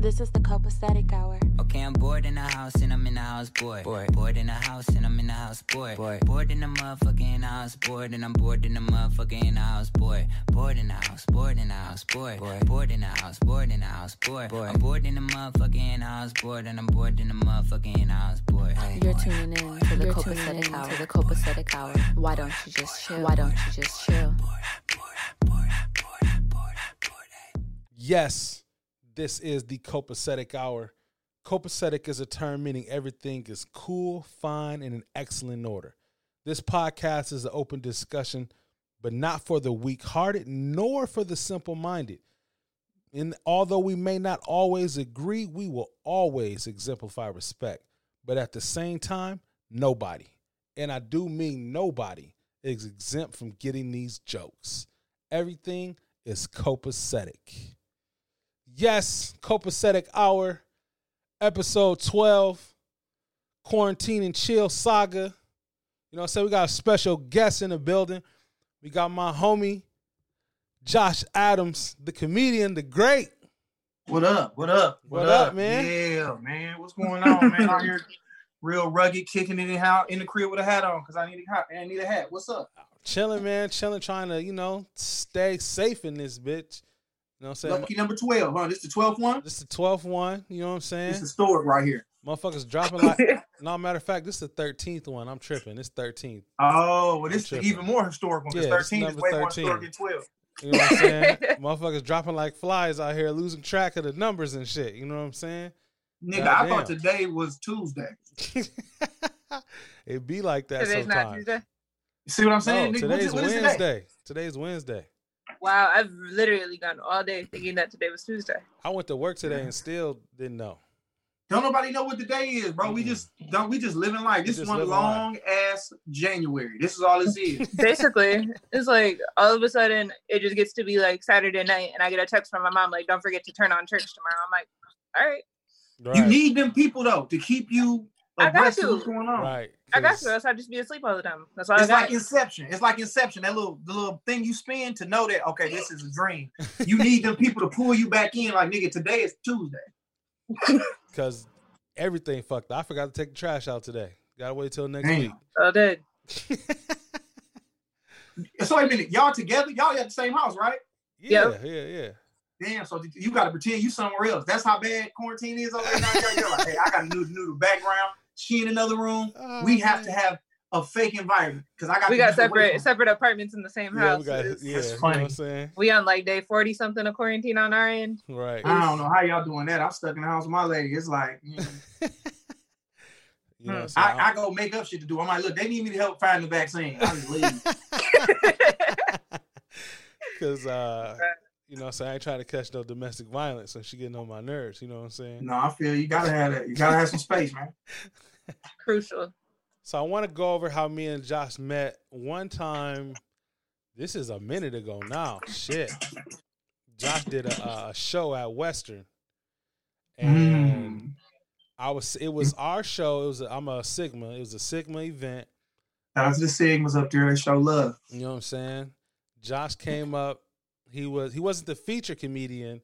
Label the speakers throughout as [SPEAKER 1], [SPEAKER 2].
[SPEAKER 1] This is the copacetic hour.
[SPEAKER 2] Okay, I'm bored in the house and I'm in the house bored. Bored, bored in the house and I'm in the house bored. Bored, bored in the motherfucking house bored and I'm bored in the motherfucking house bored. Bored in the house, bored in the house bored. Bored, bored in the house, bored in the house bored. Bored, I'm bored in the motherfucking house bored and I'm bored in the motherfucking house bored.
[SPEAKER 1] You're tuning in to the
[SPEAKER 3] You're
[SPEAKER 1] copacetic
[SPEAKER 3] in
[SPEAKER 1] hour.
[SPEAKER 3] to the copacetic hour.
[SPEAKER 1] Why don't you just chill? Why don't you just chill?
[SPEAKER 4] Yes, this is the copacetic hour. Copacetic is a term meaning everything is cool, fine, and in excellent order. This podcast is an open discussion, but not for the weak hearted nor for the simple minded. And although we may not always agree, we will always exemplify respect. But at the same time, nobody, and I do mean nobody, is exempt from getting these jokes. Everything is copacetic. Yes, copacetic hour, episode 12, quarantine and chill saga. You know what I'm saying? We got a special guest in the building. We got my homie, Josh Adams, the comedian, the great.
[SPEAKER 5] What up? What up?
[SPEAKER 4] What up, man?
[SPEAKER 5] Yeah, man. What's going on, man? Out here, real rugged, kicking it in how in the crib with a hat on because I need a hat. I need a hat. What's up?
[SPEAKER 4] Chilling, man, chilling, trying to, you know, stay safe in this bitch. You know what I'm saying?
[SPEAKER 5] Lucky number twelve, huh? This the twelfth one.
[SPEAKER 4] This is the 12th one, you know what I'm saying?
[SPEAKER 5] This is stored right here.
[SPEAKER 4] Motherfuckers dropping like, no, matter of fact, this is the 13th one. I'm tripping. It's 13th.
[SPEAKER 5] Oh, well, this is even more historical because
[SPEAKER 4] Yeah, this is
[SPEAKER 5] thirteen is
[SPEAKER 4] number
[SPEAKER 5] way more
[SPEAKER 4] 13.
[SPEAKER 5] historic than twelve.
[SPEAKER 4] You know what I'm saying? Motherfuckers dropping like flies out here, losing track of the numbers and shit. You know what I'm saying?
[SPEAKER 5] Nigga, I thought today was Tuesday.
[SPEAKER 4] it be like that
[SPEAKER 6] Today's not
[SPEAKER 4] sometimes.
[SPEAKER 6] Tuesday.
[SPEAKER 5] You see what I'm saying?
[SPEAKER 4] No,
[SPEAKER 5] nigga?
[SPEAKER 4] Today's
[SPEAKER 5] is- what is today?
[SPEAKER 4] Wednesday. Today's Wednesday.
[SPEAKER 6] Wow, I've literally gone all day thinking that today was Tuesday.
[SPEAKER 4] I went to work today and still didn't know.
[SPEAKER 5] Don't nobody know what the day is, bro. We just don't. We just living life. This is one
[SPEAKER 4] living
[SPEAKER 5] long ass January. This is all this is.
[SPEAKER 6] Basically, it's like all of a sudden it just gets to be like Saturday night, and I get a text from my mom like, "Don't forget to turn on church tomorrow." I'm like, "All right,
[SPEAKER 5] You need them people though to keep you
[SPEAKER 6] I got
[SPEAKER 5] abreast of
[SPEAKER 6] you.
[SPEAKER 5] what's going on.
[SPEAKER 4] right.
[SPEAKER 6] I got
[SPEAKER 4] 'cause-
[SPEAKER 6] you." Else I'd just be asleep all the time. That's all I got.
[SPEAKER 5] like Inception. It's like Inception. That little the little thing you spin to know that okay, this is a dream. You need them people to pull you back in. Like nigga, today is Tuesday.
[SPEAKER 4] Cause everything fucked. up. I forgot to take the trash out today. Gotta wait till next
[SPEAKER 5] Damn.
[SPEAKER 4] week.
[SPEAKER 6] Oh, all day.
[SPEAKER 5] So wait a minute, y'all together? Y'all at the same house, right?
[SPEAKER 4] yeah,
[SPEAKER 6] Yep.
[SPEAKER 4] yeah, yeah.
[SPEAKER 5] Damn. So you got to pretend you somewhere else. That's how bad quarantine is over there. You're- you're like, hey, I got a new new background. She in another room.
[SPEAKER 4] Oh,
[SPEAKER 5] we have to have a fake environment because I got.
[SPEAKER 6] We got separate
[SPEAKER 5] from-
[SPEAKER 6] separate apartments in the same
[SPEAKER 4] Yeah,
[SPEAKER 6] house.
[SPEAKER 4] we got
[SPEAKER 6] It's-
[SPEAKER 4] yeah.
[SPEAKER 5] That's
[SPEAKER 4] You know
[SPEAKER 5] funny.
[SPEAKER 4] what I'm saying?
[SPEAKER 6] We on like day forty something of quarantine on our end.
[SPEAKER 4] Right.
[SPEAKER 5] I don't know how y'all doing that. I'm stuck in the house with my lady. It's like mm.
[SPEAKER 4] you know what I'm?
[SPEAKER 5] I, I go make up shit to do. I'm like, look, they need me to help find the vaccine. I just leave.
[SPEAKER 4] Cause uh, you know, what I'm saying I ain't trying to catch no domestic violence, and she getting on my nerves. You know what I'm saying?
[SPEAKER 5] no, I feel you gotta have that. You gotta have some space, man.
[SPEAKER 6] Crucial.
[SPEAKER 4] So I want to go over how me and Josh met one time. This is a minute ago now. Shit. Josh did a, a show at Western, and
[SPEAKER 5] Mm.
[SPEAKER 4] I was. It was our show. It was. A, I'm a Sigma. It was a Sigma event.
[SPEAKER 5] Shout out to the Sigmas up there. They show love.
[SPEAKER 4] You know what I'm saying? Josh came up. He was. He wasn't the feature comedian,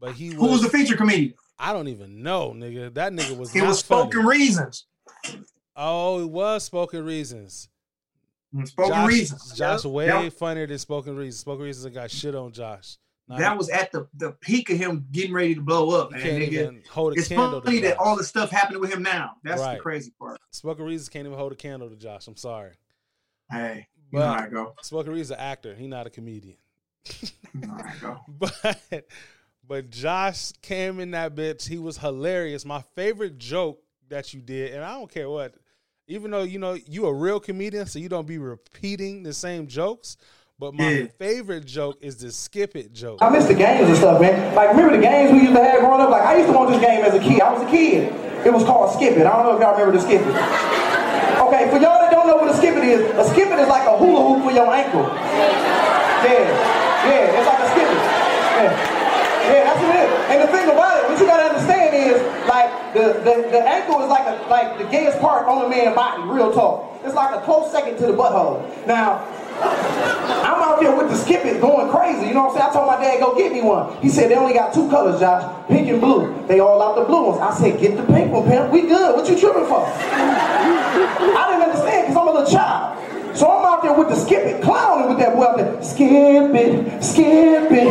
[SPEAKER 4] but he was.
[SPEAKER 5] Who was the feature comedian?
[SPEAKER 4] I don't even know, nigga. That nigga was.
[SPEAKER 5] It was
[SPEAKER 4] funny.
[SPEAKER 5] Spoken Reasons.
[SPEAKER 4] Oh, it was Spoken Reasons.
[SPEAKER 5] Mm, Spoken
[SPEAKER 4] Josh,
[SPEAKER 5] Reasons.
[SPEAKER 4] Josh way
[SPEAKER 5] That-
[SPEAKER 4] funnier than Spoken Reasons. Spoken Reasons got shit on Josh. Not-
[SPEAKER 5] That was at the, the peak of him getting ready to blow up,
[SPEAKER 4] you
[SPEAKER 5] man.
[SPEAKER 4] can't
[SPEAKER 5] Nigga.
[SPEAKER 4] even hold a
[SPEAKER 5] It's
[SPEAKER 4] candle
[SPEAKER 5] funny
[SPEAKER 4] to
[SPEAKER 5] that all the stuff happening with him now. That's
[SPEAKER 4] Right.
[SPEAKER 5] the crazy part.
[SPEAKER 4] Spoken Reasons can't even hold a candle to Josh. I'm sorry.
[SPEAKER 5] Hey, you know
[SPEAKER 4] But-
[SPEAKER 5] how I go.
[SPEAKER 4] Spoken Reasons an actor. He not a comedian.
[SPEAKER 5] You know how I go.
[SPEAKER 4] but but Josh came in that bitch. He was hilarious. My favorite joke that you did, and I don't care what, even though you know you a real comedian, so you don't be repeating the same jokes. But my
[SPEAKER 5] Yeah.
[SPEAKER 4] favorite joke is the skip it joke.
[SPEAKER 7] I miss the games and stuff, man. Like, remember the games we used to have growing up? Like, I used to want this game as a kid. I was a kid. It was called Skip It. I don't know if y'all remember the Skip It. Okay, for y'all that don't know what a Skip It is, a Skip It is like a hula hoop for your ankle. Yeah, it's like a Skip Yeah. Yeah, that's what it is. And the thing about it, what you gotta understand is, like, the, the, the ankle is like a, like the gayest part on a man's body, real talk. It's like a close second to the butthole. Now, I'm out there with the skip going crazy. You know what I'm saying? I told my dad, go get me one. He said, they only got two colors, Josh, pink and blue. They all out the blue ones. I said, get the pink one, pimp. We good. What you tripping for? I didn't understand because I'm a little child. So I'm out there with the skip it, clowning with that boy out there. Skip it, skip it.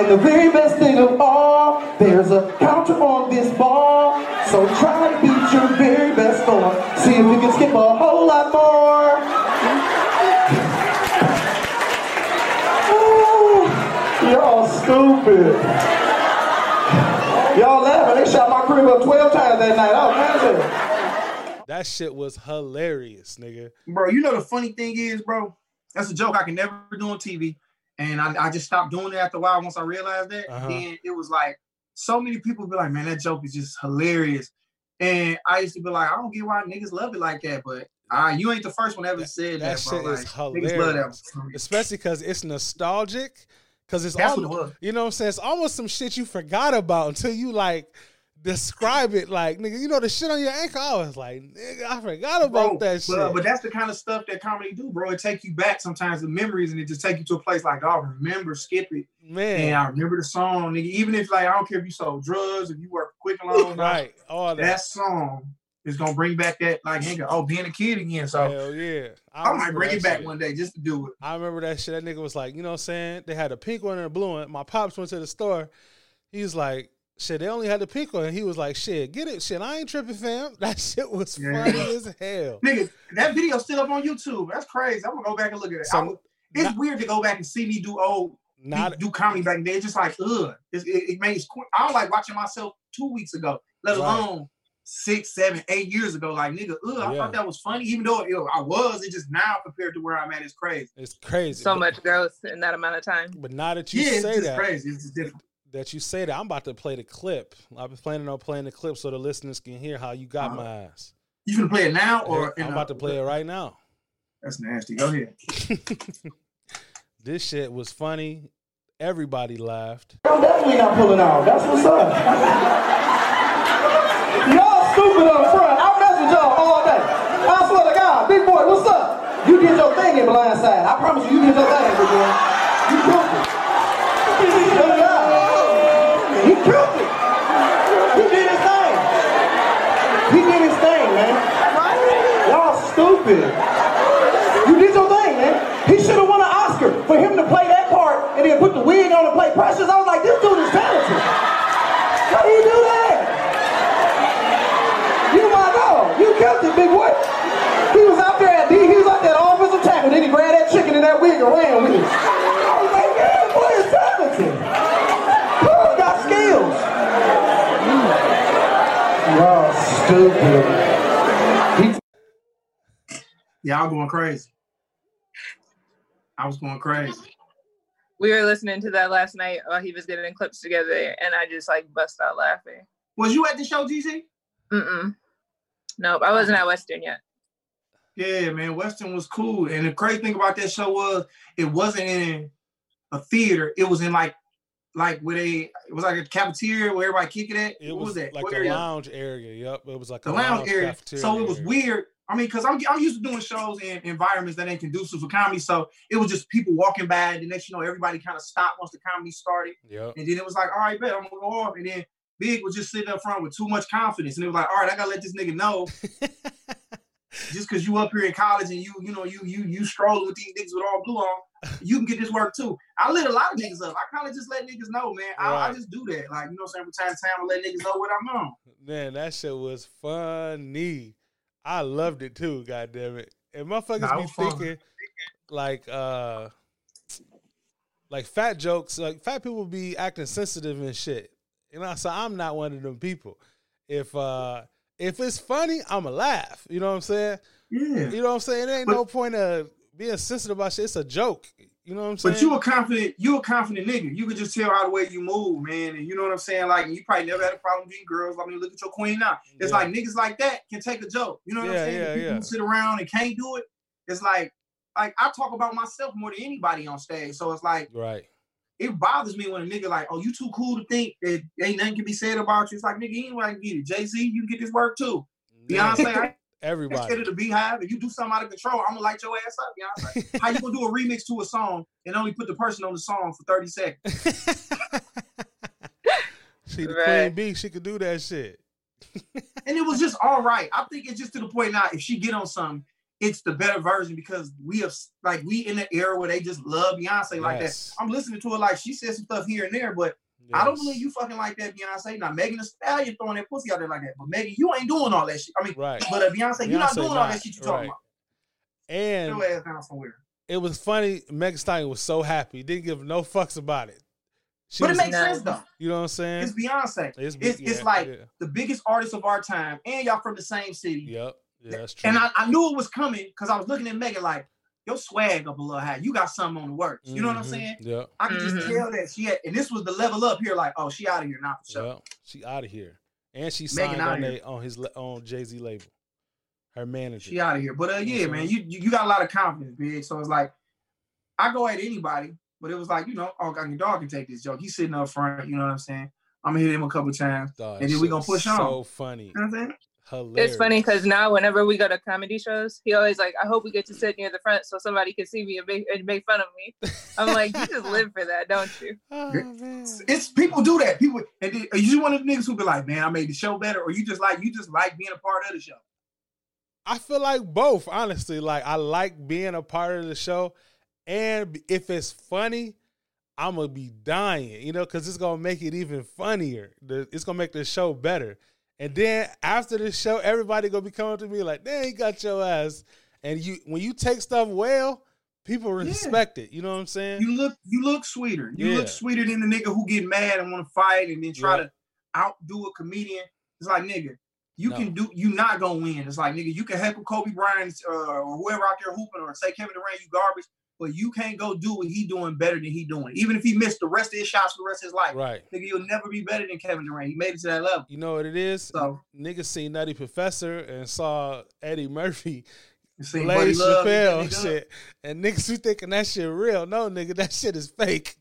[SPEAKER 7] And the very best thing of all, there's a counter on this ball. So try to beat your very best score. See if you can skip a whole lot more. Ooh, Y'all stupid. Y'all laughing. They shot my crib up 12 times that night. I was mad.
[SPEAKER 4] That shit was hilarious, nigga.
[SPEAKER 5] bro. You know the funny thing is, bro. That's a joke I can never do on TV, and I, I just stopped doing it after a while. Once I realized that,
[SPEAKER 4] Uh-huh.
[SPEAKER 5] then it was like so many people be like, "Man, that joke is just hilarious," and I used to be like, "I don't get why niggas love it like that," but uh, you ain't the first one ever said
[SPEAKER 4] that
[SPEAKER 5] that. bro.
[SPEAKER 4] shit is
[SPEAKER 5] Like, Niggas love
[SPEAKER 4] hilarious.
[SPEAKER 5] that.
[SPEAKER 4] Especially because it's nostalgic. Because it's
[SPEAKER 5] That's
[SPEAKER 4] almost,
[SPEAKER 5] it
[SPEAKER 4] you know what I'm saying? It's almost some shit you forgot about until you like describe it. Like, nigga, you know the shit on your ankle? I was like, nigga, I forgot about
[SPEAKER 5] Bro,
[SPEAKER 4] that uh, shit.
[SPEAKER 5] But, but that's the kind of stuff that comedy do, bro. It take you back sometimes the memories, and it just take you to a place like, oh, remember, skip it,
[SPEAKER 4] Man,
[SPEAKER 5] and I remember the song, nigga. Even if like I don't care if you sold drugs, if you work quick and long,
[SPEAKER 4] right. All that.
[SPEAKER 5] that song is gonna bring back that like nigga, oh, being a kid again. So
[SPEAKER 4] Hell yeah.
[SPEAKER 5] I might bring it back
[SPEAKER 4] shit.
[SPEAKER 5] one day just to do it.
[SPEAKER 4] I remember that shit. That nigga was like, you know what I'm saying? They had a pink one and a blue one. My pops went to the store. He's like, shit, they only had the pink one. And he was like, shit, get it. Shit, I ain't tripping, fam. That shit was
[SPEAKER 5] Yeah.
[SPEAKER 4] funny as hell.
[SPEAKER 5] Nigga, that video still up on YouTube. That's crazy. I'm gonna go back and look at it.
[SPEAKER 4] So,
[SPEAKER 5] would- it's
[SPEAKER 4] not,
[SPEAKER 5] weird to go back and see me do old
[SPEAKER 4] not
[SPEAKER 5] do comedy back then. It's just like ugh. It's, it, it makes I don't like watching myself two weeks ago, let
[SPEAKER 4] Right.
[SPEAKER 5] alone six, seven, eight years ago. Like nigga, ugh, I
[SPEAKER 4] Yeah.
[SPEAKER 5] thought that was funny, even though you I was. It just now compared to where I'm at is crazy.
[SPEAKER 4] it's crazy.
[SPEAKER 6] So
[SPEAKER 4] But-
[SPEAKER 6] much growth in that amount of time.
[SPEAKER 4] But now that you
[SPEAKER 5] yeah, it's
[SPEAKER 4] say
[SPEAKER 5] just
[SPEAKER 4] that,
[SPEAKER 5] crazy. It's just different.
[SPEAKER 4] That you say that, I'm about to play the clip. I've been planning on playing the clip so the listeners can hear how you got
[SPEAKER 5] Uh-huh.
[SPEAKER 4] my ass.
[SPEAKER 5] You gonna play it now or
[SPEAKER 4] I'm
[SPEAKER 5] in
[SPEAKER 4] about
[SPEAKER 5] a-
[SPEAKER 4] to play it right now.
[SPEAKER 5] That's nasty. Go ahead.
[SPEAKER 4] this shit was funny. Everybody laughed.
[SPEAKER 7] I'm definitely not pulling out. That's what's up. y'all stupid up front. I message y'all all day. I swear to God, big boy, what's up? You did your thing in blindside. I promise you, you did your thing, big boy. You killed it. Good job. He killed it. He did his thing. He did his thing, man. Y'all stupid. You did your thing, man. He should have won an Oscar for him to play that part and then put the wig on and play Precious. I was like, this dude is talented. How do you do that? You my dog. You killed it, big boy. He was out there at D. He was out there offensive tackle. Then he grabbed that chicken in that wig and ran with it. I was like, yeah, boy is talented. Boy got skills. Y'all stupid. He
[SPEAKER 5] Yeah, going crazy. I was going crazy.
[SPEAKER 6] We were listening to that last night while he was getting clips together, and I just like bust out laughing.
[SPEAKER 5] Was you at the show, GC?
[SPEAKER 6] Mm-mm. Nope, I wasn't at Western yet.
[SPEAKER 5] Yeah, man. Western was cool. And the crazy thing about that show was it wasn't in a theater. It was in like like where they it was like a cafeteria where everybody kicking it at.
[SPEAKER 4] It
[SPEAKER 5] what
[SPEAKER 4] was,
[SPEAKER 5] was, that?
[SPEAKER 4] like
[SPEAKER 5] What
[SPEAKER 4] a
[SPEAKER 5] area?
[SPEAKER 4] lounge area. Yep. It was like
[SPEAKER 5] the
[SPEAKER 4] a
[SPEAKER 5] lounge area.
[SPEAKER 4] cafeteria
[SPEAKER 5] So it was
[SPEAKER 4] area.
[SPEAKER 5] weird. I mean, because I'm I'm used to doing shows in environments that ain't conducive for comedy. So it was just people walking by, and the next you know, everybody kind of stopped once the comedy started.
[SPEAKER 4] Yep.
[SPEAKER 5] And then it was like, all right, bet I'm gonna go off. And then Big was just sitting up front with too much confidence. And it was like, all right, I gotta let this nigga know just because you up here in college and you, you know, you you you strolling with these niggas with all blue on, you can get this work too. I lit a lot of niggas up. I kind of just let niggas know, man. I, I just do that. Like, you know what I'm saying? From time to time, I let niggas know what I'm on.
[SPEAKER 4] Man, that shit was funny. I loved it too, God damn it. And motherfuckers
[SPEAKER 5] Nah,
[SPEAKER 4] be
[SPEAKER 5] fun.
[SPEAKER 4] thinking like uh like fat jokes, like fat people be acting sensitive and shit. You know, so I'm not one of them people. If uh if it's funny, I'ma laugh. You know what I'm saying?
[SPEAKER 5] Yeah.
[SPEAKER 4] You know what I'm saying? There ain't
[SPEAKER 5] But-
[SPEAKER 4] no point of being sensitive about shit. It's a joke. You know what I'm saying?
[SPEAKER 5] But you a confident, you a confident nigga. You could just tell how the way you move, man. And you know what I'm saying? Like, you probably never had a problem being girls. I mean, look at your queen now. It's
[SPEAKER 4] Yeah.
[SPEAKER 5] like niggas like that can take a joke. You know what
[SPEAKER 4] Yeah,
[SPEAKER 5] I'm saying?
[SPEAKER 4] yeah, yeah.
[SPEAKER 5] sit around and can't do it. It's like, like I talk about myself more than anybody on stage. So it's like
[SPEAKER 4] right.
[SPEAKER 5] it bothers me when a nigga like, oh, you too cool to think that ain't nothing can be said about you. It's like, nigga, anybody can get it. Jay Z, you can get this work too. Beyonce, I, Instead
[SPEAKER 4] Everybody.
[SPEAKER 5] of the beehive, if you do something out of control, I'm gonna light your ass up, Beyonce. How you gonna do a remix to a song and only put the person on the song for 30 seconds?
[SPEAKER 4] she the
[SPEAKER 6] Right.
[SPEAKER 4] queen bee. She could do that shit.
[SPEAKER 5] And it was just all right. I think it's just to the point now. If she get on something, it's the better version because we have like we in the era where they just love Beyonce like
[SPEAKER 4] Yes.
[SPEAKER 5] that. I'm listening to her like she said some stuff here and there, but I don't believe you fucking like that Beyonce. Now Megan Thee Stallion throwing that pussy out there like that, but Megan, you ain't doing all that shit. I mean,
[SPEAKER 4] Right.
[SPEAKER 5] but uh, Beyonce, you're not
[SPEAKER 4] Beyonce
[SPEAKER 5] doing all that shit you talking
[SPEAKER 4] right.
[SPEAKER 5] about.
[SPEAKER 4] And
[SPEAKER 5] ass down somewhere.
[SPEAKER 4] it was funny. Megan Stallion was so happy. Didn't give no fucks about it. She
[SPEAKER 5] But it makes sense though.
[SPEAKER 4] you know what I'm saying?
[SPEAKER 5] It's Beyonce.
[SPEAKER 4] It's,
[SPEAKER 5] It's, it's like
[SPEAKER 4] yeah.
[SPEAKER 5] the biggest artist of our time, and y'all from the same city.
[SPEAKER 4] Yep. Yeah, that's true.
[SPEAKER 5] And I, I knew it was coming because I was looking at Megan like, your swag up a little high. You got something on the works. You know what I'm
[SPEAKER 4] Mhm.
[SPEAKER 5] saying?
[SPEAKER 4] Yeah.
[SPEAKER 5] I could
[SPEAKER 6] Mhm.
[SPEAKER 5] just tell that she had, and this was the level up here, like, oh, she out of here now for sure.
[SPEAKER 4] Yep. She out of here. And she signed
[SPEAKER 5] outta
[SPEAKER 4] on
[SPEAKER 5] here.
[SPEAKER 4] they, on his on Jay Z label. Her manager.
[SPEAKER 5] She out of here. But uh, yeah, man, you, you you got a lot of confidence, big. So it's like, I go at anybody, but it was like, you know, oh, God, your dog can take this joke. He's sitting up front. You know what I'm saying? I'm gonna hit him a couple times.
[SPEAKER 4] Dog,
[SPEAKER 5] and then we gonna
[SPEAKER 4] was
[SPEAKER 5] push on.
[SPEAKER 4] So funny.
[SPEAKER 5] You know what I'm saying?
[SPEAKER 4] Hilarious.
[SPEAKER 6] It's funny because now whenever we go to comedy shows, he always like, I hope we get to sit near the front so somebody can see me and make, and make fun of me. I'm like, you just live for that, don't you?
[SPEAKER 4] Oh, man.
[SPEAKER 5] It's people do that. People, and then, are you one of the niggas who be like, man, I made the show better, or you just like you just like being a part of the show.
[SPEAKER 4] I feel like both, honestly. Like I like being a part of the show, and if it's funny, I'm gonna be dying, you know, because it's gonna make it even funnier. It's gonna make the show better. And then after the show, everybody gonna be coming to me like, "Dang, he got your ass." And you, when you take stuff well, people respect it. You know what I'm saying?
[SPEAKER 5] You look you look sweeter. You
[SPEAKER 4] Yeah.
[SPEAKER 5] look sweeter than the nigga who get mad and want to fight and then try
[SPEAKER 4] Yeah.
[SPEAKER 5] to outdo a comedian. It's like nigga, you
[SPEAKER 4] No.
[SPEAKER 5] can do you not gonna win. It's like nigga, you can heckle Kobe Bryant uh, or whoever out there hooping or say Kevin Durant, you garbage, but you can't go do what he doing better than he doing. Even if he missed the rest of his shots for the rest of his life,
[SPEAKER 4] right.
[SPEAKER 5] nigga, you'll never be better than Kevin Durant. He made it to that level.
[SPEAKER 4] You know what it is?
[SPEAKER 5] So
[SPEAKER 4] Niggas seen Nutty Professor and saw Eddie Murphy
[SPEAKER 5] you see,
[SPEAKER 4] Lay
[SPEAKER 5] Buddy Love, beat that
[SPEAKER 4] Chappelle shit, and niggas who thinking that shit real. No, nigga, that shit is fake.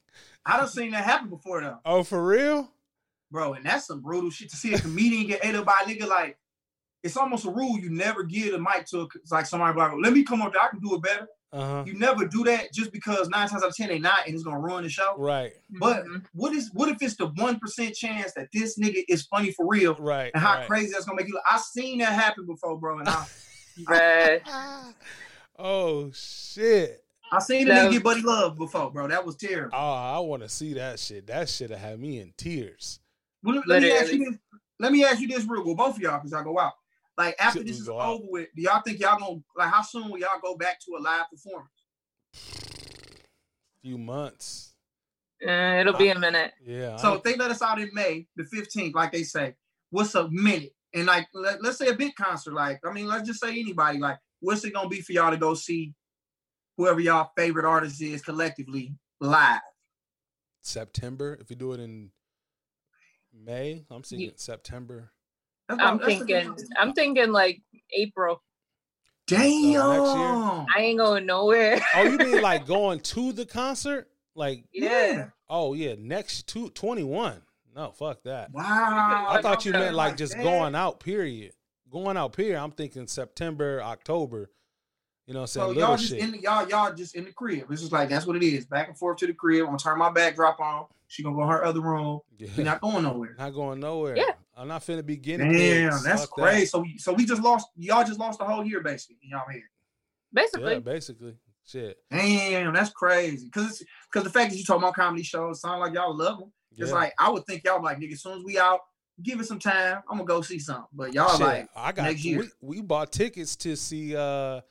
[SPEAKER 5] I done seen that happen before though.
[SPEAKER 4] Oh, for real?
[SPEAKER 5] bro, and that's some brutal shit to see a comedian get ate up by a nigga. Like, it's almost a rule you never give the mic to. A, it's like somebody like, let me come up there, I can do it better.
[SPEAKER 4] Uh huh.
[SPEAKER 5] You never do that just because nine times out of ten they not, and it's gonna ruin the show.
[SPEAKER 4] Right,
[SPEAKER 5] But
[SPEAKER 6] Mhm.
[SPEAKER 5] what is what if it's the one percent chance that this nigga is funny for real,
[SPEAKER 4] right.
[SPEAKER 5] and how
[SPEAKER 4] right.
[SPEAKER 5] crazy that's gonna make you? look? I seen that happen before, bro, and I
[SPEAKER 6] Right.
[SPEAKER 4] oh shit!
[SPEAKER 5] I seen the nigga get Buddy Love before, bro. That was terrible.
[SPEAKER 4] Oh, I want to see that shit. That shit have had me in tears.
[SPEAKER 5] Well, let, let me ask you this. Let me ask you this real well, both of y'all, because I go out. Like after
[SPEAKER 4] Shit,
[SPEAKER 5] this is
[SPEAKER 4] go out.
[SPEAKER 5] over with, do y'all think y'all gonna like how soon will y'all go back to a live performance?
[SPEAKER 4] Few months.
[SPEAKER 6] Uh, it'll be a minute.
[SPEAKER 4] Yeah.
[SPEAKER 5] So
[SPEAKER 4] I'm-
[SPEAKER 5] if they let us out in May, the 15th, like they say, what's a minute? And like let, us say a big concert, like I mean, let's just say anybody, like what's it gonna be for y'all to go see whoever y'all favorite artist is collectively live?
[SPEAKER 4] September. If you do it in May, I'm thinking September.
[SPEAKER 5] That's
[SPEAKER 6] I'm
[SPEAKER 5] about- that's a good
[SPEAKER 6] thinking. I'm thinking like April.
[SPEAKER 5] Damn.
[SPEAKER 6] I ain't going nowhere.
[SPEAKER 4] Oh, you mean like going to the concert? Like,
[SPEAKER 6] yeah.
[SPEAKER 4] oh yeah, next 21 No, fuck that.
[SPEAKER 5] Wow.
[SPEAKER 4] I thought you meant like just
[SPEAKER 5] that.
[SPEAKER 4] going out. Period. Going out. Period. I'm thinking September, October. You know what I'm saying?
[SPEAKER 5] So
[SPEAKER 4] Little
[SPEAKER 5] y'all just
[SPEAKER 4] shit.
[SPEAKER 5] in the, y'all y'all just in the crib. It's just like that's what it is. Back and forth to the crib. I'm gonna turn my backdrop on. She gonna go in her other room. We're not going nowhere.
[SPEAKER 4] Not going nowhere.
[SPEAKER 6] Yeah.
[SPEAKER 4] I'm not finna be getting.
[SPEAKER 5] Damn,
[SPEAKER 4] pics.
[SPEAKER 5] that's
[SPEAKER 4] Fuck that.
[SPEAKER 5] crazy. So we so we just lost y'all just lost the whole year basically in y'all here.
[SPEAKER 6] Basically.
[SPEAKER 4] Yeah, basically. Shit.
[SPEAKER 5] Damn, that's crazy. Cause cause the fact that you talking about comedy shows sound like y'all love them. It's
[SPEAKER 4] Yeah.
[SPEAKER 5] like I would think y'all like nigga. As soon as we out, give it some time. I'm gonna go see something. But y'all
[SPEAKER 4] Shit,
[SPEAKER 5] like
[SPEAKER 4] I got
[SPEAKER 5] next year.
[SPEAKER 4] we, we bought tickets to see uh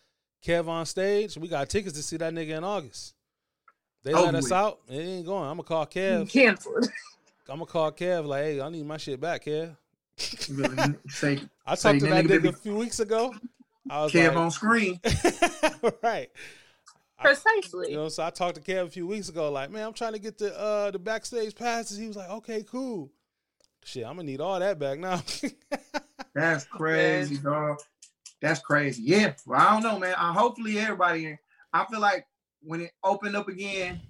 [SPEAKER 4] Kev on stage. We got tickets to see that nigga in August. They
[SPEAKER 5] Over
[SPEAKER 4] let us
[SPEAKER 5] with.
[SPEAKER 4] out. It ain't going. I'm gonna call Kev.
[SPEAKER 6] Canceled.
[SPEAKER 4] I'm gonna call Kev like, hey, I need my shit back, Kev.
[SPEAKER 5] say
[SPEAKER 4] I
[SPEAKER 5] Say
[SPEAKER 4] talked to
[SPEAKER 5] that
[SPEAKER 4] that
[SPEAKER 5] nigga
[SPEAKER 4] nigga
[SPEAKER 5] be-
[SPEAKER 4] a few weeks ago. I was
[SPEAKER 5] Kev
[SPEAKER 4] like,
[SPEAKER 5] on screen.
[SPEAKER 4] right.
[SPEAKER 6] Precisely.
[SPEAKER 4] You know, so I talked to Kev a few weeks ago, like, man, I'm trying to get the uh the backstage passes. He was like, okay, cool. Shit, I'm gonna need all that back now.
[SPEAKER 5] That's crazy, dog. That's crazy. Yeah. Well, I don't know, man. I hopefully everybody. I feel like when it opened up again,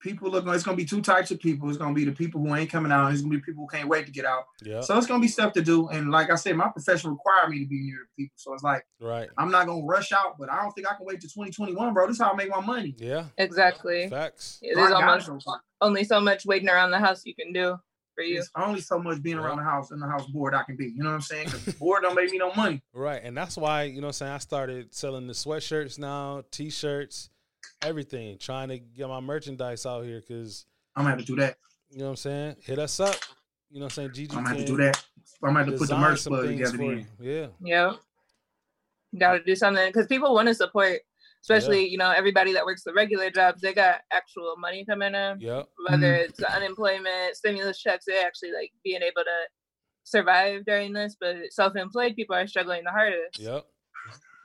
[SPEAKER 5] people look. It's gonna be two types of people. It's gonna be the people who ain't coming out. And it's gonna be people who can't wait to get out.
[SPEAKER 4] Yeah.
[SPEAKER 5] So it's gonna be stuff to do. And like I said, my profession required me to be near people. So it's like
[SPEAKER 4] right.
[SPEAKER 5] I'm not gonna rush out, but I don't think I can wait to 2021, bro. This is how I make my money.
[SPEAKER 4] Yeah.
[SPEAKER 6] Exactly.
[SPEAKER 4] Facts.
[SPEAKER 6] Yeah,
[SPEAKER 5] So I
[SPEAKER 6] There's
[SPEAKER 5] gotta
[SPEAKER 6] almost only so much waiting around the house you can do for you.
[SPEAKER 5] It's only so much being around the house and the house bored I can be. You know what I'm saying? 'Cause bored don't make me no money.
[SPEAKER 4] Right. And that's why, you know what I'm saying, I started selling the sweatshirts now, t shirts, everything, trying to get my merchandise out here because,
[SPEAKER 5] I'm gonna have to do that.
[SPEAKER 4] you know what I'm saying? Hit us up. You know what I'm saying? Gigi
[SPEAKER 5] I'm gonna have to do that. I'm gonna have to put the
[SPEAKER 4] design
[SPEAKER 5] merch
[SPEAKER 4] some
[SPEAKER 5] plug together.
[SPEAKER 4] for
[SPEAKER 5] Then.
[SPEAKER 4] you. Yeah.
[SPEAKER 6] Yep. Got to do something because people want to support, especially you know everybody that works the regular jobs. They got actual money coming in,
[SPEAKER 4] Yep.
[SPEAKER 6] whether
[SPEAKER 5] Mhm.
[SPEAKER 6] it's unemployment, stimulus checks. They actually like being able to survive during this. But self-employed people are struggling the hardest.
[SPEAKER 4] Yep.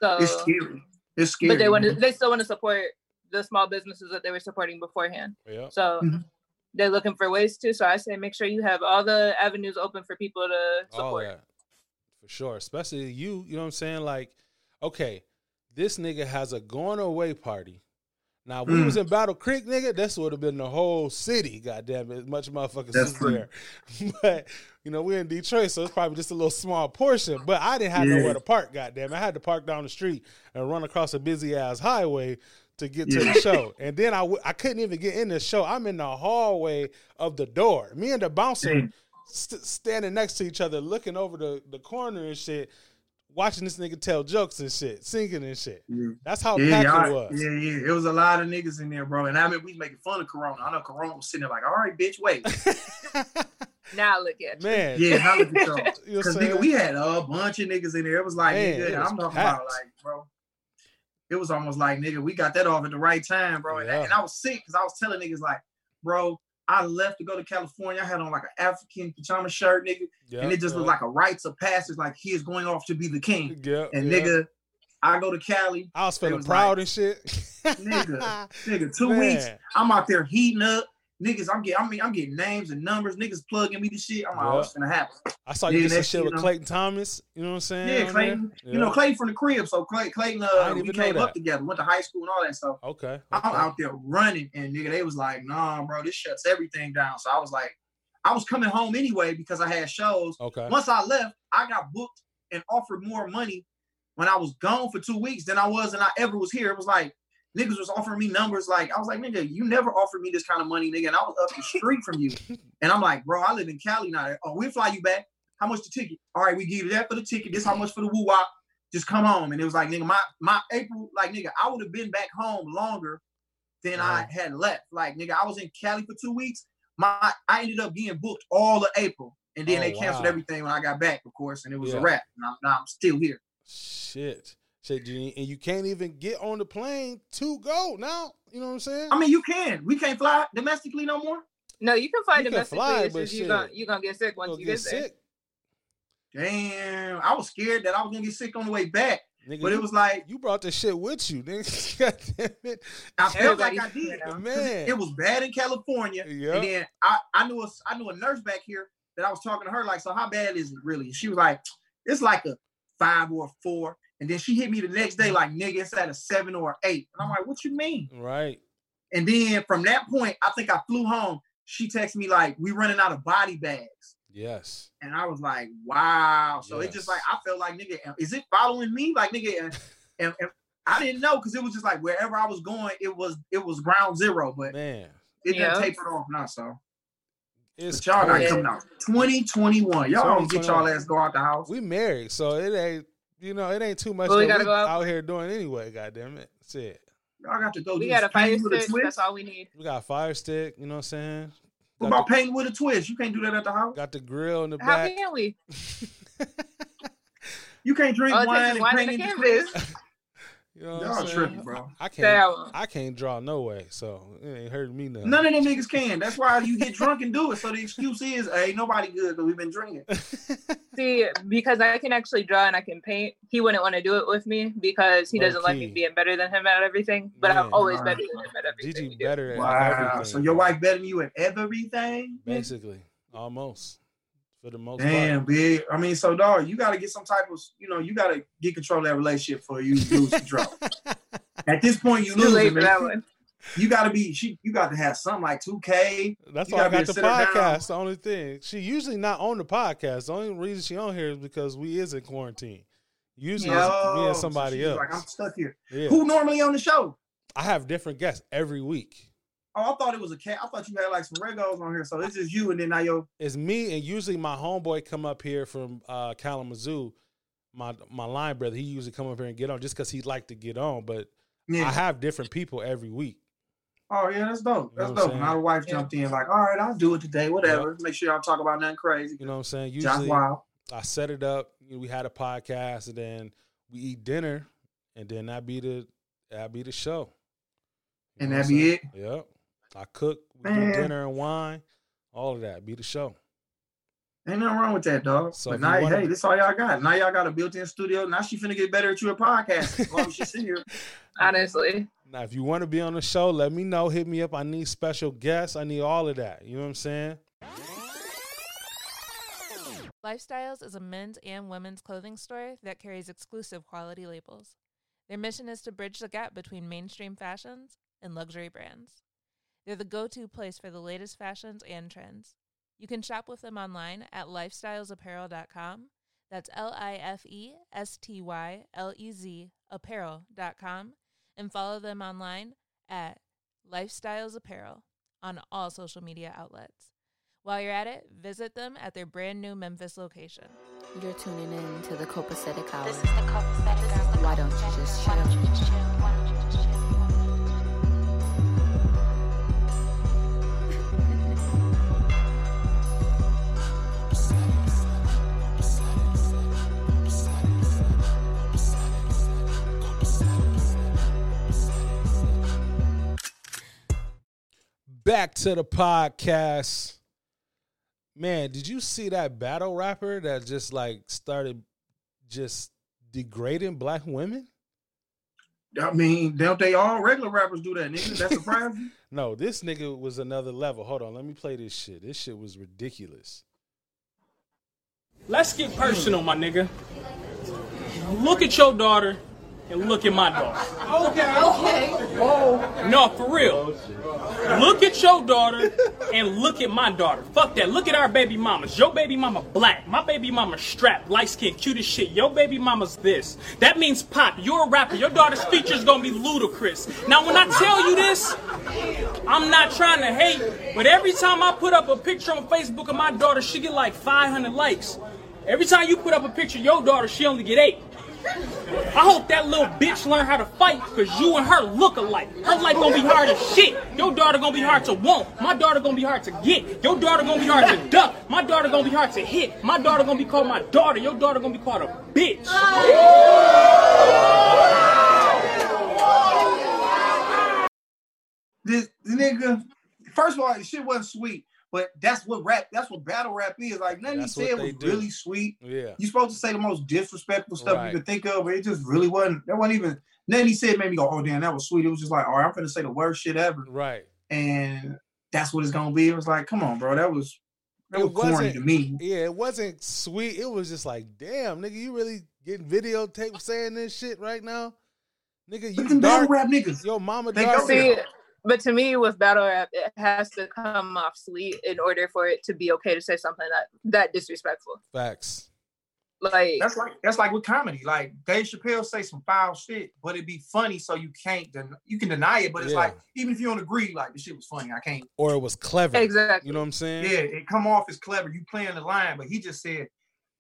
[SPEAKER 6] So,
[SPEAKER 5] It's scary. It's scary.
[SPEAKER 6] but they want to. They still want to support the small businesses that they were supporting beforehand.
[SPEAKER 4] Yeah.
[SPEAKER 6] So.
[SPEAKER 5] Mhm.
[SPEAKER 6] They're looking for ways to, so I say make sure you have all the avenues open for people to
[SPEAKER 4] All
[SPEAKER 6] support.
[SPEAKER 4] that. For sure. Especially you, you know what I'm saying? Like, okay, this nigga has a going away party. Now, we
[SPEAKER 5] Mm.
[SPEAKER 4] was in Battle Creek, nigga, this would have been the whole city, goddamn it. Much motherfuckers
[SPEAKER 5] That's
[SPEAKER 4] is
[SPEAKER 5] funny.
[SPEAKER 4] there. but, you know, we're in Detroit, so it's probably just a little small portion. But I didn't have
[SPEAKER 5] Yeah.
[SPEAKER 4] nowhere to park, goddamn. I had to park down the street and run across a busy ass highway to get to
[SPEAKER 5] Yeah.
[SPEAKER 4] the show. And then I w- I couldn't even get in the show. I'm in the hallway of the door. Me and the bouncer
[SPEAKER 5] Damn.
[SPEAKER 4] st- standing next to each other, looking over the, the corner and shit, watching this nigga tell jokes and shit, singing and shit.
[SPEAKER 5] Yeah.
[SPEAKER 4] That's how
[SPEAKER 5] Yeah,
[SPEAKER 4] packed it was.
[SPEAKER 5] yeah, yeah. It was a lot of niggas in there, bro. And I mean, we was making fun of Corona. I know Corona was sitting there like, all right, bitch, wait.
[SPEAKER 6] Now look at you.
[SPEAKER 4] Man,
[SPEAKER 5] Yeah, how look at y'all.
[SPEAKER 4] you know
[SPEAKER 5] Because
[SPEAKER 4] what I'm
[SPEAKER 5] nigga,
[SPEAKER 4] saying?
[SPEAKER 5] we had a bunch of niggas in there. It was like,
[SPEAKER 4] Man,
[SPEAKER 5] nigga,
[SPEAKER 4] it was
[SPEAKER 5] I'm talking
[SPEAKER 4] packed.
[SPEAKER 5] about like, bro. It was almost like, nigga, we got that off at the right time, bro. And,
[SPEAKER 4] Yeah.
[SPEAKER 5] and I was sick because I was telling niggas like, bro, I left to go to California. I had on like an African pajama shirt, nigga,
[SPEAKER 4] Yep,
[SPEAKER 5] and it just
[SPEAKER 4] yep,
[SPEAKER 5] looked like a rites of passage, like he is going off to be the king.
[SPEAKER 4] yep,
[SPEAKER 5] And nigga, I go to Cali,
[SPEAKER 4] I was feeling
[SPEAKER 5] was
[SPEAKER 4] proud
[SPEAKER 5] like,
[SPEAKER 4] and shit.
[SPEAKER 5] nigga, nigga, two
[SPEAKER 4] Man.
[SPEAKER 5] weeks. I'm out there heating up. Niggas, I'm getting, I mean, I'm getting names and numbers. Niggas plugging me to shit. I'm like, oh, it's gonna happen.
[SPEAKER 4] I saw you
[SPEAKER 5] Yeah,
[SPEAKER 4] did some shit with
[SPEAKER 5] you know-
[SPEAKER 4] Clayton Thomas. You know what I'm saying?
[SPEAKER 5] Yeah? Clayton. You know, Clayton from the crib. So Clay, Clayton, uh, we came up together, went to high school and all that stuff.
[SPEAKER 4] Okay.
[SPEAKER 5] I'm out there running, and nigga, they was like, nah, bro, this shuts everything down. So I was like, I was coming home anyway because I had shows.
[SPEAKER 4] Okay.
[SPEAKER 5] Once I left, I got booked and offered more money when I was gone for two weeks than I was and I ever was here. It was like niggas was offering me numbers like I was like, nigga, you never offered me this kind of money, nigga, and I was up the street from you. And I'm like, bro, I live in Cali now. Oh, we'll fly you back. How much the ticket? All right, we give you that for the ticket. This how much for the woo wop. Just come home. And it was like, nigga, my my April, like nigga, I would have been back home longer than I had left. Like nigga, I was in Cali for two weeks. My I ended up getting booked all of April, and then
[SPEAKER 4] Oh,
[SPEAKER 5] they canceled
[SPEAKER 4] wow.
[SPEAKER 5] everything when I got back, of course, and it was
[SPEAKER 4] Yeah.
[SPEAKER 5] a wrap. And I'm, now I'm still here.
[SPEAKER 4] Shit. Shit, and you can't even get on the plane to go now. You know what I'm saying?
[SPEAKER 5] I mean, you can. We can't fly domestically no more.
[SPEAKER 6] No, you can fly
[SPEAKER 4] You can
[SPEAKER 6] domestically.
[SPEAKER 4] fly, but you're
[SPEAKER 6] gonna you gonna get sick once
[SPEAKER 4] You'll
[SPEAKER 6] you
[SPEAKER 4] get
[SPEAKER 6] get there.
[SPEAKER 4] sick.
[SPEAKER 5] Damn, I was scared that I was gonna get sick on the way back,
[SPEAKER 4] Nigga,
[SPEAKER 5] but
[SPEAKER 4] you,
[SPEAKER 5] it was like
[SPEAKER 4] you brought this shit with you, nigga. God damn it.
[SPEAKER 5] I felt like I did.
[SPEAKER 6] doing it
[SPEAKER 4] Man.
[SPEAKER 5] It was bad in California,
[SPEAKER 4] Yep.
[SPEAKER 5] and then I, I knew a I knew a nurse back here that I was talking to her like, so how bad is it really? She was like, it's like a five or a four, and then she hit me the next day like, nigga, it's at a seven or eight, and I'm like, what you mean?
[SPEAKER 4] Right.
[SPEAKER 5] And then from that point, I think I flew home. She texted me like, we running out of body bags.
[SPEAKER 4] Yes.
[SPEAKER 5] And I was like, wow. So it just like I felt like nigga, is it following me? Like nigga, and, and, and I didn't know because it was just like wherever I was going, it was it was ground zero, but
[SPEAKER 4] Man.
[SPEAKER 5] it
[SPEAKER 6] Yeah.
[SPEAKER 5] didn't taper off now. So
[SPEAKER 4] It's
[SPEAKER 5] but y'all got coming out 2021. Y'all don't get y'all ass go out the house.
[SPEAKER 4] We married, so it ain't you know, it ain't too much
[SPEAKER 6] Well, we gotta go out.
[SPEAKER 4] out here doing anyway, goddamn it. That's it.
[SPEAKER 5] Y'all got to go.
[SPEAKER 6] We
[SPEAKER 5] do
[SPEAKER 6] got a fire
[SPEAKER 5] painting with a
[SPEAKER 6] stick. That's all we need.
[SPEAKER 4] We got a fire stick, you know what I'm saying?
[SPEAKER 5] What about
[SPEAKER 4] the,
[SPEAKER 5] painting with a twist? You can't do that at the house.
[SPEAKER 4] got the grill in the
[SPEAKER 6] How
[SPEAKER 4] back.
[SPEAKER 6] can we?
[SPEAKER 5] You can't drink
[SPEAKER 6] Oh,
[SPEAKER 5] wine and
[SPEAKER 6] wine
[SPEAKER 5] paint
[SPEAKER 6] and a
[SPEAKER 5] in the twist.
[SPEAKER 4] You know what
[SPEAKER 5] Y'all
[SPEAKER 4] I'm saying?
[SPEAKER 5] tripping, bro.
[SPEAKER 4] I can't. I can't draw no way, so it ain't hurting me none.
[SPEAKER 5] None of them niggas can. That's why you get drunk and do it. So the excuse is, hey, nobody good because we've been drinking.
[SPEAKER 6] See, because I can actually draw and I can paint, he wouldn't want to do it with me because he doesn't like me being better than him at everything. But
[SPEAKER 4] Man.
[SPEAKER 6] I'm always
[SPEAKER 5] Wow.
[SPEAKER 6] better than him at everything.
[SPEAKER 4] Gigi better at
[SPEAKER 5] Wow.
[SPEAKER 4] everything.
[SPEAKER 5] So your wife better than you at everything?
[SPEAKER 4] basically almost for the most
[SPEAKER 5] Damn,
[SPEAKER 4] part.
[SPEAKER 5] big. I mean, so dog, you gotta get some type of, you know, you gotta get control of that relationship for you to lose control. At this point, you lose. it, man.
[SPEAKER 6] that one.
[SPEAKER 5] you gotta be she you got to have something like 2K.
[SPEAKER 4] That's
[SPEAKER 5] You
[SPEAKER 4] why I
[SPEAKER 5] gotta be
[SPEAKER 4] got
[SPEAKER 5] a
[SPEAKER 4] the
[SPEAKER 5] sitter down.
[SPEAKER 4] podcast. The only thing she usually not on the podcast. The only reason she on here is because we is in quarantine. Usually it's me
[SPEAKER 5] Yo,
[SPEAKER 4] and oh,
[SPEAKER 5] so
[SPEAKER 4] somebody
[SPEAKER 5] she's
[SPEAKER 4] else.
[SPEAKER 5] Like I'm stuck here.
[SPEAKER 4] yeah.
[SPEAKER 5] Who normally on the show?
[SPEAKER 4] I have different guests every week.
[SPEAKER 5] Oh, I thought it was a cat. I thought you had like some regos on here. So it's just you and then now yo.
[SPEAKER 4] It's me and usually my homeboy come up here from uh, Kalamazoo. My my line brother, he usually come up here and get on just because he'd like to get on. But
[SPEAKER 5] Yeah.
[SPEAKER 4] I have different people every week.
[SPEAKER 5] Oh yeah, that's dope.
[SPEAKER 4] You know
[SPEAKER 5] That's dope. My wife jumped in like, all right, I'll do it today. Whatever. Make sure y'all talk about nothing crazy.
[SPEAKER 4] You know what I'm saying? Usually I set it up. You know, we had a podcast, and then we eat dinner, and then that be the that be the show. You
[SPEAKER 5] And that be it?
[SPEAKER 4] Yep. I cook, we
[SPEAKER 5] Man.
[SPEAKER 4] do dinner and wine, all of that. Be the show.
[SPEAKER 5] Ain't nothing wrong with that, dog.
[SPEAKER 4] So
[SPEAKER 5] but now,
[SPEAKER 4] you wanna-
[SPEAKER 5] hey, this all y'all got. Now y'all got a built-in studio. Now she finna get better at your podcast. As long as she here.
[SPEAKER 6] Honestly.
[SPEAKER 4] Now, if you want to be on the show, let me know. Hit me up. I need special guests. I need all of that. You know what I'm saying?
[SPEAKER 3] Lifestylez is a men's and women's clothing store that carries exclusive quality labels. Their mission is to bridge the gap between mainstream fashions and luxury brands. They're the go to place for the latest fashions and trends. You can shop with them online at lifestylezapparel.com. That's L I F E S T Y L E Z apparel.com and follow them online at Lifestylez Apparel on all social media outlets. While you're at it, visit them at their brand new Memphis location.
[SPEAKER 1] You're tuning in to the copacetic hour.
[SPEAKER 8] This is the copacetic hour.
[SPEAKER 1] Why don't you just
[SPEAKER 8] Why don't you just chill? Why don't you just chill?
[SPEAKER 4] Back to the podcast. Man, did you see that battle rapper that just like started just degrading black women?
[SPEAKER 5] I mean, don't they all regular rappers do that, nigga? That's surprising.
[SPEAKER 4] No, this nigga was another level. Hold on, let me play this shit. This shit was ridiculous.
[SPEAKER 9] Let's get personal, my nigga. Look at your daughter and look at my daughter. Okay. Okay. Whoa. No, for real. Look at your daughter and look at my daughter. Fuck that. Look at our baby mamas. Your baby mama black. My baby mama strapped, light skin, cute as shit. Your baby mama's this. That means pop. You're a rapper. Your daughter's features gonna be ludicrous. Now, when I tell you this, I'm not trying to hate, but every time I put up a picture on Facebook of my daughter, she get like 500 likes. Every time you put up a picture of your daughter, she only get eight. I hope that little bitch learn how to fight, cause you and her look alike. Her life gonna be hard as shit. Your daughter gonna be hard to want. My daughter gonna be hard to get. Your daughter gonna be hard to duck. My daughter gonna be hard to hit. My daughter gonna be called my daughter. Your daughter gonna be called a bitch.
[SPEAKER 5] this, nigga, first of all, shit wasn't sweet, but that's what rap, that's what battle rap is. Like nothing
[SPEAKER 4] That's
[SPEAKER 5] he said was
[SPEAKER 4] do.
[SPEAKER 5] really sweet.
[SPEAKER 4] Yeah.
[SPEAKER 5] You supposed to say the most disrespectful stuff
[SPEAKER 4] Right.
[SPEAKER 5] you could think of, but it just really wasn't. That wasn't even. Nothing he said made me go, "Oh damn, that was sweet." It was just like, "All right, I'm gonna say the worst shit ever,"
[SPEAKER 4] Right.
[SPEAKER 5] and that's what it's gonna be. It was like, "Come on, bro, that was that
[SPEAKER 4] It
[SPEAKER 5] was corny to me."
[SPEAKER 4] Yeah, it wasn't sweet. It was just like, damn, nigga, you really getting videotaped saying this shit right now? Nigga, you dark.
[SPEAKER 5] rap niggas.
[SPEAKER 4] Yo, mama
[SPEAKER 5] They
[SPEAKER 4] dark.
[SPEAKER 6] See, but to me, with battle rap, it has to come off sweet in order for it to be okay to say something that that disrespectful.
[SPEAKER 4] Facts.
[SPEAKER 6] Like
[SPEAKER 5] That's like that's like with comedy. Like Dave Chappelle say some foul shit, but it be funny, so you can't den- you can deny it. But it's
[SPEAKER 4] Yeah.
[SPEAKER 5] like even if you don't agree, like the shit was funny, I can't.
[SPEAKER 4] Or it was clever.
[SPEAKER 6] exactly.
[SPEAKER 4] You know what I'm saying?
[SPEAKER 5] Yeah, it come off as clever. You playing the line, but he just said,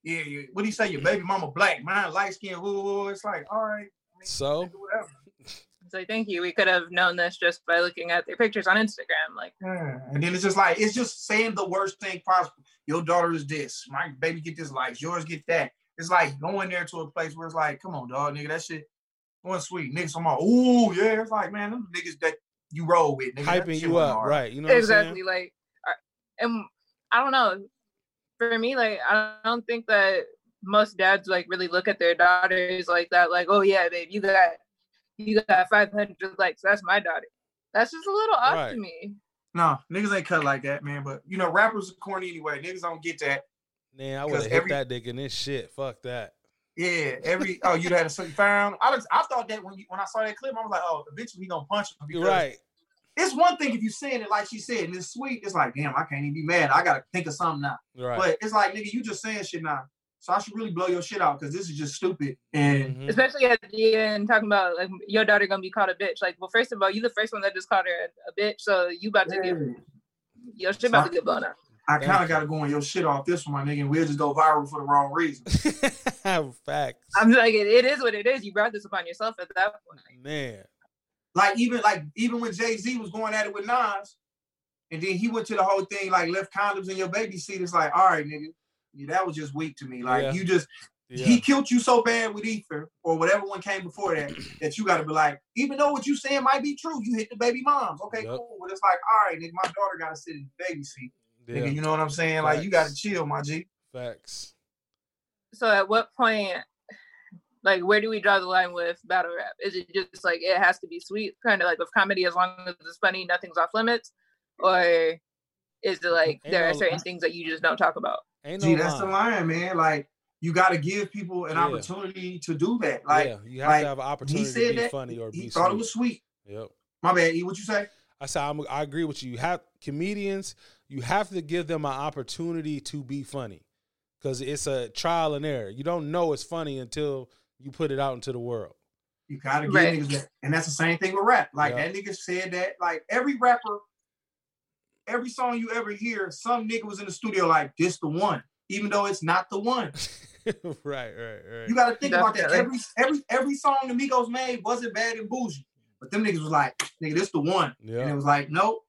[SPEAKER 5] "Yeah, yeah. what do you say? Your baby mama black, mine light skin." It's like, all right, I
[SPEAKER 4] So
[SPEAKER 5] whatever.
[SPEAKER 6] It's like, thank you. We could have known this just by looking at their pictures on Instagram. Like,
[SPEAKER 5] Yeah. And then it's just like it's just saying the worst thing possible. Your daughter is this. My baby get this likes. Yours get that. It's like going there to a place where it's like, come on, dog, nigga, that shit wasn't sweet. Niggas, I'm like, ooh, yeah. It's like, man, them niggas that you roll with, nigga, that
[SPEAKER 4] hyping you up,
[SPEAKER 5] hard.
[SPEAKER 4] right? You know what
[SPEAKER 6] exactly.
[SPEAKER 4] I'm
[SPEAKER 6] Like, and I don't know. For me, like, I don't think that most dads like really look at their daughters like that. Like, oh yeah, babe, you got you got 500 likes. That's my daughter. That's just a little off
[SPEAKER 4] Right.
[SPEAKER 6] to me.
[SPEAKER 5] No, niggas ain't cut like that, man. But you know, rappers are corny anyway. Niggas don't get that.
[SPEAKER 4] saying? Man, I would
[SPEAKER 5] Because
[SPEAKER 4] have hit
[SPEAKER 5] every-
[SPEAKER 4] that dick in this shit. Fuck that.
[SPEAKER 5] Yeah, every oh, you had a certain found. I was, I thought that when you, when I saw that clip, I was like, oh, eventually he gonna punch him. Because
[SPEAKER 4] right.
[SPEAKER 5] it's one thing if you saying it like she said and it's sweet. It's like, damn, I can't even be mad. I gotta think of something now.
[SPEAKER 4] Right.
[SPEAKER 5] But it's like, nigga, you just saying shit now. So I should really blow your shit out because this is just stupid. And
[SPEAKER 4] Mhm.
[SPEAKER 6] Especially at the end, talking about like your daughter gonna be called a bitch. Like, well, first of all, you the first one that just called her a, a bitch, so you about to get your shit about to get blown up.
[SPEAKER 5] I kind of gotta go on your shit off this one, my nigga, and we'll just go viral for the wrong reason.
[SPEAKER 4] Facts.
[SPEAKER 6] I'm like, it, it is what it is. You brought this upon yourself at that point.
[SPEAKER 4] Man.
[SPEAKER 5] like even like even when Jay Z was going at it with Nas, and then he went to the whole thing like left condoms in your baby seat. It's like, all right, nigga, yeah, that was just weak to me. Like
[SPEAKER 4] Yeah.
[SPEAKER 5] you just
[SPEAKER 4] Yeah.
[SPEAKER 5] he killed you so bad with Ether or whatever one came before that that you got to be like, even though what you saying might be true, you hit the baby moms. Okay,
[SPEAKER 4] Yep.
[SPEAKER 5] cool. But it's like, all right, nigga, my daughter got to sit in the baby seat.
[SPEAKER 4] yeah.
[SPEAKER 5] Nigga, you know what I'm saying? Like you got to chill, my G.
[SPEAKER 4] Facts.
[SPEAKER 6] So at what point, like, where do we draw the line with battle rap? Is it just like it has to be sweet, kind of like with comedy, as long as it's funny, nothing's off limits, or is it like
[SPEAKER 4] Ain't
[SPEAKER 6] there are certain things that you just don't talk about?
[SPEAKER 4] Ain't no
[SPEAKER 5] Gee, that's the
[SPEAKER 4] line.
[SPEAKER 5] line, man. Like you got to give people an
[SPEAKER 4] Yeah.
[SPEAKER 5] opportunity to do that. Like
[SPEAKER 4] yeah, you have
[SPEAKER 5] like,
[SPEAKER 4] to have an opportunity to
[SPEAKER 5] said
[SPEAKER 4] be
[SPEAKER 5] that,
[SPEAKER 4] funny or
[SPEAKER 5] he
[SPEAKER 4] be
[SPEAKER 5] thought
[SPEAKER 4] sweet.
[SPEAKER 5] it was sweet.
[SPEAKER 4] Yep.
[SPEAKER 5] My bad. E, what you say?
[SPEAKER 4] I said I'm, I agree with you. You have comedians. You have to give them an opportunity to be funny, because it's a trial and error. You don't know it's funny until you put it out into the world.
[SPEAKER 5] You gotta give
[SPEAKER 6] Right.
[SPEAKER 5] niggas that. And that's the same thing with rap. Like
[SPEAKER 4] Yeah.
[SPEAKER 5] that nigga said that. Like every rapper, every song you ever hear, some nigga was in the studio like, this the one. Even though it's not the one.
[SPEAKER 4] right, right, right.
[SPEAKER 5] You gotta think about that.
[SPEAKER 6] Definitely.
[SPEAKER 5] Every every every song the Migos made wasn't Bad and Boujee. But them niggas was like, nigga, this the one. And it was like, nope,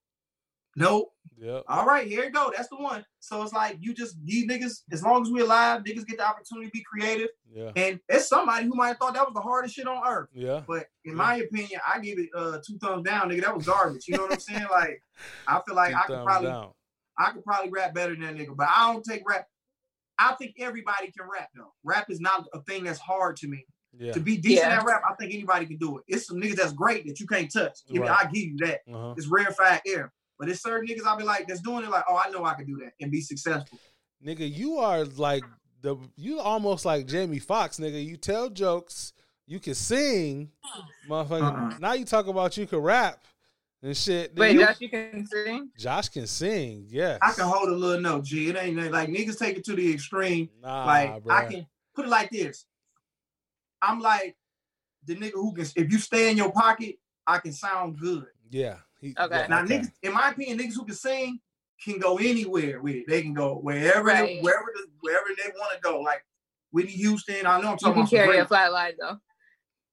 [SPEAKER 5] nope.
[SPEAKER 4] yep.
[SPEAKER 5] All right, here you go. That's the one. So it's like you just these niggas, as long as we alive, niggas get the opportunity to be creative.
[SPEAKER 4] Yeah,
[SPEAKER 5] And it's somebody who might have thought that was the hardest shit on earth.
[SPEAKER 4] yeah.
[SPEAKER 5] But in my opinion, I give it uh two thumbs down, nigga. That was garbage. You know what I'm saying? Like, I feel like
[SPEAKER 4] Two
[SPEAKER 5] I could probably
[SPEAKER 4] down.
[SPEAKER 5] I could probably rap better than that nigga, but I don't take rap. I think everybody can rap though. Rap is not a thing that's hard to me.
[SPEAKER 4] Yeah.
[SPEAKER 5] To be decent
[SPEAKER 6] Yeah.
[SPEAKER 5] at rap, I think anybody can do it. It's some niggas that's great that you can't touch. Give
[SPEAKER 4] Right.
[SPEAKER 5] I give you that.
[SPEAKER 4] Uh-huh.
[SPEAKER 5] It's rarefied air. But it's certain niggas I'll be like, that's doing it like, oh, I know I can do that and be successful.
[SPEAKER 4] Nigga, you are like the you almost like Jamie Foxx, nigga. You tell jokes, you can sing, motherfucker.
[SPEAKER 5] Uh-uh.
[SPEAKER 4] Now you talk about you can rap and shit.
[SPEAKER 6] Wait,
[SPEAKER 4] nigga.
[SPEAKER 6] Josh, you can sing?
[SPEAKER 4] Josh can sing, Yeah,
[SPEAKER 5] I can hold a little note, G. It ain't like niggas take it to the extreme.
[SPEAKER 4] Nah,
[SPEAKER 5] like I can put it like this. I'm like the nigga who can if you stay in your pocket, I can sound good.
[SPEAKER 4] Yeah. He,
[SPEAKER 6] Okay.
[SPEAKER 4] yeah,
[SPEAKER 5] Now
[SPEAKER 4] okay.
[SPEAKER 5] niggas, in my opinion, niggas who can sing can go anywhere with it. They can go wherever
[SPEAKER 6] Right.
[SPEAKER 5] wherever the, wherever they want to go. Like Whitney Houston, I know I'm
[SPEAKER 6] You
[SPEAKER 5] talking
[SPEAKER 6] can
[SPEAKER 5] about some
[SPEAKER 6] carry
[SPEAKER 5] great-
[SPEAKER 6] a flat line though.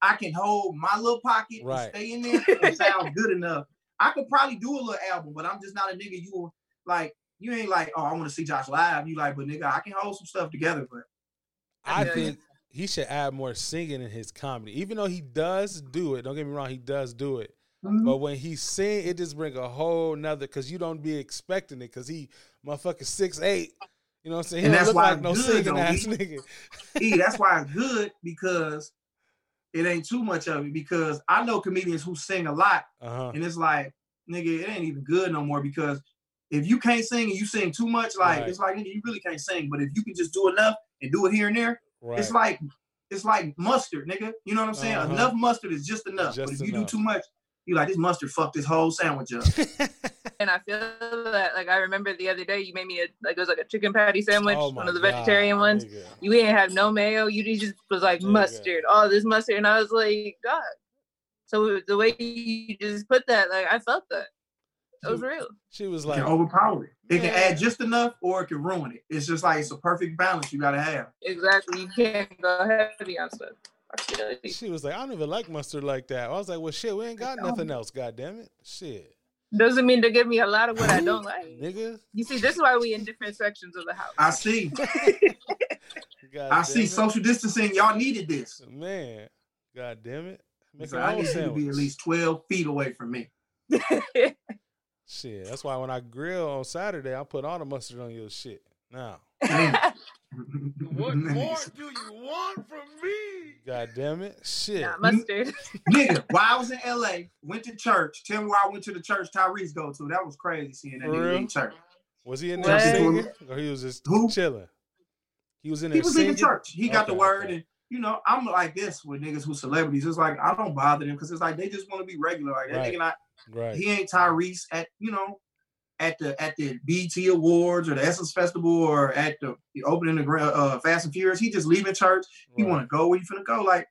[SPEAKER 5] I can hold my little pocket
[SPEAKER 4] Right.
[SPEAKER 5] and stay in there and sound good enough. I could probably do a little album, but I'm just not a nigga you like you ain't like, oh, I want to see Josh live. You like, but nigga, I can hold some stuff together, but
[SPEAKER 4] I
[SPEAKER 6] Yeah.
[SPEAKER 4] think he should add more singing in his comedy. Even though he does do it, don't get me wrong, he does do it.
[SPEAKER 5] Mm-hmm.
[SPEAKER 4] But when he sing, it just bring a whole nother because you don't be expecting it because he motherfucking six eight. You know what I'm saying? He
[SPEAKER 5] And
[SPEAKER 4] don't
[SPEAKER 5] that's
[SPEAKER 4] look
[SPEAKER 5] why
[SPEAKER 4] like no
[SPEAKER 5] it's good,
[SPEAKER 4] singing ass nigga.
[SPEAKER 5] E, that's why it's good because it ain't too much of it. Because I know comedians who sing a lot,
[SPEAKER 4] Uh huh.
[SPEAKER 5] and it's like, nigga, it ain't even good no more. Because if you can't sing and you sing too much, like
[SPEAKER 4] Right.
[SPEAKER 5] it's like nigga, you really can't sing. But if you can just do enough and do it here and there,
[SPEAKER 4] Right.
[SPEAKER 5] it's like it's like mustard, nigga. You know what I'm saying?
[SPEAKER 4] Uh-huh.
[SPEAKER 5] Enough mustard is just enough.
[SPEAKER 4] Just
[SPEAKER 5] but if you do too much, you like this mustard fucked this whole sandwich up.
[SPEAKER 6] And I feel that like I remember the other day you made me a like it was like a chicken patty sandwich,
[SPEAKER 4] Oh
[SPEAKER 6] one of the
[SPEAKER 4] God,
[SPEAKER 6] vegetarian ones.
[SPEAKER 4] nigga.
[SPEAKER 6] You didn't have no mayo. You just was like
[SPEAKER 4] Nigga.
[SPEAKER 6] mustard, all this mustard, and I was like, God. So the way you just put that, like I felt that. It was real.
[SPEAKER 4] She was
[SPEAKER 5] It
[SPEAKER 4] like,
[SPEAKER 5] can overpower it. It can
[SPEAKER 6] Yeah.
[SPEAKER 5] add just enough or it can ruin it. It's just like it's a perfect balance you gotta have.
[SPEAKER 6] Exactly. You can't go heavy on stuff. I
[SPEAKER 4] she was like, I don't even like mustard like that. I was like, well, shit, we ain't got nothing else. God damn it, shit,
[SPEAKER 6] Doesn't mean to give me a lot of what I don't like.
[SPEAKER 4] nigga.
[SPEAKER 6] You see, this is why we in different sections of the house.
[SPEAKER 5] I see.
[SPEAKER 4] God
[SPEAKER 5] I see
[SPEAKER 4] it.
[SPEAKER 5] social distancing. Y'all needed this.
[SPEAKER 4] Man, god damn it. Make
[SPEAKER 5] So I
[SPEAKER 4] own
[SPEAKER 5] need you to be at least 12 feet away from me.
[SPEAKER 4] Shit, that's why when I grill on Saturday, I put all the mustard on your shit. Now,
[SPEAKER 5] What more
[SPEAKER 10] do you want from me?
[SPEAKER 4] god damn it, shit.
[SPEAKER 6] Not mustard.
[SPEAKER 5] Nigga, while I was in LA, went to church. Tell me where I went to the church Tyrese go to. That was crazy seeing that
[SPEAKER 4] For
[SPEAKER 5] nigga
[SPEAKER 4] real?
[SPEAKER 5] in church.
[SPEAKER 4] Was he in there
[SPEAKER 6] What?
[SPEAKER 4] singing, or he was just
[SPEAKER 5] Who?
[SPEAKER 4] chilling? He was in there
[SPEAKER 5] He
[SPEAKER 4] there
[SPEAKER 5] was
[SPEAKER 4] singing.
[SPEAKER 5] in the church. He got the word,
[SPEAKER 4] okay.
[SPEAKER 5] and you know, I'm like this with niggas who celebrities. It's like I don't bother them because it's like they just want to be regular. Like that
[SPEAKER 4] Right.
[SPEAKER 5] nigga not
[SPEAKER 4] Right.
[SPEAKER 5] He ain't Tyrese at you know at the at the BET Awards or the Essence Festival or at the, the opening of uh, Fast and Furious. He just leaving church. He
[SPEAKER 4] Right.
[SPEAKER 5] want to go where you finna go. Like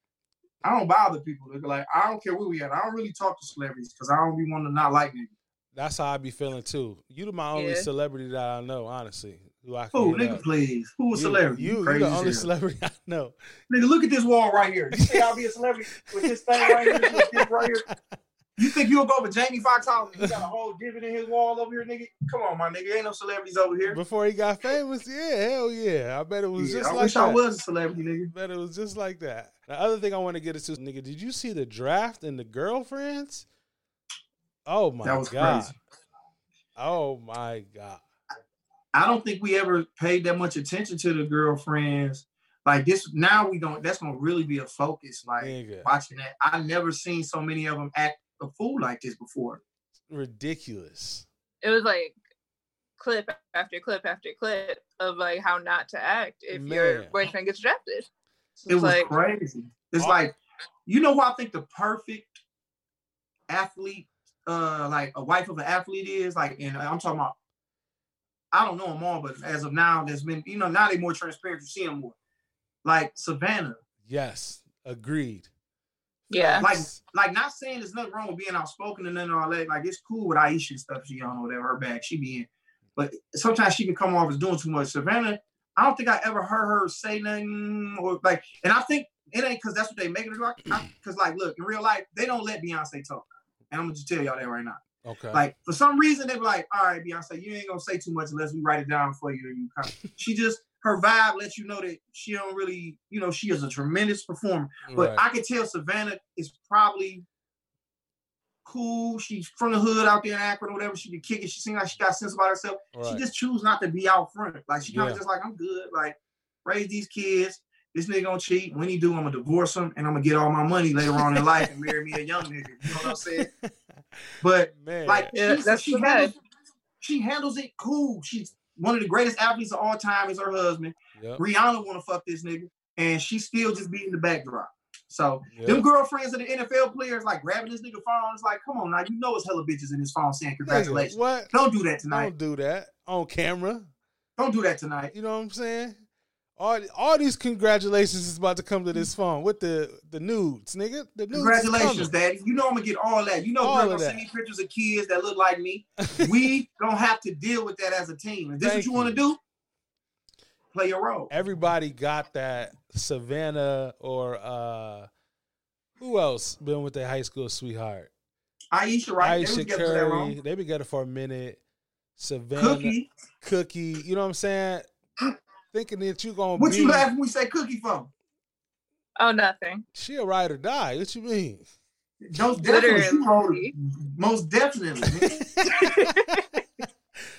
[SPEAKER 5] I don't bother people. They're Like I don't care where we at. I don't really talk to celebrities because I don't be wanting to not like niggas.
[SPEAKER 4] That's how I be feeling too. You the my only
[SPEAKER 6] Yeah.
[SPEAKER 4] celebrity that I know, honestly. Who I can
[SPEAKER 5] Who
[SPEAKER 4] hit
[SPEAKER 5] nigga,
[SPEAKER 4] up.
[SPEAKER 5] please? Who a
[SPEAKER 4] You-
[SPEAKER 5] celebrity?
[SPEAKER 4] You, you
[SPEAKER 5] crazy
[SPEAKER 4] the only
[SPEAKER 5] hell.
[SPEAKER 4] celebrity I know.
[SPEAKER 5] Nigga, look at this wall right here. You think I'll be a celebrity with this thing right here, this right here? You think you'll go with Jamie Foxx house he got a whole divot in his wall over here, nigga? Come on, my nigga. Ain't no celebrities over here.
[SPEAKER 4] Before he got famous, yeah, hell yeah. I bet it was
[SPEAKER 5] Yeah,
[SPEAKER 4] just
[SPEAKER 5] I
[SPEAKER 4] like
[SPEAKER 5] wish
[SPEAKER 4] that.
[SPEAKER 5] I was a celebrity, nigga.
[SPEAKER 4] bet it was just like that. The other thing I want to get into, nigga, did you see the draft and the girlfriends? Oh my
[SPEAKER 5] That was
[SPEAKER 4] god.
[SPEAKER 5] crazy.
[SPEAKER 4] Oh my god.
[SPEAKER 5] I don't think we ever paid that much attention to the girlfriends. Like this, now we don't. That's gonna really be a focus. Like
[SPEAKER 4] Nigga.
[SPEAKER 5] watching that, I never seen so many of them act a fool like this before.
[SPEAKER 4] Ridiculous.
[SPEAKER 6] It was like clip after clip after clip of like how not to act if your boyfriend gets drafted. It's
[SPEAKER 5] It was
[SPEAKER 6] like
[SPEAKER 5] crazy. It's
[SPEAKER 4] Oh.
[SPEAKER 5] like, you know who I think the perfect athlete, uh, like a wife of an athlete is? Like, and I'm talking about, I don't know them all, but as of now, there's been, you know, now they're more transparent. You see them more. Like Savannah.
[SPEAKER 4] Yes. Agreed.
[SPEAKER 6] Yeah.
[SPEAKER 5] Like, like not saying there's nothing wrong with being outspoken and then all that. Like, it's cool with Ayesha and stuff she on or whatever, her bag she be in. But sometimes she can come off as doing too much. Savannah, I don't think I ever heard her say nothing or like, and I think it ain't because that's what they make it like. Because like, look, in real life, they don't let Beyonce talk, and I'm gonna just tell y'all that right now.
[SPEAKER 4] Okay.
[SPEAKER 5] Like for some reason, they be like, "All right, Beyonce, you ain't gonna say too much unless we write it down for you." And you come. she just her vibe lets you know that she don't really, you know, she is a tremendous performer. But
[SPEAKER 4] Right.
[SPEAKER 5] I could tell Savannah is probably cool. She's from the hood out there in Akron or whatever. She can kick it. She seems like she got sense about herself. She just choose not to be out front. Like she kind of
[SPEAKER 4] Yeah.
[SPEAKER 5] just like, I'm good. Like raise these kids. This nigga gonna cheat. When he do, I'm gonna divorce him and I'm gonna get all my money later on in life and marry me a young nigga. You know what I'm saying? But
[SPEAKER 4] Man.
[SPEAKER 5] like
[SPEAKER 6] Yeah,
[SPEAKER 5] she's-
[SPEAKER 6] that's
[SPEAKER 5] she
[SPEAKER 6] the
[SPEAKER 5] handles, she handles it cool. She's one of the greatest athletes of all time. Is her husband.
[SPEAKER 4] Yep.
[SPEAKER 5] Rihanna want to fuck this nigga, and she still just beating the backdrop. So
[SPEAKER 4] Yep.
[SPEAKER 5] them girlfriends of the NFL players like grabbing this nigga phone. It's like, come on now, you know it's hella bitches in his phone saying
[SPEAKER 4] Nigga,
[SPEAKER 5] congratulations.
[SPEAKER 4] What?
[SPEAKER 5] Don't do that tonight.
[SPEAKER 4] Don't do that on camera.
[SPEAKER 5] Don't do that tonight.
[SPEAKER 4] You know what I'm saying? All, all these congratulations is about to come to this phone with the the nudes, nigga. The nudes.
[SPEAKER 5] Congratulations, daddy. You know I'm gonna get all that. You know
[SPEAKER 4] All of
[SPEAKER 5] gonna send me pictures of kids that look like me. we don't have to deal with that as a team. If this
[SPEAKER 4] Thank
[SPEAKER 5] what you want to do, play your role.
[SPEAKER 4] Everybody got that Savannah or uh who else been with their high school sweetheart?
[SPEAKER 5] Ayesha, right? they Ayesha that
[SPEAKER 4] Curry. They been together for a minute. Savannah
[SPEAKER 5] Cookie.
[SPEAKER 4] Cookie. You know what I'm saying? Thinking that you're gonna
[SPEAKER 5] What
[SPEAKER 4] be
[SPEAKER 5] you laughing when we say cookie for?
[SPEAKER 6] Oh, nothing.
[SPEAKER 4] she a ride or die. What you mean?
[SPEAKER 5] Most definitely. She wrote most definitely.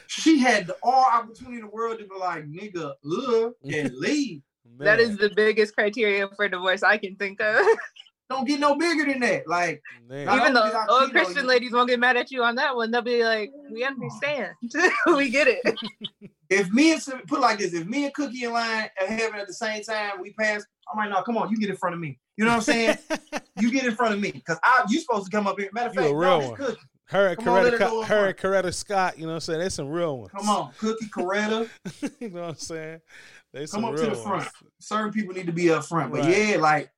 [SPEAKER 5] she had the all opportunity in the world to be like, nigga, ugh, and leave.
[SPEAKER 6] That is the biggest criteria for divorce I can think of.
[SPEAKER 5] Don't get no bigger than that. Like,
[SPEAKER 6] Even
[SPEAKER 5] only
[SPEAKER 6] the
[SPEAKER 5] did
[SPEAKER 6] old
[SPEAKER 5] cheat
[SPEAKER 6] Christian
[SPEAKER 5] you-
[SPEAKER 6] ladies won't get mad at you on that one. They'll be like, "We understand. we get it."
[SPEAKER 5] if me and put it like this, if me and Cookie in line at heaven at the same time, we pass. I'm like, no, come on, you get in front of me. You know what I'm saying? you get in front of me because I you supposed to come up here. Matter of
[SPEAKER 4] You a
[SPEAKER 5] fact,
[SPEAKER 4] real
[SPEAKER 5] no,
[SPEAKER 4] one.
[SPEAKER 5] Cookie.
[SPEAKER 4] her and
[SPEAKER 5] Come on,
[SPEAKER 4] Coretta,
[SPEAKER 5] her
[SPEAKER 4] Co- her and Coretta Scott, you know what I'm saying? They some real ones.
[SPEAKER 5] Come on, Cookie Coretta.
[SPEAKER 4] you know what I'm saying? They
[SPEAKER 5] Come
[SPEAKER 4] some
[SPEAKER 5] up to
[SPEAKER 4] real
[SPEAKER 5] the front. Certain people need to be up front. But
[SPEAKER 4] Right.
[SPEAKER 5] yeah, like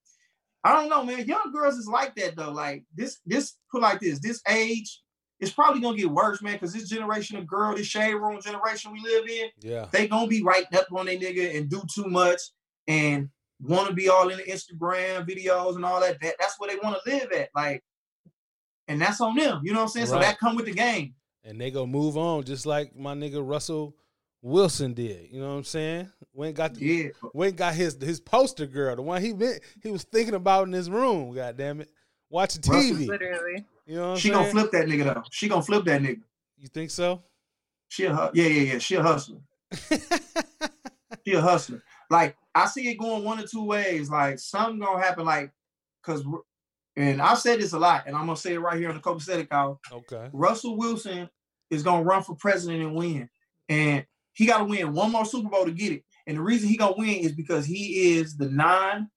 [SPEAKER 5] I don't know, man. Young girls is like that though. Like this, this put like this. This age, it's probably gonna get worse, man. Because this generation of girl, this shade room generation we live in,
[SPEAKER 4] Yeah.
[SPEAKER 5] they gonna be right up on their nigga and do too much and want to be all in the Instagram videos and all that. that that's where they want to live at. Like, and that's on them. You know what I'm saying? So that come with the game.
[SPEAKER 4] And they go move on just like my nigga Russell Wilson did. You know what I'm saying? Went got the,
[SPEAKER 5] Yeah.
[SPEAKER 4] went got his his poster girl, the one he been he was thinking about in his room. God damn it, watching
[SPEAKER 5] Russell-
[SPEAKER 4] TV.
[SPEAKER 6] Literally.
[SPEAKER 4] You know what I'm
[SPEAKER 5] She
[SPEAKER 4] saying?
[SPEAKER 5] gonna flip that nigga though. She gonna flip that nigga.
[SPEAKER 4] You think so?
[SPEAKER 5] She a hu- yeah yeah yeah. She a hustler. She a hustler. Like I see it going one or two ways. Like something gonna happen. Like because and I've said this a lot, and I'm gonna say it right here on the copacetic hour.
[SPEAKER 4] okay.
[SPEAKER 5] Russell Wilson is gonna run for president and win, and he got to win one more Super Bowl to get it. And the reason he gonna win is because he is the non.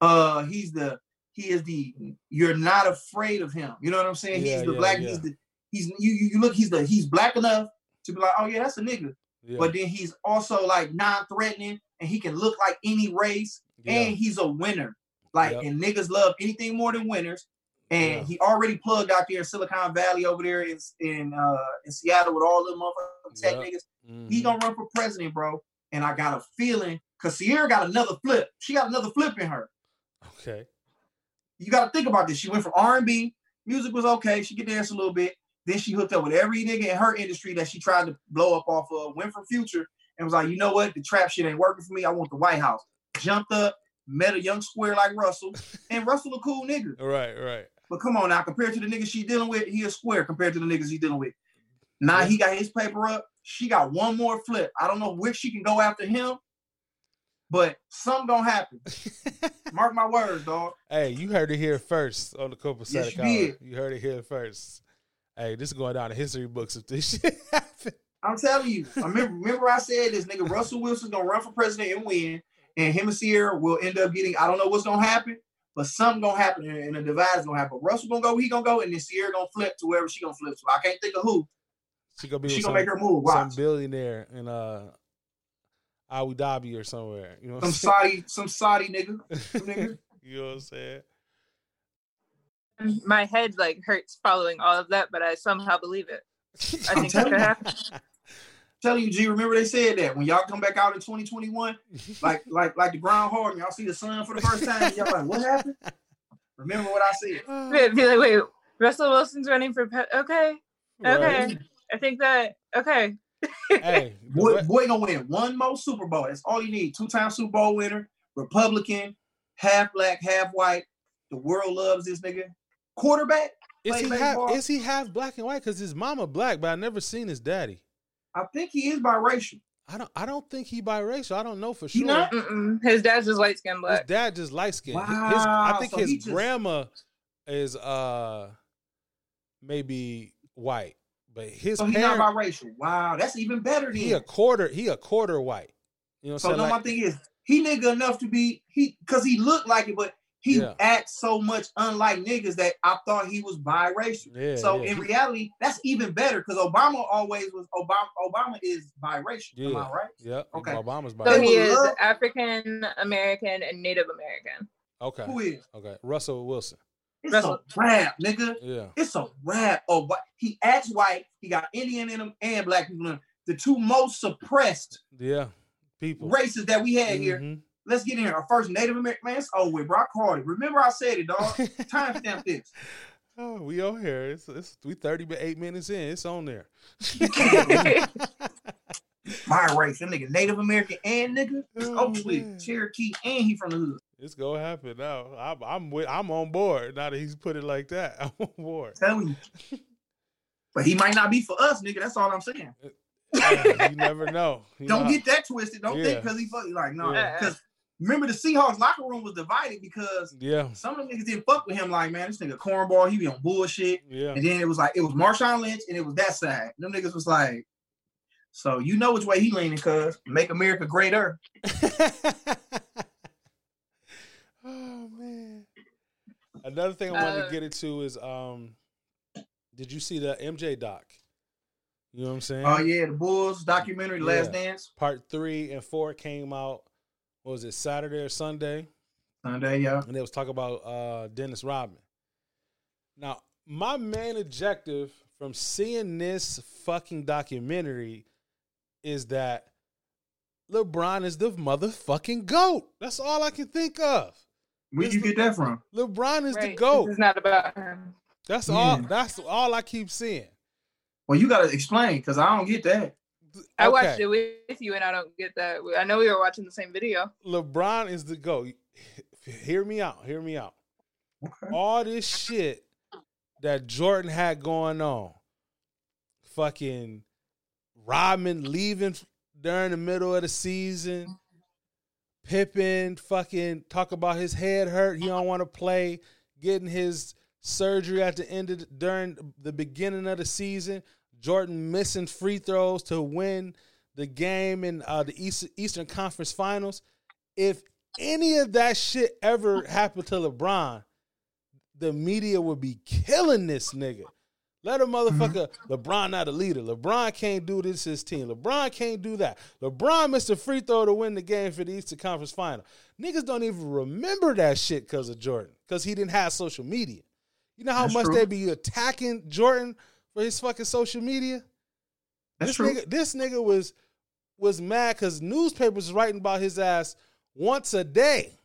[SPEAKER 5] Uh, he's the he is the you're not afraid of him. You know what I'm saying?
[SPEAKER 4] Yeah,
[SPEAKER 5] he's the
[SPEAKER 4] yeah,
[SPEAKER 5] black.
[SPEAKER 4] yeah.
[SPEAKER 5] He's the he's you, you look. He's the he's black enough to be like, oh yeah, that's a nigga. But then he's also like non-threatening, and he can look like any race, and he's a winner. Like and niggas love anything more than winners. And
[SPEAKER 4] Yeah.
[SPEAKER 5] he already plugged out there in Silicon Valley over there in in uh in Seattle with all the motherfucking tech
[SPEAKER 4] Yep.
[SPEAKER 5] niggas. He
[SPEAKER 4] Mhm.
[SPEAKER 5] gonna run for president, bro. And I got a feeling because Ciara got another flip. She got another flip in her.
[SPEAKER 4] okay.
[SPEAKER 5] You got to think about this. She went from R and B, music was okay. She could dance a little bit. Then she hooked up with every nigga in her industry that she tried to blow up off of. Went from Future and was like, you know what? The trap shit ain't working for me. I want the White House. Jumped up, met a young square like Russell, and Russell a cool nigga.
[SPEAKER 4] Right, right.
[SPEAKER 5] But come on now, compared to the niggas she dealing with, he a square compared to the niggas he dealing with. Mm-hmm. Now he got his paper up. She got one more flip. I don't know where she can go after him, but something gonna happen. Mark my words, dog.
[SPEAKER 4] Hey, you heard it here first on the Copacetic
[SPEAKER 5] Yes, you did.
[SPEAKER 4] You heard it here first. Hey, this is going down in history books if this shit happened.
[SPEAKER 5] I'm telling you. I remember, remember I said this nigga Russell Wilson's gonna run for president and win, and him and Ciara will end up getting. I don't know what's gonna happen, but something gonna happen, and and a divide is gonna happen. Russell gonna go, where he gonna go, and then Ciara gonna flip to wherever she gonna flip to. I can't think of who.
[SPEAKER 4] She gonna be
[SPEAKER 5] She gonna
[SPEAKER 4] some,
[SPEAKER 5] make her move.
[SPEAKER 4] some
[SPEAKER 5] Watch.
[SPEAKER 4] billionaire in uh Abu Dhabi or somewhere. You know
[SPEAKER 5] Some? Saudi, some Saudi nigga. nigga.
[SPEAKER 4] you know what I'm saying?
[SPEAKER 6] My head like hurts following all of that, but I somehow believe it. I think that could happen.
[SPEAKER 5] telling you, G. Remember they said that when y'all come back out in 2021, like like like the ground hard, and y'all see the sun for the first time, y'all like, what happened? Remember what I said? Uh.
[SPEAKER 6] Be like, wait, Russell Wilson's running for pe- okay, okay.
[SPEAKER 4] Right.
[SPEAKER 6] I think that okay.
[SPEAKER 4] Hey, the
[SPEAKER 5] Boy, boy gonna win one more Super Bowl. That's all you need. Two-time Super Bowl winner, Republican, half black, half white. The world loves this nigga. Quarterback.
[SPEAKER 4] is he half is he half black and white? Because his mama black, but I never seen his daddy.
[SPEAKER 5] I think he is biracial.
[SPEAKER 4] I don't I don't think he biracial. I don't know for
[SPEAKER 5] He
[SPEAKER 4] sure.
[SPEAKER 5] not?
[SPEAKER 6] Mm-mm. His dad's just light skinned
[SPEAKER 4] His
[SPEAKER 6] black.
[SPEAKER 4] dad just light skinned. His, I think
[SPEAKER 5] so
[SPEAKER 4] his
[SPEAKER 5] just-
[SPEAKER 4] grandma is uh maybe white, but his
[SPEAKER 5] So he's not biracial. Wow, that's even better than
[SPEAKER 4] he a quarter he a quarter white. You know what
[SPEAKER 5] So
[SPEAKER 4] I'm
[SPEAKER 5] no,
[SPEAKER 4] saying?
[SPEAKER 5] my thing is he nigga enough to be he because he looked like it, but he
[SPEAKER 4] Yeah.
[SPEAKER 5] acts so much unlike niggas that I thought he was biracial.
[SPEAKER 4] yeah,
[SPEAKER 5] so
[SPEAKER 4] yeah.
[SPEAKER 5] in reality, that's even better because Obama always was Obama. Obama is biracial. Am
[SPEAKER 4] Yeah.
[SPEAKER 5] I right?
[SPEAKER 4] yeah,
[SPEAKER 5] Okay.
[SPEAKER 4] Obama's biracial.
[SPEAKER 5] They
[SPEAKER 6] he is African American and Native American.
[SPEAKER 4] Okay,
[SPEAKER 5] Who is?
[SPEAKER 4] okay. Russell Wilson.
[SPEAKER 5] It's
[SPEAKER 6] Russell.
[SPEAKER 5] a rap, nigga.
[SPEAKER 4] Yeah,
[SPEAKER 5] It's a rap. Oh, he acts white. He got Indian in him and black people in him. The two most suppressed
[SPEAKER 4] yeah. People.
[SPEAKER 5] races that we had here.
[SPEAKER 4] Mm-hmm.
[SPEAKER 5] Let's get in here. Our first Native American man. It's over with. Remember I said it, dog. Timestamp this.
[SPEAKER 4] Oh, we on here. It's, it's we thirty but eight minutes in. It's on there.
[SPEAKER 5] My race, that nigga Native American and nigga, it's
[SPEAKER 4] Oh,
[SPEAKER 5] over with. Cherokee and he from the hood.
[SPEAKER 4] It's gonna happen now. I'm I'm with, I'm on board now that he's put it like that. I'm on board.
[SPEAKER 5] Telling you. But he might not be for us, nigga. That's all I'm saying.
[SPEAKER 4] Uh, you never know. You
[SPEAKER 5] Don't
[SPEAKER 4] know,
[SPEAKER 5] get that twisted. Don't
[SPEAKER 4] Yeah.
[SPEAKER 5] think because he fuck you like no. Because remember the Seahawks locker room was divided because
[SPEAKER 4] Yeah,
[SPEAKER 5] some of the niggas didn't fuck with him. Like man, this nigga cornball, he be on bullshit.
[SPEAKER 4] yeah.
[SPEAKER 5] And then it was like it was Marshawn Lynch and it was that side. Them niggas was like, so you know which way he leaning, cuz make America greater.
[SPEAKER 4] oh man. Another thing I wanted to
[SPEAKER 6] Uh,
[SPEAKER 4] get into is um did you see the MJ doc? You know what I'm saying?
[SPEAKER 5] Oh yeah, the Bulls documentary, Last Dance.
[SPEAKER 4] Part three and four came out. What was it, Saturday or Sunday?
[SPEAKER 5] Sunday, yeah.
[SPEAKER 4] and they was talking about uh, Dennis Rodman. Now, my main objective from seeing this fucking documentary is that LeBron is the motherfucking goat. That's all I can think of.
[SPEAKER 5] Where'd you get that from?
[SPEAKER 4] LeBron is the goat.
[SPEAKER 6] This is not about him.
[SPEAKER 4] That's all. That's all I keep seeing.
[SPEAKER 5] Well, you gotta explain because I don't get that.
[SPEAKER 6] I watched it with you, and I don't get that. I know we were watching the same video.
[SPEAKER 4] LeBron is the goat. Hear me out. Hear me out.
[SPEAKER 5] Okay.
[SPEAKER 4] all this shit that Jordan had going on, fucking Rodman leaving during the middle of the season, Pippen fucking talk about his head hurt, he don't want to play, getting his surgery at the end of the, during the beginning of the season, Jordan missing free throws to win the game in uh, the East, Eastern Conference Finals. If any of that shit ever happened to LeBron, the media would be killing this nigga. Let a motherfucker LeBron not a leader. LeBron can't do this his team. LeBron can't do that. LeBron missed a free throw to win the game for the Eastern Conference Final. Niggas don't even remember that shit because of Jordan, because he didn't have social media. You know how
[SPEAKER 5] That's
[SPEAKER 4] much
[SPEAKER 5] true.
[SPEAKER 4] they be attacking Jordan for his fucking social media?
[SPEAKER 5] That's
[SPEAKER 4] this
[SPEAKER 5] true.
[SPEAKER 4] nigga, this nigga was was mad because newspapers was writing about his ass once a day.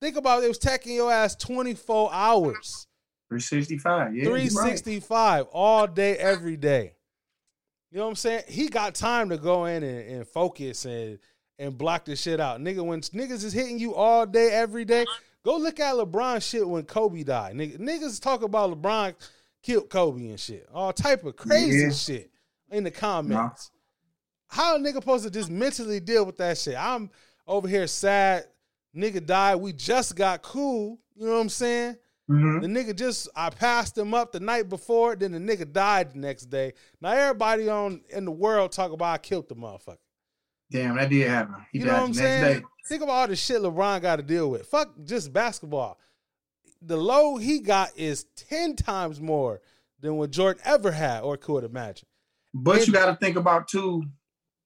[SPEAKER 4] Think about it, they was attacking your ass 24 hours.
[SPEAKER 5] 365. Yeah. you're right.
[SPEAKER 4] 365 all day, every day. You know what I'm saying? He got time to go in and, and focus and and block this shit out. Nigga, when niggas is hitting you all day, every day, go look at LeBron shit when Kobe died. Nigga, niggas talk about LeBron killed Kobe and shit. All type of crazy
[SPEAKER 5] Yeah.
[SPEAKER 4] shit in the comments. How a nigga supposed to just mentally deal with that shit? I'm over here sad. Nigga died. We just got cool. You know what I'm saying?
[SPEAKER 5] Mhm.
[SPEAKER 4] The nigga just I passed him up the night before, then the nigga died the next day. Now everybody on in the world talk about I killed the motherfucker.
[SPEAKER 5] Damn, that did happen. He
[SPEAKER 4] You
[SPEAKER 5] died
[SPEAKER 4] know what I'm saying?
[SPEAKER 5] day.
[SPEAKER 4] Think about all the shit LeBron got to deal with. Fuck just basketball. The low he got is ten times more than what Jordan ever had or could imagine.
[SPEAKER 5] But you got to think about too,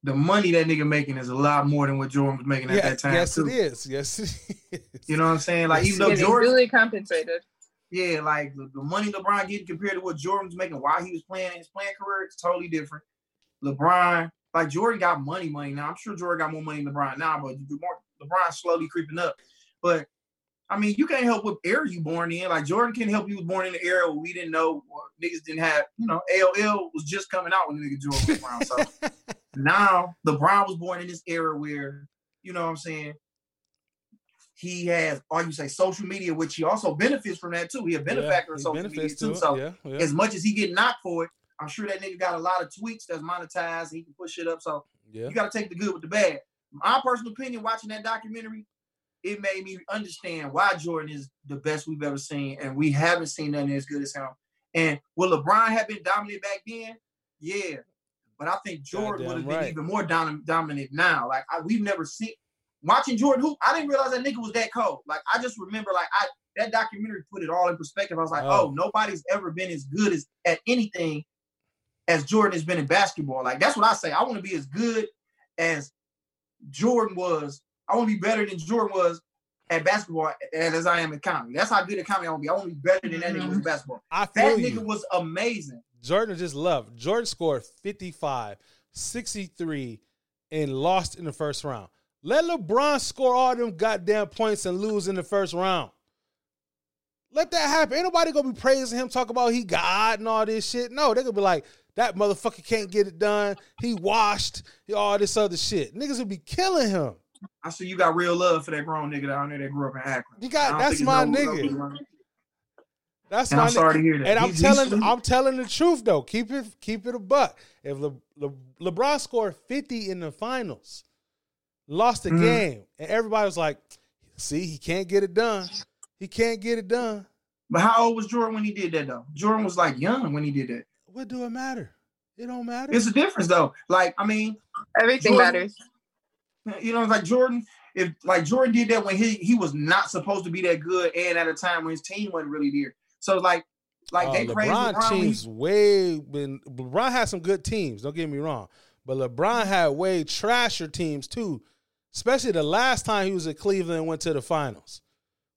[SPEAKER 5] the money that nigga making is a lot more than what Jordan was making at
[SPEAKER 4] Yeah,
[SPEAKER 5] that time.
[SPEAKER 4] yes,
[SPEAKER 5] too.
[SPEAKER 4] it is. Yes, it is.
[SPEAKER 5] You know what I'm saying? Like
[SPEAKER 4] Yes,
[SPEAKER 5] even though Jordan,
[SPEAKER 6] really compensated.
[SPEAKER 5] yeah, like the, the money LeBron getting compared to what Jordan was making while he was playing his playing career, it's totally different. LeBron, like Jordan got money, money now. I'm sure Jordan got more money than LeBron now, but LeBron, LeBron slowly creeping up. But I mean, you can't help what era you born in. Like Jordan can help you was born in the era where we didn't know or niggas didn't have, you know, AOL was just coming out when the nigga Jordan was around. So now LeBron was born in this era where, you know what I'm saying, he has, all you say social media, which he also benefits from that too. He a benefactor
[SPEAKER 4] Yeah,
[SPEAKER 5] of social media too.
[SPEAKER 4] it.
[SPEAKER 5] So
[SPEAKER 4] yeah, yeah.
[SPEAKER 5] as much as he get knocked for it, I'm sure that nigga got a lot of tweets that's monetized. He can push it up. So
[SPEAKER 4] yeah.
[SPEAKER 5] you got to take the good with the bad. My personal opinion, watching that documentary, it made me understand why Jordan is the best we've ever seen, and we haven't seen nothing as good as him. And will LeBron have been dominant back then? Yeah, but I think Jordan would have been
[SPEAKER 4] right.
[SPEAKER 5] even more dominant, dominant now. Like I, we've never seen watching Jordan hoop. I didn't realize that nigga was that cold. Like I just remember, like I that documentary put it all in perspective. I was like,
[SPEAKER 4] Oh.
[SPEAKER 5] oh, nobody's ever been as good as at anything as Jordan has been in basketball. Like that's what I say. I want to be as good as Jordan was. I want to be better than Jordan was at basketball as, as I am in comedy. That's how good at comedy I want to be. I want to be better than that nigga mm-hmm. was in basketball.
[SPEAKER 4] I
[SPEAKER 5] That nigga
[SPEAKER 4] you.
[SPEAKER 5] was amazing.
[SPEAKER 4] Jordan just loved. Jordan scored 55, 63, and lost in the first round. Let LeBron score all them goddamn points and lose in the first round. Let that happen. Ain't nobody gonna be praising him, talk about he God and all this shit. No, they gonna be like, that motherfucker can't get it done. He washed, all this other shit. Niggas would be killing him.
[SPEAKER 5] I see you got real love for that grown nigga down there that grew up in Akron.
[SPEAKER 4] You got- that's my
[SPEAKER 5] no-
[SPEAKER 4] nigga.
[SPEAKER 5] no-
[SPEAKER 4] That's
[SPEAKER 5] And
[SPEAKER 4] my
[SPEAKER 5] I'm
[SPEAKER 4] ni-
[SPEAKER 5] sorry to hear that.
[SPEAKER 4] And I'm
[SPEAKER 5] He's- he's
[SPEAKER 4] telling,
[SPEAKER 5] sweet.
[SPEAKER 4] I'm telling the truth though. Keep it, keep it a buck. If Le, Le, LeBron scored 50 in the finals, lost the
[SPEAKER 5] Mhm.
[SPEAKER 4] game, and everybody was like, "See, he can't get it done. He can't get it done."
[SPEAKER 5] But how old was Jordan when he did that though? Jordan was like young when he did that.
[SPEAKER 4] What do it matter? It don't matter.
[SPEAKER 5] It's a difference though. Like I mean,
[SPEAKER 6] Everything
[SPEAKER 5] Jordan-
[SPEAKER 6] matters.
[SPEAKER 5] you know, like Jordan. If like Jordan did that when he he was not supposed to be that good, and at a time when his team wasn't really there. So like, like
[SPEAKER 4] Oh,
[SPEAKER 5] they
[SPEAKER 4] LeBron
[SPEAKER 5] LeBron.
[SPEAKER 4] teams way when LeBron had some good teams. Don't get me wrong, but LeBron had way trasher teams too. Especially the last time he was at Cleveland and went to the finals.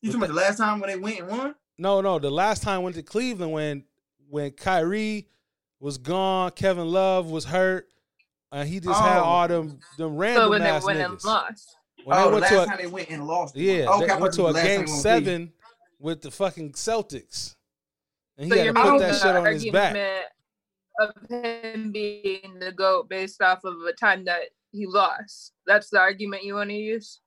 [SPEAKER 5] You talking about the last time when they went and won?
[SPEAKER 4] No, no. The last time I went to Cleveland when when Kyrie was gone, Kevin Love was hurt, and he just had
[SPEAKER 5] Oh.
[SPEAKER 4] all them them random
[SPEAKER 6] So when they
[SPEAKER 4] ass
[SPEAKER 6] went and
[SPEAKER 4] niggas.
[SPEAKER 6] lost.
[SPEAKER 4] When
[SPEAKER 5] oh,
[SPEAKER 4] they
[SPEAKER 5] the
[SPEAKER 4] went
[SPEAKER 5] last
[SPEAKER 4] to a,
[SPEAKER 5] time they went and lost.
[SPEAKER 4] yeah,
[SPEAKER 5] Okay,
[SPEAKER 4] they went to a game
[SPEAKER 5] they went with
[SPEAKER 4] seven with the fucking Celtics, and he
[SPEAKER 6] So
[SPEAKER 4] had
[SPEAKER 6] you're
[SPEAKER 4] to put
[SPEAKER 6] making
[SPEAKER 4] that shit on his back.
[SPEAKER 6] argument of him being the GOAT based off of a time that he lost. That's the argument you want to use?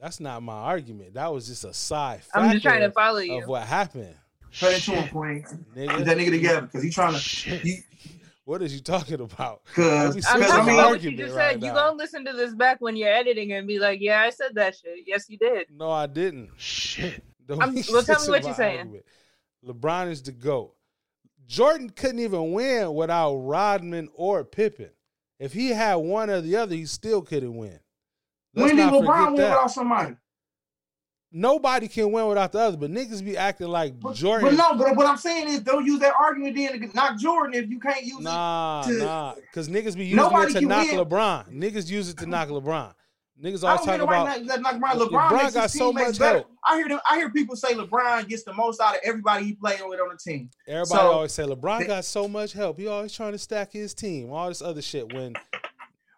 [SPEAKER 4] That's not my argument. That was just a side
[SPEAKER 6] I'm just trying to follow you.
[SPEAKER 4] of what happened.
[SPEAKER 5] Cut into him, Queen.
[SPEAKER 4] Nigga.
[SPEAKER 5] Get that nigga together because he's trying to. You,
[SPEAKER 4] What is you talking about?
[SPEAKER 5] Cause-
[SPEAKER 6] I'm talking about what you just
[SPEAKER 4] right
[SPEAKER 6] said. You
[SPEAKER 4] now.
[SPEAKER 6] gonna listen to this back when you're editing and be like, "Yeah, I said that shit." Yes, you did.
[SPEAKER 4] No, I didn't. Shit. Don't
[SPEAKER 6] I'm- well, tell me what you're saying.
[SPEAKER 4] argument. LeBron is the GOAT. Jordan couldn't even win without Rodman or Pippen. If he had one or the other, he still couldn't win. Let's
[SPEAKER 5] when did
[SPEAKER 4] not
[SPEAKER 5] LeBron
[SPEAKER 4] forget
[SPEAKER 5] win
[SPEAKER 4] that.
[SPEAKER 5] without somebody?
[SPEAKER 4] Nobody can win without the other. But niggas be acting like
[SPEAKER 5] But,
[SPEAKER 4] Jordan.
[SPEAKER 5] but no, but what I'm saying is don't use that argument then to knock Jordan if you can't use
[SPEAKER 4] Nah,
[SPEAKER 5] to-
[SPEAKER 4] nah, because niggas be using it to knock
[SPEAKER 5] win.
[SPEAKER 4] LeBron. Niggas use it to knock LeBron. Niggas.
[SPEAKER 5] I
[SPEAKER 4] always talk about
[SPEAKER 5] knock LeBron.
[SPEAKER 4] LeBron got so much
[SPEAKER 5] better.
[SPEAKER 4] help.
[SPEAKER 5] I hear them. I hear people say LeBron gets the most out of everybody he playing with on the team.
[SPEAKER 4] everybody
[SPEAKER 5] So-
[SPEAKER 4] always say LeBron
[SPEAKER 5] they-
[SPEAKER 4] got so much help. He always trying to stack his team. All this other shit. When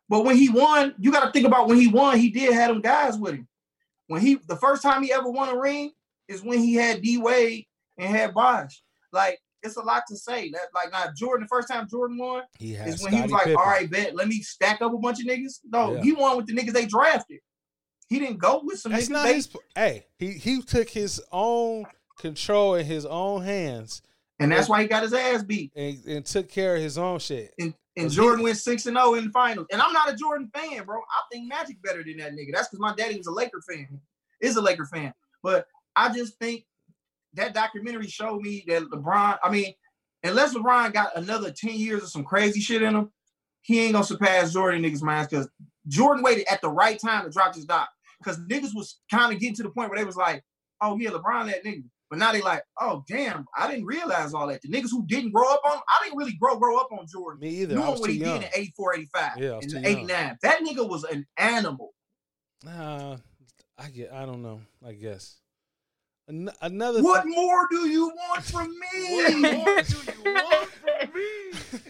[SPEAKER 5] But when he won, you got to think about when he won. He did have them guys with him. When he the first time he ever won a ring is when he had D Wade and had Bosh. Like it's a lot to say. That like now Jordan, the first time Jordan won
[SPEAKER 4] he
[SPEAKER 5] is when he was like,
[SPEAKER 4] Pippen.
[SPEAKER 5] all right, bet, let me stack up a bunch of niggas. No,
[SPEAKER 4] Yeah.
[SPEAKER 5] he won with the niggas they drafted. He didn't go with some
[SPEAKER 4] That's
[SPEAKER 5] niggas.
[SPEAKER 4] not
[SPEAKER 5] they-
[SPEAKER 4] his. Hey, he he took his own control in his own hands
[SPEAKER 5] and that's why he got his ass beat.
[SPEAKER 4] and, and took care of his own shit.
[SPEAKER 5] And and Jordan went six and zero in the finals. And I'm not a Jordan fan, bro. I think Magic better than that nigga. That's because my daddy was a Laker fan. Is a Laker fan. But I just think that documentary showed me that LeBron. I mean, unless LeBron got another ten years of some crazy shit in him, he ain't gonna surpass Jordan niggas' minds because Jordan waited at the right time to drop his doc. Because niggas was kind of getting to the point where they was like, "Oh yeah, LeBron that nigga." But now they like, "Oh damn, I didn't realize all that." The niggas who didn't grow up on, I didn't really grow grow up on Jordan
[SPEAKER 4] Me either. was
[SPEAKER 5] what he
[SPEAKER 4] young.
[SPEAKER 5] did in 84, 85,
[SPEAKER 4] Yeah, I was
[SPEAKER 5] and
[SPEAKER 4] young.
[SPEAKER 5] 89. That nigga was an animal.
[SPEAKER 4] Uh, I get. I don't know. I guess. An- another.
[SPEAKER 5] What
[SPEAKER 4] thing-
[SPEAKER 5] more do you want from me?
[SPEAKER 10] What more do you want from me?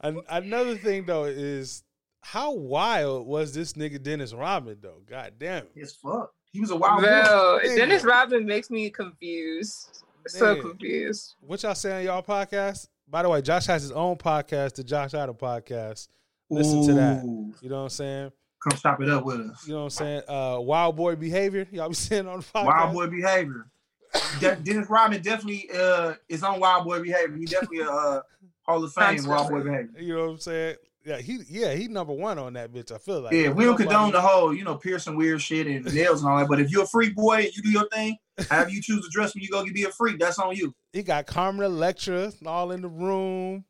[SPEAKER 4] An- another thing though is how wild was this nigga Dennis Rodman though? God damn it.
[SPEAKER 5] It's fuck. He was a wild boy.
[SPEAKER 6] Bro,
[SPEAKER 4] Nigga.
[SPEAKER 6] Dennis Rodman makes me confused. So confused.
[SPEAKER 4] What y'all say on y'all podcast? By the way, Josh has his own podcast, the Josh Adam podcast. Listen to that. You know what I'm saying?
[SPEAKER 5] Come chop it up with us.
[SPEAKER 4] You know what I'm saying? Uh, wild boy behavior. Y'all be saying on the podcast.
[SPEAKER 5] Wild boy behavior. De- Dennis Rodman definitely uh, is on wild boy behavior. He definitely a uh, Hall of Fame wild boy behavior.
[SPEAKER 4] You know what I'm saying? Yeah, he yeah he number one on that bitch. I feel like
[SPEAKER 5] Yeah, we don't condone the whole, you know, piercing weird shit and nails and all that. But if you're a freak boy and you do your thing, however you choose to dress when you go be a freak, that's on you.
[SPEAKER 4] He got Carmen Electra all in the room,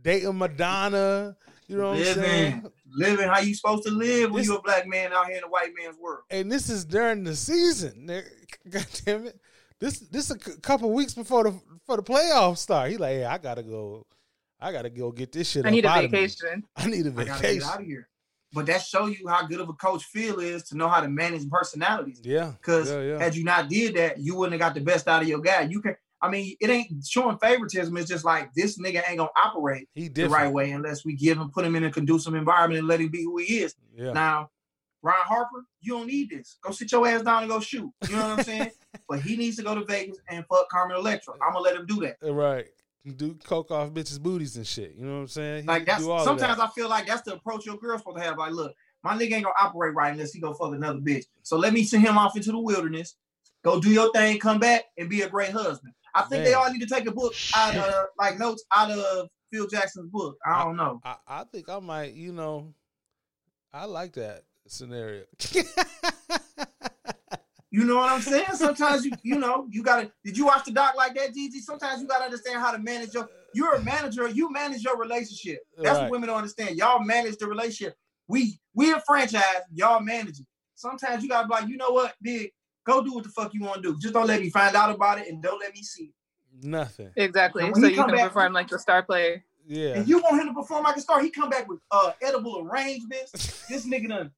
[SPEAKER 4] dating Madonna. You know what I'm saying?
[SPEAKER 5] living, living how you supposed to live when you're a black man out here in a white man's world.
[SPEAKER 4] And this is during the season. God damn it! This this a couple weeks before the for the playoffs start. He like, hey, I gotta go. I gotta go get this shit.
[SPEAKER 6] I need a vacation.
[SPEAKER 4] I need a
[SPEAKER 5] I gotta get
[SPEAKER 4] vacation.
[SPEAKER 5] out of here. But that show you how good of a coach Phil is to know how to manage personalities.
[SPEAKER 4] Yeah,
[SPEAKER 5] Because
[SPEAKER 4] yeah, yeah.
[SPEAKER 5] had you not did that, you wouldn't have got the best out of your guy. You can, I mean, it ain't showing favoritism. It's just like this nigga ain't gonna operate
[SPEAKER 4] he
[SPEAKER 5] the right way unless we give him, put him in a conducive environment and let him be who he is.
[SPEAKER 4] Yeah,
[SPEAKER 5] Now, Ron Harper, you don't need this. Go sit your ass down and go shoot. You know what I'm saying? but he needs to go to Vegas and fuck Carmen Electra. I'm gonna let him do that.
[SPEAKER 4] right. Do coke off bitches' booties and shit. You know what I'm saying? He
[SPEAKER 5] Like that's sometimes
[SPEAKER 4] that.
[SPEAKER 5] I feel like that's the approach your girl's supposed to have. Like, look, my nigga ain't gonna operate right unless he go fuck another bitch. So let me send him off into the wilderness, go do your thing, come back, and be a great husband. I think they all need to take a book out of like notes out of Phil Jackson's book. I don't know.
[SPEAKER 4] I, I think I might. You know, I like that scenario.
[SPEAKER 5] You know what I'm saying? Sometimes you you know you gotta. Did you watch the doc like that, Gigi? Sometimes you gotta understand how to manage your. You're a manager. You manage your relationship. That's
[SPEAKER 4] Right.
[SPEAKER 5] what women don't understand. Y'all manage the relationship. We we a franchise. Y'all manage it. Sometimes you gotta be like, you know what, big. Go do what the fuck you want to do. Just don't let me find out about it and don't let me see. it.
[SPEAKER 4] Nothing.
[SPEAKER 6] Exactly. So you
[SPEAKER 5] come
[SPEAKER 6] can
[SPEAKER 5] back-
[SPEAKER 6] perform like the star player.
[SPEAKER 4] Yeah.
[SPEAKER 5] And you want him to perform like a star, he come back with uh edible arrangements. This nigga done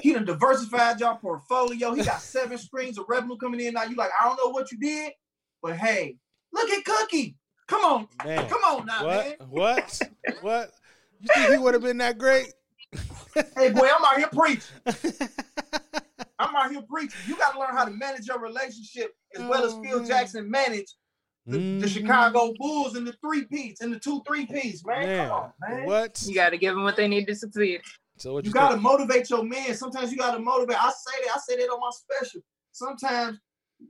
[SPEAKER 5] he done diversified y'all portfolio. He got seven streams of revenue coming in. Now you like, I don't know what you did, but hey, look at Cookie. Come on,
[SPEAKER 4] Man.
[SPEAKER 5] come on now, man.
[SPEAKER 4] What? What? What? You think he would have been that great?
[SPEAKER 5] Hey boy, I'm out here preaching. I'm out here preaching. You got to learn how to manage your relationship as well as
[SPEAKER 4] Oh,
[SPEAKER 5] Phil
[SPEAKER 4] man.
[SPEAKER 5] Jackson managed the, the
[SPEAKER 4] Mhm.
[SPEAKER 5] Chicago Bulls and the three peats and the two three peats, man.
[SPEAKER 4] Man,
[SPEAKER 5] Come on, man.
[SPEAKER 4] what?
[SPEAKER 6] You got to give them what they need to succeed.
[SPEAKER 4] So what
[SPEAKER 5] You
[SPEAKER 4] you,
[SPEAKER 5] gotta motivate your man. Sometimes you gotta motivate. I say that. I say that on my special. Sometimes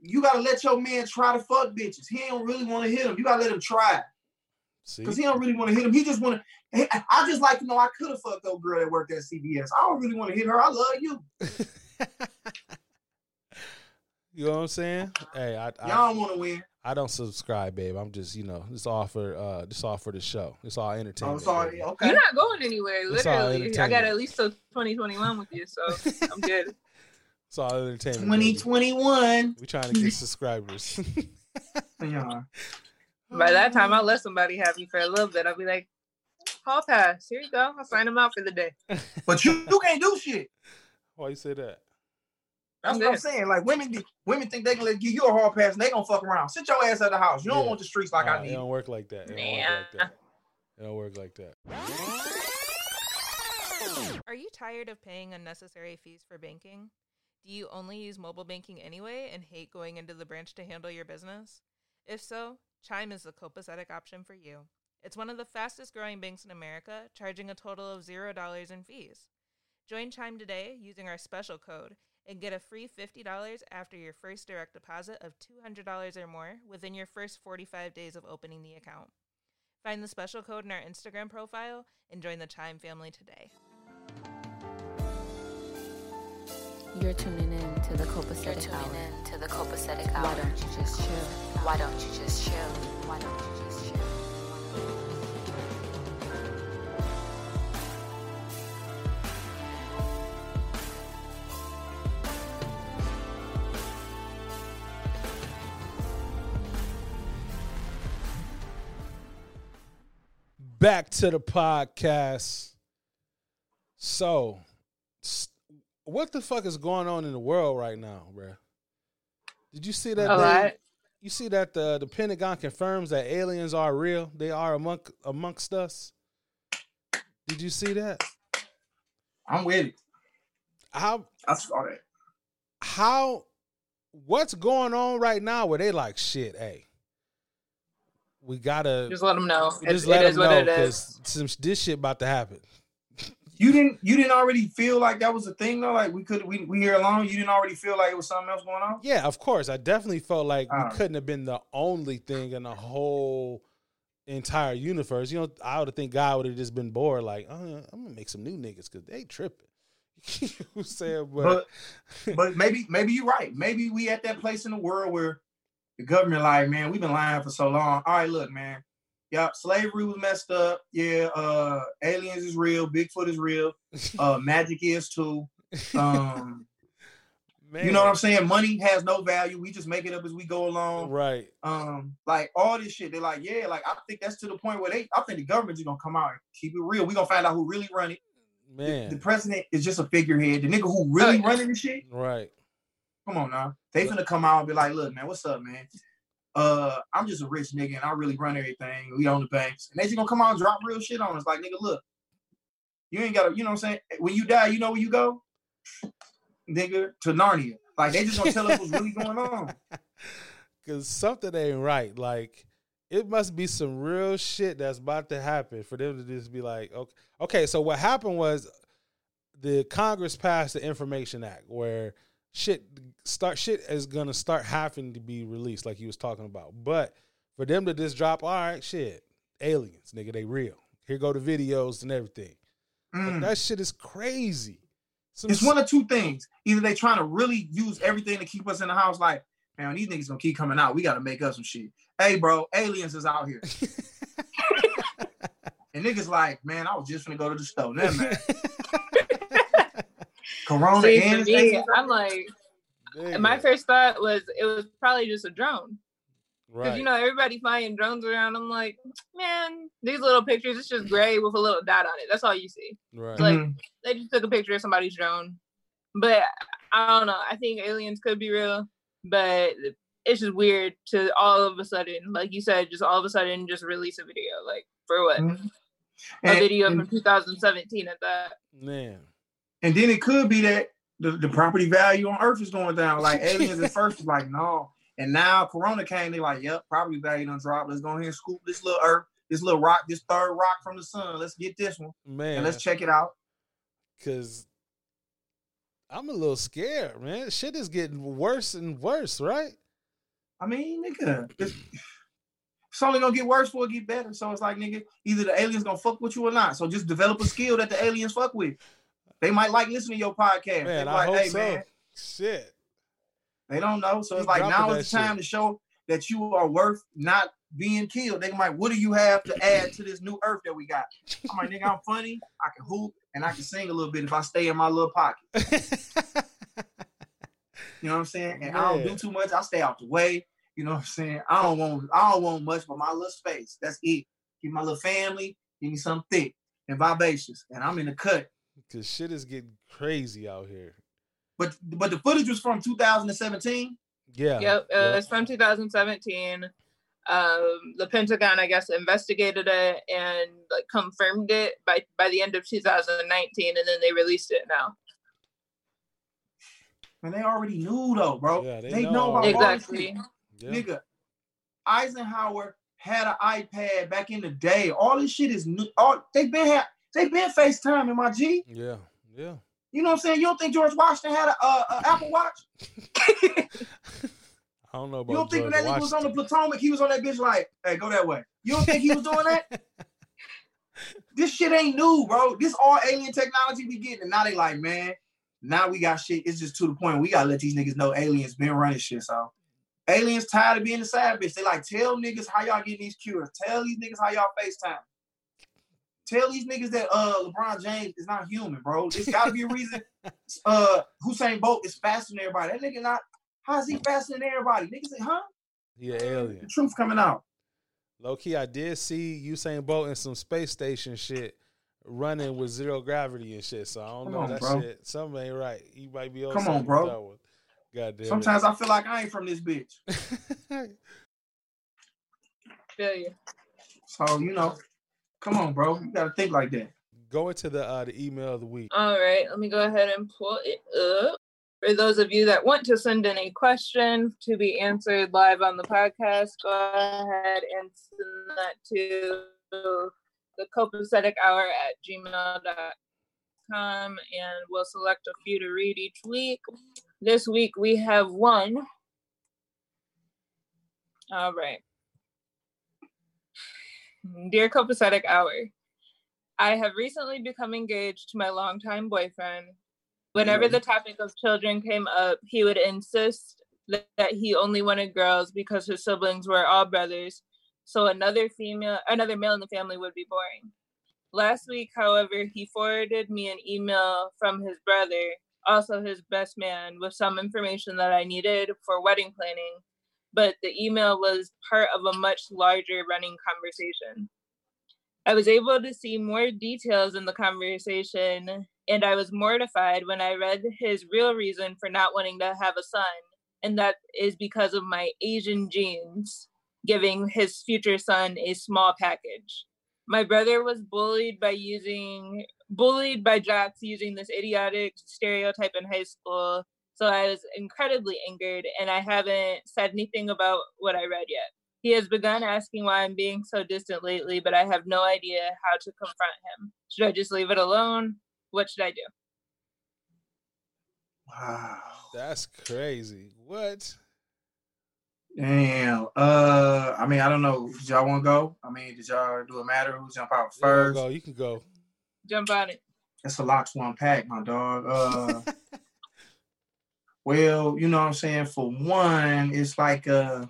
[SPEAKER 5] you gotta let your man try to fuck bitches. He don't really want to hit them. You gotta let him try
[SPEAKER 4] See?
[SPEAKER 5] because he don't really want to hit them. He just want to. I just like to know I could have fucked that girl that worked at CBS. I don't really want to hit her. I love you.
[SPEAKER 4] you know what I'm saying? Hey, I I,
[SPEAKER 5] Y'all don't want to win.
[SPEAKER 4] I don't subscribe, babe. I'm just you know this all for uh this all for the show. It's all entertainment.
[SPEAKER 5] Oh,
[SPEAKER 4] entertainment.
[SPEAKER 5] sorry. Okay.
[SPEAKER 6] You're not going anywhere. Literally, I got at least till 2021 with you, so I'm good.
[SPEAKER 4] It's all entertainment. baby.
[SPEAKER 5] 2021.
[SPEAKER 4] We trying to get subscribers.
[SPEAKER 5] Yeah.
[SPEAKER 6] By that time, I'll let somebody have me for a little bit. I'll be like, hall pass. Here you go. I'll sign them out for the day.
[SPEAKER 5] But you, you can't do shit.
[SPEAKER 4] Why you say that?
[SPEAKER 5] That's
[SPEAKER 6] I'm
[SPEAKER 5] what I'm saying. Like women, women think they can let give you a hard pass and they gonna fuck around. Sit your ass at the house. You don't
[SPEAKER 4] Yeah.
[SPEAKER 5] want the streets like
[SPEAKER 4] Nah,
[SPEAKER 5] I
[SPEAKER 4] It
[SPEAKER 5] need.
[SPEAKER 4] don't work like that. It don't work like that. It don't work like that.
[SPEAKER 3] Are you tired of paying unnecessary fees for banking? Do you only use mobile banking anyway and hate going into the branch to handle your business? If so, Chime is the copacetic option for you. It's one of the fastest growing banks in America, charging a total of $0 in fees. Join Chime today using our special code and get a free $50 after your first direct deposit of $200 or more within your first 45 days of opening the account. Find the special code in our Instagram profile and join the Chime family today.
[SPEAKER 1] You're tuning in to the Copacetic You're
[SPEAKER 8] tuning
[SPEAKER 1] hour.
[SPEAKER 8] in to the copacetic hour.
[SPEAKER 1] Why don't you just chill?
[SPEAKER 8] Why don't you just chill? Why don't you just chill?
[SPEAKER 4] Back to the podcast. So, what the fuck is going on in the world right now, bruh? Did you see that?
[SPEAKER 6] A
[SPEAKER 4] they- You see that the the Pentagon confirms that aliens are real. They are among amongst us. Did you see that?
[SPEAKER 5] I'm with it.
[SPEAKER 4] How
[SPEAKER 5] I saw that.
[SPEAKER 4] how what's going on right now where they like shit, hey. We gotta
[SPEAKER 6] Just let them know. It,
[SPEAKER 4] just
[SPEAKER 6] it
[SPEAKER 4] let
[SPEAKER 6] is
[SPEAKER 4] them
[SPEAKER 6] what
[SPEAKER 4] know
[SPEAKER 6] it is.
[SPEAKER 4] because some this shit about to happen.
[SPEAKER 5] You didn't you didn't already feel like that was a thing though? Like we could we we here alone. You didn't already feel like it was something else going on?
[SPEAKER 4] Yeah, of course. I definitely felt like we
[SPEAKER 5] Alright.
[SPEAKER 4] couldn't have been the only thing in the whole entire universe. You know, I would have think God would have just been bored, like, oh, I'm gonna make some new niggas because they tripping. you know what I'm saying? But,
[SPEAKER 5] But but maybe maybe you're right. Maybe we at that place in the world where the government like, man, we've been lying for so long. All right, look, man. Yep, slavery was messed up. Yeah, uh aliens is real, Bigfoot is real, uh magic is too. Um you know what I'm saying? Money has no value. We just make it up as we go along.
[SPEAKER 4] right?
[SPEAKER 5] Um, like all this shit. They're like, yeah, like I think that's to the point where they I think the government's gonna come out and keep it real. we gonna find out who really run it. The,
[SPEAKER 4] Man,
[SPEAKER 5] the president is just a figurehead. The nigga who really running the shit,
[SPEAKER 4] right?
[SPEAKER 5] Come on now. They finna come out and be like, look, man, what's up, man? Uh, I'm just a rich nigga and I really run everything. We own the banks. And they just gonna come out and drop real shit on us. Like, nigga, look, you ain't gotta, you know what I'm saying? When you die, you know where you go? Nigga, to Narnia. Like they just gonna tell us what's really going on.
[SPEAKER 4] Because something ain't right. Like, it must be some real shit that's about to happen for them to just be like, okay. Okay, so what happened was the Congress passed the Information Act where shit start shit is gonna start having to be released, like he was talking about. But for them to just drop, all right, shit, aliens, nigga, they real. Here go the videos and everything. Like,
[SPEAKER 5] Mm.
[SPEAKER 4] that shit is crazy. Some
[SPEAKER 5] It's one of two things. Either they trying to really use everything to keep us in the house, like, man, these niggas gonna keep coming out. We gotta make up some shit. Hey, bro, aliens is out here. And niggas like, man, I was just gonna go to the store. Never mind. Corona
[SPEAKER 6] See,
[SPEAKER 5] and
[SPEAKER 6] me. I'm like,
[SPEAKER 4] Nigga,
[SPEAKER 6] my first thought was it was probably just a drone. Because
[SPEAKER 4] right.
[SPEAKER 6] you know everybody flying drones around. I'm like, man, these little pictures, it's just gray with a little dot on it. That's all you see.
[SPEAKER 4] right.
[SPEAKER 6] like-
[SPEAKER 5] Mhm.
[SPEAKER 6] They just took a picture of somebody's drone. But I don't know. I think aliens could be real, but it's just weird to all of a sudden, like you said, just all of a sudden just release a video. Like for what?
[SPEAKER 5] Mhm.
[SPEAKER 6] A
[SPEAKER 5] And-
[SPEAKER 6] video
[SPEAKER 5] and-
[SPEAKER 6] from 2017 at that.
[SPEAKER 4] Man.
[SPEAKER 5] And then it could be that the, the property value on Earth is going down. Like aliens at first was like, no. And now Corona came, they like, yep, property value done dropped. Let's go ahead and scoop this little Earth, this little rock, this third rock from the sun. Let's get this one
[SPEAKER 4] Man.
[SPEAKER 5] and let's check it out.
[SPEAKER 4] Cause I'm a little scared, man. Shit is getting worse and worse, right?
[SPEAKER 5] I mean, nigga, it's, it's only gonna get worse before it get better. So it's like, nigga, either the aliens gonna fuck with you or not. So just develop a skill that the aliens fuck with. They might like listening to your podcast.
[SPEAKER 4] Man,
[SPEAKER 5] they
[SPEAKER 4] I
[SPEAKER 5] like,
[SPEAKER 4] hope
[SPEAKER 5] hey
[SPEAKER 4] so.
[SPEAKER 5] man,
[SPEAKER 4] Shit.
[SPEAKER 5] they don't know. So it's like now is the time to show that you are worth not being killed. They like, what do you have to add to this new earth that we got? I'm like, nigga, I'm funny. I can hoop and I can sing a little bit if I stay in my little pocket. You know what I'm saying? And I don't do too much. I stay out the way. You know what I'm saying? I don't want I don't want much but my little space. That's it. Give my little family, give me something thick and vivacious. And I'm in the cut.
[SPEAKER 4] Cause shit is getting crazy out here.
[SPEAKER 5] But but the footage was from 2017.
[SPEAKER 4] Yeah.
[SPEAKER 6] Yep, uh,
[SPEAKER 4] yeah.
[SPEAKER 6] it's from 2017. Um, the Pentagon, I guess, investigated it and like confirmed it by by the end of 2019, and then they released it now.
[SPEAKER 5] And they already knew though, bro.
[SPEAKER 4] Yeah, they
[SPEAKER 5] they,
[SPEAKER 4] know
[SPEAKER 5] know, about
[SPEAKER 4] already.
[SPEAKER 5] all this
[SPEAKER 6] Exactly.
[SPEAKER 4] Yeah.
[SPEAKER 5] Nigga, Eisenhower had an iPad back in the day. All this shit is new. All they've been had they been FaceTime in my G.
[SPEAKER 4] Yeah. Yeah.
[SPEAKER 5] You know what I'm saying? You don't think George Washington had a, a, a Apple Watch?
[SPEAKER 4] I don't know about
[SPEAKER 5] You don't think when that nigga was on the. Potomac, he was on that bitch like, hey, go that way. You don't think he was doing that? this shit ain't new, bro. This all alien technology we getting. And now they like, man, now we got shit. It's just to the point we gotta let these niggas know aliens been running shit. So aliens tired of being the side bitch. They like, tell niggas how y'all getting these cures. Tell these niggas how y'all FaceTime. Tell these niggas that uh LeBron James is not human, bro. There's gotta be a reason uh Usain Bolt is faster than everybody. That nigga not how is he faster than everybody? Niggas say, huh?
[SPEAKER 4] He an
[SPEAKER 5] The
[SPEAKER 4] alien.
[SPEAKER 5] truth coming out.
[SPEAKER 4] Low key, I did see Usain Bolt in some space station shit running with zero gravity and shit. So I don't
[SPEAKER 5] Come
[SPEAKER 4] know
[SPEAKER 5] on,
[SPEAKER 4] that
[SPEAKER 5] bro.
[SPEAKER 4] shit. Something ain't right. He might be on
[SPEAKER 5] Come on, bro.
[SPEAKER 4] that. God damn
[SPEAKER 5] Sometimes I feel like I ain't from this bitch.
[SPEAKER 4] it.
[SPEAKER 6] Feel you.
[SPEAKER 5] So, you know, come on, bro. You gotta think like that.
[SPEAKER 4] Go into the uh, the email of the week.
[SPEAKER 6] All right, let me go ahead and pull it up. For those of you that want to send in a question to be answered live on the podcast, go ahead and send that to the copacetic hour at gmail.com and we'll select a few to read each week. This week we have one. All right. Dear copacetic hour, I have recently become engaged to my longtime boyfriend. Whenever the topic of children came up, he would insist that, he only wanted girls because his siblings were all brothers. So another female, another male in the family would be boring. Last week, however, he forwarded me an email from his brother, also his best man, with some information that I needed for wedding planning. But the email was part of a much larger running conversation. I was able to see more details in the conversation, and I was mortified when I read his real reason for not wanting to have a son, and that is because of my Asian genes, giving his future son a small package. My brother was bullied by using bullied by jocks using this idiotic stereotype in high school. So I was incredibly angered, and I haven't said anything about what I read yet. He has begun asking why I'm being so distant lately, but I have no idea how to confront him. Should I just leave it alone? What should I do?
[SPEAKER 5] Wow.
[SPEAKER 4] That's crazy. What?
[SPEAKER 5] Damn. Uh, I mean, I don't know. Did y'all want to go? I mean, did y'all do it matter who jump out
[SPEAKER 4] Yeah,
[SPEAKER 5] first?
[SPEAKER 4] go. You can go.
[SPEAKER 6] Jump on it.
[SPEAKER 5] That's a lot to unpack, my dog. Uh, well, you know what I'm saying. For one, it's like uh,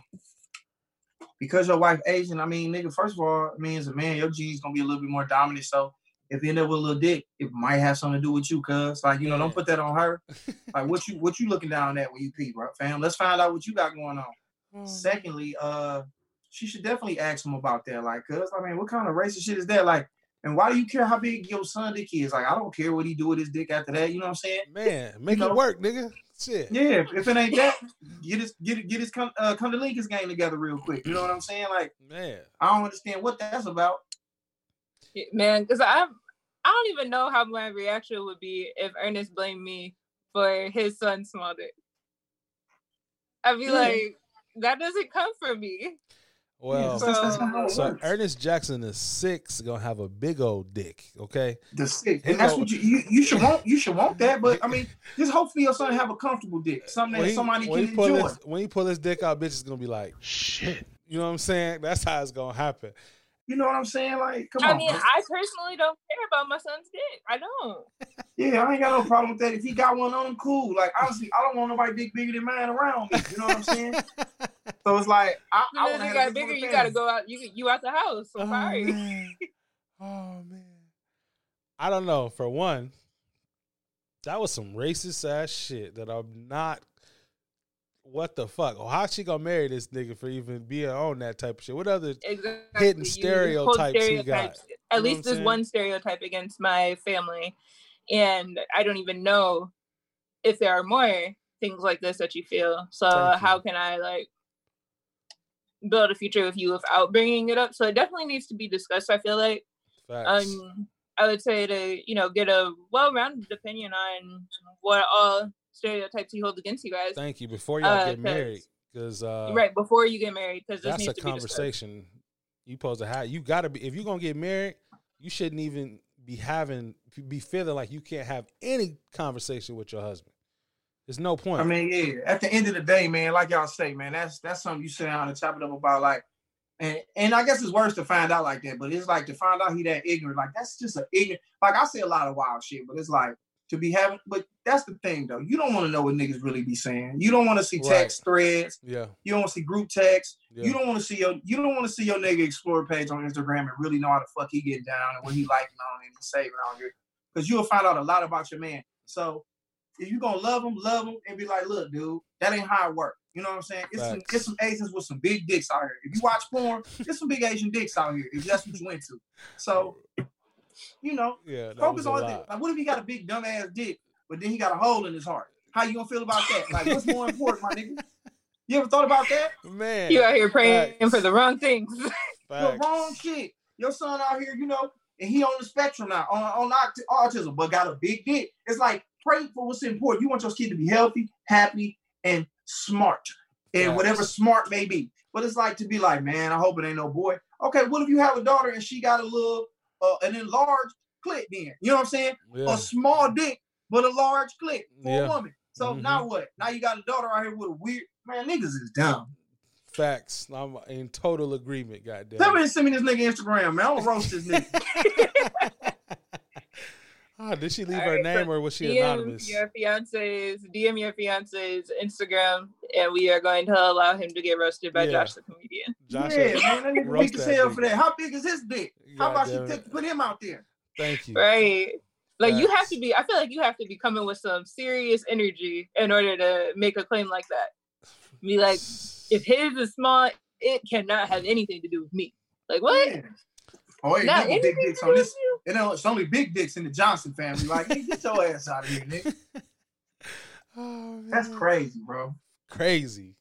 [SPEAKER 5] because your wife Asian. I mean, nigga. First of all, I mean, as a man, your genes gonna be a little bit more dominant. So if you end up with a little dick, it might have something to do with you, cuz. Like, you know, don't put that on her. Like, what you what you looking down at when you pee, bro, fam? Let's find out what you got going on. Secondly, uh, she should definitely ask him about that. Like, cuz, I mean, what kind of racist shit is that? Like, and why do you care how big your son dick is? Like, I don't care what he do with his dick after that. You know what I'm saying?
[SPEAKER 4] Man, make
[SPEAKER 5] know-
[SPEAKER 4] it work, nigga. Shit.
[SPEAKER 5] Yeah, if- if it ain't that, get his get it- get his con- uh, Condoleezza game together real quick. You know what I'm saying? Like,
[SPEAKER 4] Man.
[SPEAKER 5] I don't understand what that's about.
[SPEAKER 6] Man, because I'm I don't even know how my reaction would be if Ernest blamed me for his son's small dick. I'd be
[SPEAKER 5] Yeah.
[SPEAKER 6] like, that doesn't come from me.
[SPEAKER 4] Well,
[SPEAKER 5] that's- that's not how it
[SPEAKER 4] so. Ernest Jackson is six, gonna have a big old dick. Okay.
[SPEAKER 5] The sick,
[SPEAKER 4] He
[SPEAKER 5] and that's
[SPEAKER 4] go-
[SPEAKER 5] what you, you you should want. You should want that. But I mean, just hopefully your son have a comfortable dick, something that
[SPEAKER 4] he,
[SPEAKER 5] somebody can enjoy.
[SPEAKER 4] his when he pull his dick out, bitch is gonna be like, shit. You know what I'm saying? That's how it's gonna happen.
[SPEAKER 5] You know what I'm saying? Like, come
[SPEAKER 6] I
[SPEAKER 5] on.
[SPEAKER 6] I mean,
[SPEAKER 5] bro.
[SPEAKER 6] I personally don't care about my son's dick. I don't.
[SPEAKER 5] Yeah, I ain't got no problem with that. If he got one on him, cool. Like honestly, I don't want nobody dick bigger than mine around me. You know what I'm saying? so it's like I,
[SPEAKER 6] As
[SPEAKER 5] I
[SPEAKER 6] soon as
[SPEAKER 5] want
[SPEAKER 6] it
[SPEAKER 5] to
[SPEAKER 6] got bigger, you gotta go out. You you out the house. I'm
[SPEAKER 4] Oh,
[SPEAKER 6] sorry.
[SPEAKER 4] man. Oh man. I don't know. For one, that was some racist ass shit that I'm not what the fuck? Or how she gonna marry this nigga for even being on that type of shit? What other
[SPEAKER 6] exactly.
[SPEAKER 4] hidden
[SPEAKER 6] You hold
[SPEAKER 4] stereotypes he got?
[SPEAKER 6] stereotypes.
[SPEAKER 4] You
[SPEAKER 6] At least
[SPEAKER 4] I'm
[SPEAKER 6] there's
[SPEAKER 4] saying?
[SPEAKER 6] one stereotype against my family, and I don't even know if there are more things like this that you feel. So
[SPEAKER 4] Thank you.
[SPEAKER 6] how can I like build a future with you without bringing it up? So it definitely needs to be discussed. I feel like
[SPEAKER 4] Facts.
[SPEAKER 6] um I would say to you know get a well-rounded opinion on what all stereotypes he holds against you guys.
[SPEAKER 4] Thank you. Before y'all
[SPEAKER 6] uh,
[SPEAKER 4] get
[SPEAKER 6] 'cause-
[SPEAKER 4] married, because uh,
[SPEAKER 6] right before you get married, because
[SPEAKER 4] that's
[SPEAKER 6] needs
[SPEAKER 4] a
[SPEAKER 6] to be
[SPEAKER 4] conversation you supposed to have. You gotta be if you're gonna get married, you shouldn't even be having be feeling like you can't have any conversation with your husband. There's no point.
[SPEAKER 5] I mean, yeah. At the end of the day, man, like y'all say, man, that's that's something you sit down and chop it up about, like, and and I guess it's worse to find out like that, but it's like to find out he that ignorant, like that's just a ignorant. Like I say a lot of wild shit, but it's like to be having. But that's the thing, though. You don't want to know what niggas really be saying. You don't want to see
[SPEAKER 4] Right.
[SPEAKER 5] text threads.
[SPEAKER 4] yeah,
[SPEAKER 5] You don't want to see group text.
[SPEAKER 4] yeah.
[SPEAKER 5] You don't want to see your you don't want to see your nigga explore page on Instagram and really know how the fuck he get down and what he liking on and he's saving on here. Because you'll find out a lot about your man. So if you gonna love him, love him, and be like, look, dude, that ain't how it work. You know what I'm saying? It's some, it's some Asians with some big dicks out here. If you watch porn, there's some big Asian dicks out here. If that's what you into. So, you know,
[SPEAKER 4] yeah,
[SPEAKER 5] focus
[SPEAKER 4] was
[SPEAKER 5] on it. Like, what if he got a big dumb ass dick, but then he got a hole in his heart? How you gonna feel about that? Like, what's more important, my nigga? You ever thought about that?
[SPEAKER 4] Man,
[SPEAKER 6] You out here praying
[SPEAKER 4] Facts.
[SPEAKER 6] for the wrong things.
[SPEAKER 5] The wrong shit. Your son out here, you know, and he on the spectrum now, on, on autism, but got a big dick. It's like pray for what's important. You want your kid to be healthy, happy, and smart, and
[SPEAKER 4] Facts.
[SPEAKER 5] whatever smart may be. But it's like to be like, man, I hope it ain't no boy. Okay, what if you have a daughter and she got a little, uh, an enlarged clit? Then you know what I'm saying?
[SPEAKER 4] Yeah.
[SPEAKER 5] A small dick, but a large clit for
[SPEAKER 4] Yeah.
[SPEAKER 5] a woman. So
[SPEAKER 4] Mhm.
[SPEAKER 5] now what? Now you got a daughter out here with a weird man. Niggas is dumb.
[SPEAKER 4] Facts. I'm in total agreement. Goddamn.
[SPEAKER 5] Somebody send me this nigga Instagram, man. I'm gonna roast this nigga.
[SPEAKER 4] oh, did she leave
[SPEAKER 6] All
[SPEAKER 4] her
[SPEAKER 6] right,
[SPEAKER 4] name
[SPEAKER 6] so
[SPEAKER 4] or was she
[SPEAKER 6] DM
[SPEAKER 4] anonymous?
[SPEAKER 6] your fiance's DM your fiance's Instagram, and we are going to allow him to get roasted by
[SPEAKER 4] Yeah.
[SPEAKER 6] Josh the comedian.
[SPEAKER 4] Josh,
[SPEAKER 5] yeah, man, that nigga
[SPEAKER 4] roast
[SPEAKER 5] weak as hell for that. How big is his dick? How about you take,
[SPEAKER 4] it.
[SPEAKER 5] put him out there?
[SPEAKER 4] Thank you.
[SPEAKER 6] Right. Like you have to be. I feel like you have to be coming with some serious energy in order to make a claim like that. Be like, if his is small, it cannot have anything to do with me. Like what?
[SPEAKER 5] Yeah. Oh, ain't
[SPEAKER 6] Not
[SPEAKER 5] big dicks on this.
[SPEAKER 6] with you?
[SPEAKER 5] You know, it's only big dicks in the Johnson family. Like, nigga, get your ass out of here, nigga.
[SPEAKER 4] Oh,
[SPEAKER 5] That's crazy, bro.
[SPEAKER 4] Crazy.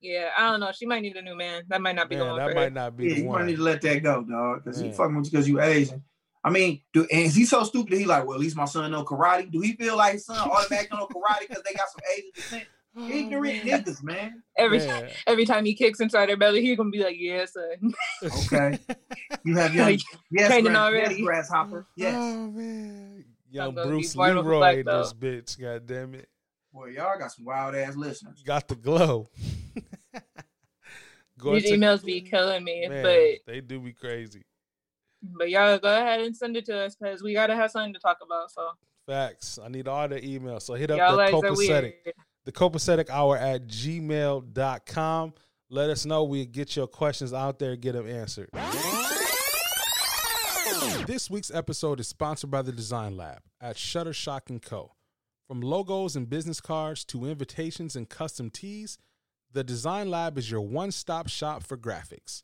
[SPEAKER 6] Yeah, I don't know. She might need a new man. That might not be
[SPEAKER 4] Man,
[SPEAKER 6] going
[SPEAKER 4] that
[SPEAKER 6] for
[SPEAKER 4] might
[SPEAKER 6] her.
[SPEAKER 4] not be
[SPEAKER 5] Yeah,
[SPEAKER 4] the
[SPEAKER 5] you might
[SPEAKER 4] one.
[SPEAKER 5] need to let that go, dog. Because he fucking with you because you Asian. I mean, do and is he so stupid he like, well, at least my son know karate? Do he feel like his son automatically know karate because they got some Asian descent?
[SPEAKER 4] Oh,
[SPEAKER 5] Ignorant
[SPEAKER 4] man.
[SPEAKER 5] niggas, man.
[SPEAKER 6] Every
[SPEAKER 4] Man.
[SPEAKER 6] every time he kicks inside her belly, he's gonna be like, "Yeah, son."
[SPEAKER 5] Okay. You have young,
[SPEAKER 6] Like,
[SPEAKER 5] yes,
[SPEAKER 6] training
[SPEAKER 5] grass,
[SPEAKER 6] already.
[SPEAKER 5] yes, grasshopper. Oh, yes.
[SPEAKER 4] Oh man. Young Bruce
[SPEAKER 6] born
[SPEAKER 4] Leroy in this bitch. God damn it.
[SPEAKER 5] Boy, y'all got some wild ass listeners.
[SPEAKER 4] Got the glow. Go
[SPEAKER 6] These
[SPEAKER 4] and
[SPEAKER 6] emails be killing me,
[SPEAKER 4] Man,
[SPEAKER 6] but
[SPEAKER 4] they do be crazy.
[SPEAKER 6] but y'all go ahead and send it to us because we gotta have something to talk about. So
[SPEAKER 4] Facts. I need all the emails. So hit up
[SPEAKER 6] y'all
[SPEAKER 4] the
[SPEAKER 6] guys are
[SPEAKER 4] copacetic.
[SPEAKER 6] weird.
[SPEAKER 4] The copacetic hour at gmail.com. Let us know. We get your questions out there, get them answered. This week's episode is sponsored by the Design Lab at Shutterstock & Co. From logos and business cards to invitations and custom tees, the Design Lab is your one-stop shop for graphics.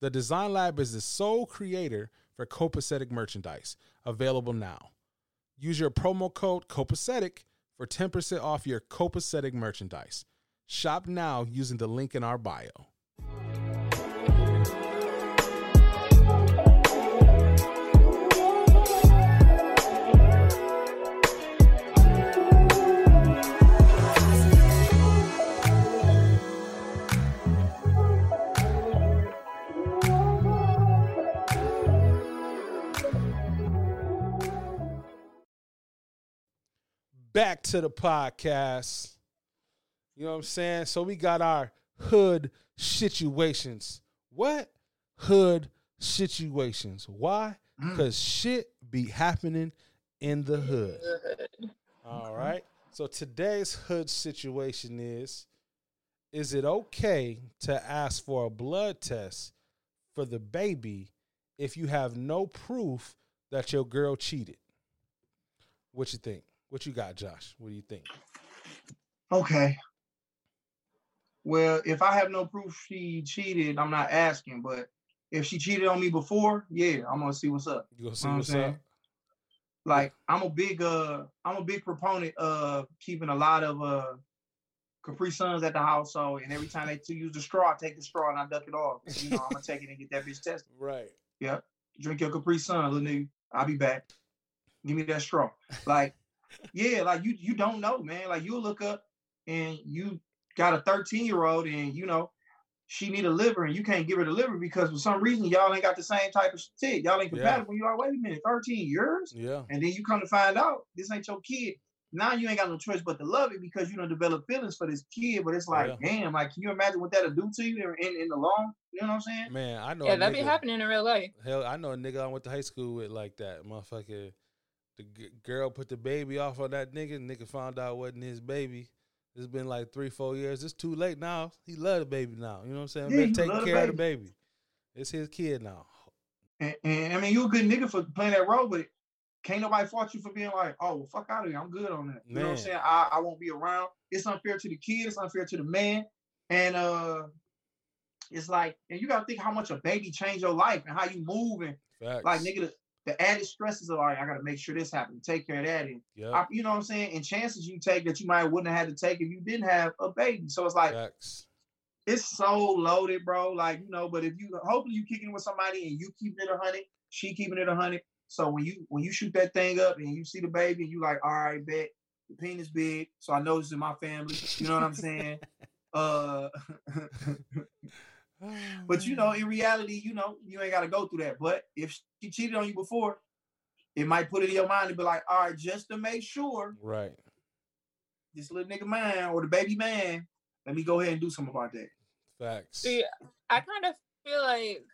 [SPEAKER 4] The Design Lab is the sole creator for copacetic merchandise, available now. Use your promo code COPACETIC for 10% off your copacetic merchandise. Shop now using the link in our bio. Back to the podcast. You know what I'm saying? So we got our hood situations. What? Hood situations. Why?
[SPEAKER 5] Mm.
[SPEAKER 4] Because shit be happening in the hood. All right. So today's hood situation is is it okay to ask for a blood test for the baby if you have no proof that your girl cheated? What you think? What you got, Josh? What do you think?
[SPEAKER 5] Okay. Well, if I have no proof she cheated, I'm not asking. But if she cheated on me before, yeah, I'm gonna see what's up.
[SPEAKER 4] You gonna see
[SPEAKER 5] Know what I'm
[SPEAKER 4] what's
[SPEAKER 5] saying?
[SPEAKER 4] up?
[SPEAKER 5] Like I'm a big uh I'm a big proponent of keeping a lot of uh Capri Suns at the household, and every time they to use the straw, I take the straw and I duck it off. You know, I'm gonna take it and get that bitch tested.
[SPEAKER 4] Right.
[SPEAKER 5] Yep. Drink your Capri Sun, little nigga. I'll be back. Give me that straw. Like, yeah, like you you don't know, man. Like you'll look up and you got a 13 year old and you know she need a liver and you can't give her the liver because for some reason y'all ain't got the same type of shit. Y'all ain't
[SPEAKER 4] Yeah.
[SPEAKER 5] compatible. You are wait a minute, 13 years?
[SPEAKER 4] Yeah.
[SPEAKER 5] And then you come to find out this ain't your kid. Now you ain't got no choice but to love it because you don't develop feelings for this kid. But it's like,
[SPEAKER 4] Yeah.
[SPEAKER 5] damn, like can you imagine what that'll do to you in, in, in the long? You know what I'm saying?
[SPEAKER 4] Man, I know.
[SPEAKER 6] Yeah,
[SPEAKER 4] a
[SPEAKER 6] that be happening in real life.
[SPEAKER 4] Hell, I know a nigga I went to high school with like that. Motherfucker, the g- girl put the baby off on that nigga. Nigga found out it wasn't his baby. It's been like three, four years. It's too late now. He love the baby now. You know what I'm saying?
[SPEAKER 5] Yeah,
[SPEAKER 4] take
[SPEAKER 5] love the
[SPEAKER 4] care of the baby. It's his kid now.
[SPEAKER 5] And, and I mean, you a good nigga for playing that role, but can't nobody fault you for being like, oh, well, fuck out of here. I'm good on that. You know what I'm saying? I, I won't be around. It's unfair to the kid. It's unfair to the man. And uh, it's like, and you gotta think how much a baby changed your life and how you move and
[SPEAKER 4] Facts.
[SPEAKER 5] like nigga, the, the added stresses of like, I gotta make sure this happens, take care of that, and
[SPEAKER 4] Yep.
[SPEAKER 5] I- you know what I'm saying, and chances you take that you might wouldn't have had to take if you didn't have a baby. So it's like
[SPEAKER 4] Facts.
[SPEAKER 5] it's so loaded, bro. Like, you know, but if you hopefully you kicking with somebody and you keeping it a hundred, she keeping it a hundred. So when you when you shoot that thing up and you see the baby and you like, all right, bet the penis big. So I know this is my family. You know what I'm saying? uh but you know, in reality, you know, you ain't gotta go through that. But if she cheated on you before, it might put it in your mind to be like, all right, just to make sure
[SPEAKER 4] Right.
[SPEAKER 5] this little nigga man or the baby man, let me go ahead and do something about that.
[SPEAKER 4] Facts.
[SPEAKER 6] See, I kind of feel like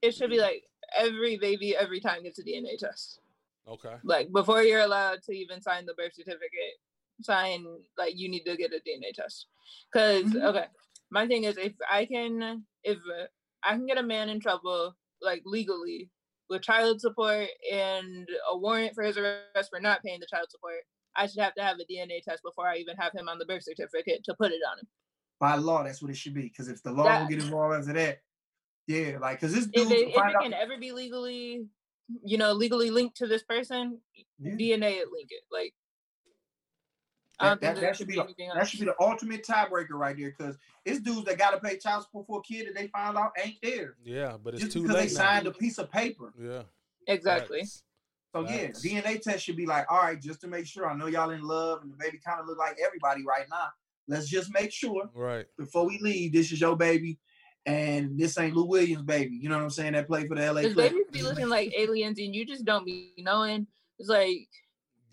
[SPEAKER 6] it should be like every baby every time gets a DNA test.
[SPEAKER 4] Okay.
[SPEAKER 6] Like before you're allowed to even sign the birth certificate, sign like you need to get a DNA test. because
[SPEAKER 5] Mhm.
[SPEAKER 6] okay, my thing is if I can if I can get a man in trouble like legally with child support and a warrant for his arrest for not paying the child support, I should have to have a DNA test before I even have him on the birth certificate to put it on him.
[SPEAKER 5] By law, that's what it should be. Because if the law
[SPEAKER 6] That-
[SPEAKER 5] don't get involved after that, yeah, like because this
[SPEAKER 6] If
[SPEAKER 5] dude
[SPEAKER 6] if it can ever be legally, you know, legally linked to this person,
[SPEAKER 5] Yeah.
[SPEAKER 6] DNA it link it. Like
[SPEAKER 5] that, that, that should be the, that should be the ultimate tiebreaker right there. Because it's dudes that got to pay child support for a kid that they find out ain't there
[SPEAKER 4] Yeah, but it's
[SPEAKER 5] just
[SPEAKER 4] too
[SPEAKER 5] because they
[SPEAKER 4] late now.
[SPEAKER 5] signed a piece of paper.
[SPEAKER 4] Yeah.
[SPEAKER 6] exactly.
[SPEAKER 4] Facts.
[SPEAKER 5] So
[SPEAKER 4] Facts.
[SPEAKER 5] yeah, DNA test should be like, all right, just to make sure. I know y'all in love and the baby kind of look like everybody right now. Let's just make sure
[SPEAKER 4] Right.
[SPEAKER 5] before we leave, this is your baby, and this ain't Lou Williams' baby. You know what I'm saying? That played for the LA.
[SPEAKER 6] Because
[SPEAKER 5] Clippers.
[SPEAKER 6] babies be looking like aliens and you just don't be knowing. It's like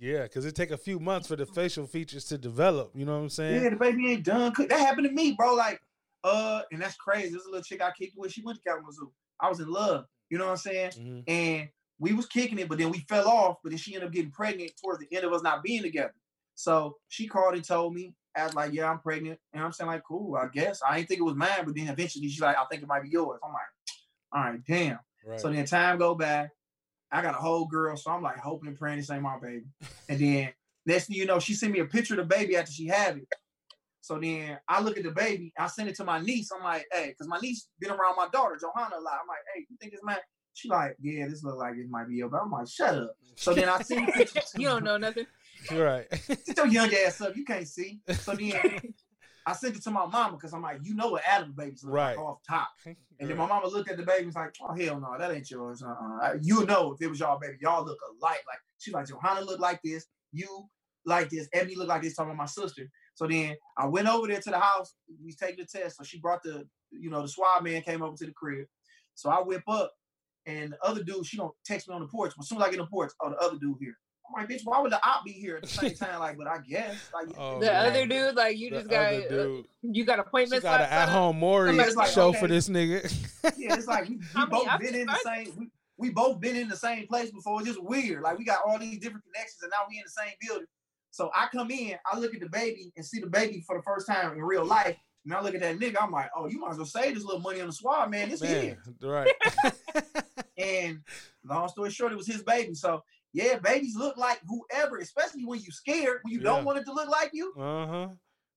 [SPEAKER 4] Yeah, because it take a few months for the facial features to develop. You know what I'm saying?
[SPEAKER 5] Yeah, the baby ain't done. That happened to me, bro. Like, uh, and that's crazy. This is a little chick I kicked with. She went to Kalamazoo. I was in love. You know what I'm saying?
[SPEAKER 4] Mhm.
[SPEAKER 5] And we was kicking it, but then we fell off. But then she ended up getting pregnant towards the end of us not being together. So she called and told me, I was like, "Yeah, I'm pregnant." And I'm saying like, "Cool, I guess." I didn't think it was mine, but then eventually she's like, "I think it might be yours." I'm like, "All right, damn."
[SPEAKER 4] Right.
[SPEAKER 5] So then time go by. I got a whole girl, so I'm like hoping and praying this ain't my baby. And then next thing you know, she sent me a picture of the baby after she had it. So then I look at the baby, I send it to my niece. I'm like, hey, because my niece been around my daughter, Johanna, a lot. I'm like, hey, you think this man? She like, yeah, this look like it might be your baby. I'm like, shut up. So then I send the picture to
[SPEAKER 6] you don't know nothing.
[SPEAKER 4] right.
[SPEAKER 5] Sit your young ass up. You can't see. So then I sent it to my mama because I'm like, you know what Adam babies look
[SPEAKER 4] Right.
[SPEAKER 5] like off top. And then my mama looked at the baby and was like, oh, hell no, that ain't yours. Uh-uh. You know if it was y'all baby. Y'all look alike. Like, she's like, Johanna look like this. You like this. Ebony look like this. Talking about my sister. So then I went over there to the house. We taking the test. So she brought the, you know, the swab man came over to the crib. So I whip up and the other dude, she don't text me on the porch. As soon as I get on the porch, oh, the other dude here. I'm like, bitch, why would the op be here at the same time? Like, but I guess. Like,
[SPEAKER 4] Oh,
[SPEAKER 6] the
[SPEAKER 4] man.
[SPEAKER 6] other dude, like you
[SPEAKER 4] The
[SPEAKER 6] just got
[SPEAKER 4] other uh, dude.
[SPEAKER 6] you got
[SPEAKER 4] She
[SPEAKER 6] appointments.
[SPEAKER 4] got an at-home Maury
[SPEAKER 5] like,
[SPEAKER 4] show
[SPEAKER 5] okay.
[SPEAKER 4] for this nigga.
[SPEAKER 5] yeah, it's like we, we
[SPEAKER 6] I mean,
[SPEAKER 5] both been in the same. We, we both been in the same place before. It's just weird. Like we got all these different connections, and now we in the same building. So I come in, I look at the baby and see the baby for the first time in real life. And I look at that nigga, I'm like, oh, you might as well save this little money on the swab, man. This
[SPEAKER 4] Man,
[SPEAKER 5] is.
[SPEAKER 4] right.
[SPEAKER 5] And long story short, it was his baby. So yeah, babies look like whoever, especially when you scared, when you
[SPEAKER 4] Yeah.
[SPEAKER 5] don't want it to look like you.
[SPEAKER 4] uh huh.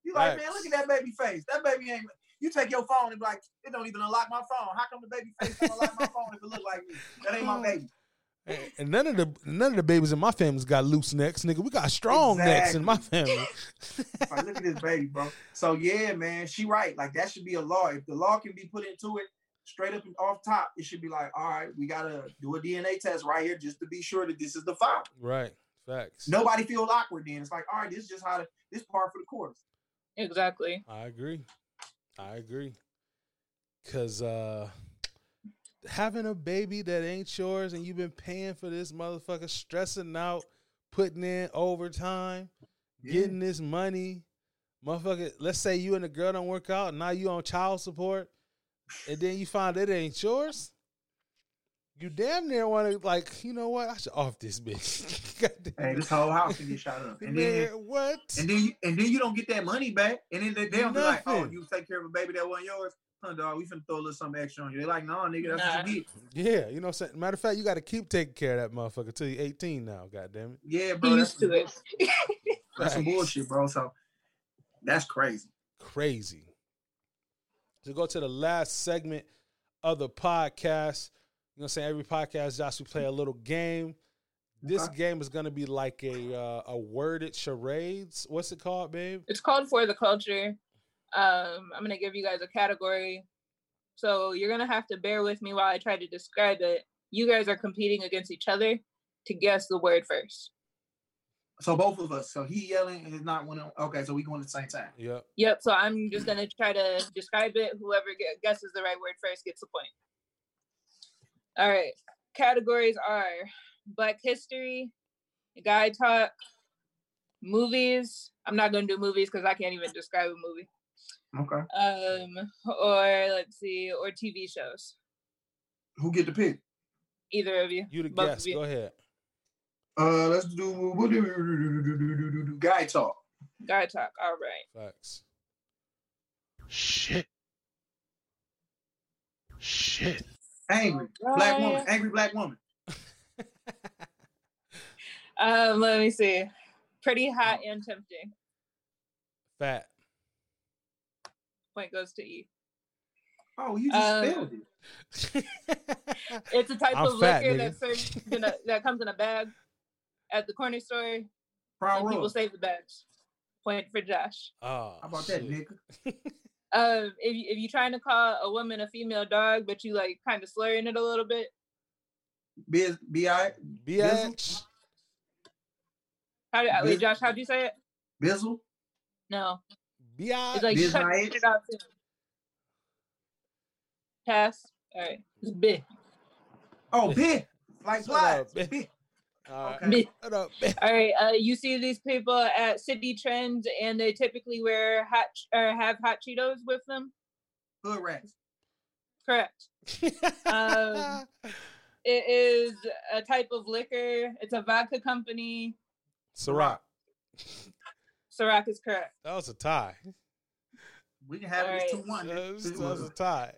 [SPEAKER 5] You like, man, look at that baby face. That baby ain't. You take your phone and be like, it don't even unlock my phone. How come the baby face don't unlock my phone if it look like me? That ain't my baby.
[SPEAKER 4] And- none of the none of the babies in my family's got loose necks, nigga. We got strong necks in my family.
[SPEAKER 5] Like, look at this baby, bro. So yeah, man, she right. Like that should be a law. If the law can be put into it straight up and off top, it should be like, all right, we gotta do a DNA test right here just to be sure that this is the father.
[SPEAKER 4] right. Facts.
[SPEAKER 5] Nobody feels awkward then. It's like, all right, this is just how the, this part for the course.
[SPEAKER 6] Exactly.
[SPEAKER 4] I agree. I agree. Cause uh having a baby that ain't yours and you've been paying for this motherfucker, stressing out, putting in overtime,
[SPEAKER 5] Yeah.
[SPEAKER 4] getting this money. Motherfucker, let's say you and the girl don't work out, now you on child support, and then you find it ain't yours. You damn near want to like, you know what? I should off this bitch.
[SPEAKER 5] Hey, this whole house can get shot up. And then
[SPEAKER 4] what?
[SPEAKER 5] and then you, and then you don't get that money back. And then they, they don't be like, oh, you take care of a baby that wasn't yours. Huh, dog, we finna throw a little something extra on you. They're like, no, nigga, that's what you get.
[SPEAKER 4] Yeah, you know what I'm saying? Matter of fact, you got to keep taking care of that motherfucker till you're 18 now, God damn it.
[SPEAKER 5] Yeah,
[SPEAKER 6] He
[SPEAKER 5] bro. That's,
[SPEAKER 6] used to it.
[SPEAKER 5] that's some bullshit, bro. So that's crazy.
[SPEAKER 4] Crazy. To go to the last segment of the podcast, you know what I'm saying? Every podcast, Josh, we play a little game. This
[SPEAKER 5] Okay.
[SPEAKER 4] game is going to be like a uh, a worded charades. What's it called, babe?
[SPEAKER 6] It's called for the culture. Um, I'm gonna give you guys a category. So you're gonna have to bear with me while I try to describe it. You guys are competing against each other to guess the word first.
[SPEAKER 5] So both of us. So he yelling is not one of okay, so we going at the same time.
[SPEAKER 4] Yep.
[SPEAKER 6] Yep. So I'm just gonna try to describe it. Whoever guesses the right word first gets the point. All right. Categories are Black History, Guy Talk, movies. I'm not gonna do movies because I can't even describe a movie.
[SPEAKER 5] Okay.
[SPEAKER 6] Um, or let's see, or TV shows.
[SPEAKER 5] Who get the pick?
[SPEAKER 6] Either of you.
[SPEAKER 4] You the
[SPEAKER 6] Both
[SPEAKER 4] guest. Go ahead.
[SPEAKER 5] Uh, let's do, we'll do, do, do, do guy talk.
[SPEAKER 6] Guy talk. All right.
[SPEAKER 4] Facts.
[SPEAKER 10] Shit. Shit.
[SPEAKER 5] Angry right. black woman. Angry black woman.
[SPEAKER 6] um, let me see. Pretty hot and tempting.
[SPEAKER 4] Fat.
[SPEAKER 6] Point goes to E.
[SPEAKER 5] Oh, you just
[SPEAKER 6] um,
[SPEAKER 5] spelled it.
[SPEAKER 6] it's a type
[SPEAKER 4] I'm
[SPEAKER 6] of
[SPEAKER 4] fat,
[SPEAKER 6] liquor that, serves a, that comes in a bag at the corner store,
[SPEAKER 5] Brown
[SPEAKER 6] and people
[SPEAKER 5] rose.
[SPEAKER 6] save the bags. Point for Josh.
[SPEAKER 4] oh,
[SPEAKER 5] How about that, nigga?
[SPEAKER 6] Um, if you, if you're trying to call a woman a female dog, but you like kind of slurring it a little bit,
[SPEAKER 5] Biz B I
[SPEAKER 4] Bitch.
[SPEAKER 6] how do, wait,
[SPEAKER 5] Biz-
[SPEAKER 6] Josh? How'd you say it?
[SPEAKER 5] Bizzle.
[SPEAKER 6] No,
[SPEAKER 4] Bi.
[SPEAKER 6] it's like
[SPEAKER 5] Biz
[SPEAKER 6] cut it out too. Pass. All right, it's big.
[SPEAKER 5] Oh, big. Like
[SPEAKER 4] Shut up,
[SPEAKER 5] black.
[SPEAKER 4] bitch.
[SPEAKER 5] Big.
[SPEAKER 4] All right.
[SPEAKER 5] Okay.
[SPEAKER 6] Big.
[SPEAKER 4] Shut up, bitch.
[SPEAKER 6] All right, uh, you see these people at Citi Trends, and they typically wear hot or have hot Cheetos with them.
[SPEAKER 5] Hood rats.
[SPEAKER 6] Correct. Um, It is a type of liquor. It's a vodka company.
[SPEAKER 4] Ciroc.
[SPEAKER 6] Ciroc is correct.
[SPEAKER 4] That was a tie.
[SPEAKER 5] We can have it as
[SPEAKER 6] Alright.
[SPEAKER 5] two one.
[SPEAKER 4] That was, that was a tie.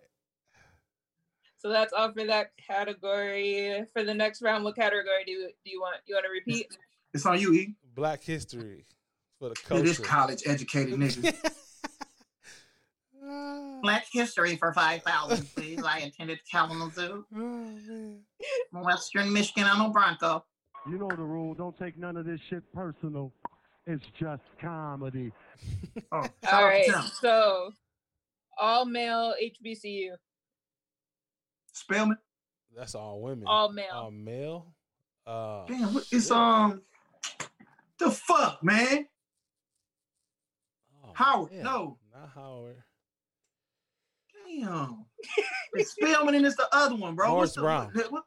[SPEAKER 6] So that's all for that category. For the next round, what category do you, do you want? You want to repeat?
[SPEAKER 5] It's on you, E.
[SPEAKER 4] Black history for the culture.
[SPEAKER 5] this college educated nigga.
[SPEAKER 11] Black history for 5000 please. I attended Kalamazoo,
[SPEAKER 4] oh, man.
[SPEAKER 11] Western Michigan. I'm a Bronco.
[SPEAKER 10] You know the rule. Don't take none of this shit personal. It's just comedy.
[SPEAKER 5] Oh, shout
[SPEAKER 6] all
[SPEAKER 5] out
[SPEAKER 6] right.
[SPEAKER 5] to Tim.
[SPEAKER 6] So all male HBCU.
[SPEAKER 5] Spelman.
[SPEAKER 4] That's all women.
[SPEAKER 6] All male.
[SPEAKER 4] All male. Uh,
[SPEAKER 5] Damn, what, it's um the fuck, man.
[SPEAKER 4] Oh,
[SPEAKER 5] Howard,
[SPEAKER 4] man.
[SPEAKER 5] no.
[SPEAKER 4] Not Howard.
[SPEAKER 5] Damn. it's Spelman and it's the other one, bro.
[SPEAKER 4] Morris
[SPEAKER 5] What's the-
[SPEAKER 4] Brown.
[SPEAKER 5] what- what-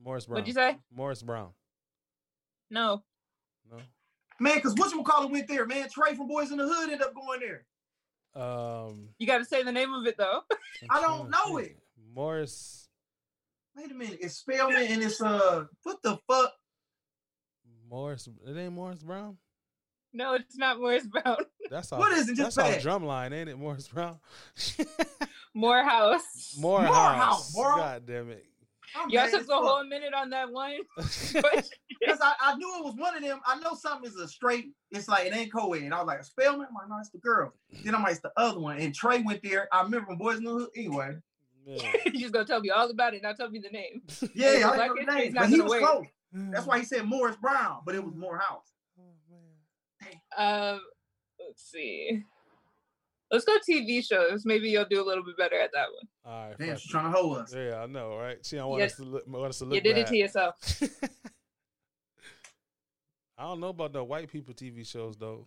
[SPEAKER 4] Morris Brown.
[SPEAKER 6] What'd you say?
[SPEAKER 4] Morris Brown.
[SPEAKER 6] No.
[SPEAKER 4] No.
[SPEAKER 5] Man, because whatchamacallit went there, man. Trey from Boyz n the Hood ended up going there.
[SPEAKER 4] Um,
[SPEAKER 6] You got to say the name of it though.
[SPEAKER 4] I'm
[SPEAKER 5] don't know
[SPEAKER 4] think. Morris.
[SPEAKER 5] Wait a minute. It's Spelman and it's uh what the fuck?
[SPEAKER 4] Morris. It ain't Morris Brown.
[SPEAKER 6] No, it's not Morris Brown.
[SPEAKER 4] That's all.
[SPEAKER 5] What is it? Just
[SPEAKER 4] That's
[SPEAKER 5] say
[SPEAKER 4] all
[SPEAKER 5] it.
[SPEAKER 4] drumline, ain't it? Morris Brown.
[SPEAKER 6] Morehouse.
[SPEAKER 4] Morehouse.
[SPEAKER 5] Morehouse, bro.
[SPEAKER 4] God damn it.
[SPEAKER 5] I'm
[SPEAKER 6] Y'all took
[SPEAKER 5] as
[SPEAKER 6] the
[SPEAKER 5] fuck.
[SPEAKER 6] whole minute on that one.
[SPEAKER 5] Because I, I knew it was one of them. I know something is a straight, it's like it ain't co-ed. And I was like, Spelman? I'm like, no, it's the girl. Then I'm like, it's the other one. And Trey went there. I remember when Boyz n the Hood. Anyway.
[SPEAKER 6] you just gonna tell me all about it, not tell me the name.
[SPEAKER 5] Yeah,
[SPEAKER 6] If
[SPEAKER 5] I
[SPEAKER 6] Black
[SPEAKER 5] didn't know the name,
[SPEAKER 6] not
[SPEAKER 5] but he was
[SPEAKER 6] work.
[SPEAKER 5] close. That's why he said Morris Brown, but it was Morehouse.
[SPEAKER 6] Um, let's see. Let's go TV shows. Maybe you'll do a little bit better at that one.
[SPEAKER 4] All right.
[SPEAKER 5] Damn, she's trying to hold us.
[SPEAKER 4] Yeah, I know, right? She don't want
[SPEAKER 6] You
[SPEAKER 4] us to look, want us to look
[SPEAKER 6] You did it to yourself.
[SPEAKER 4] I don't know about the white people TV shows though.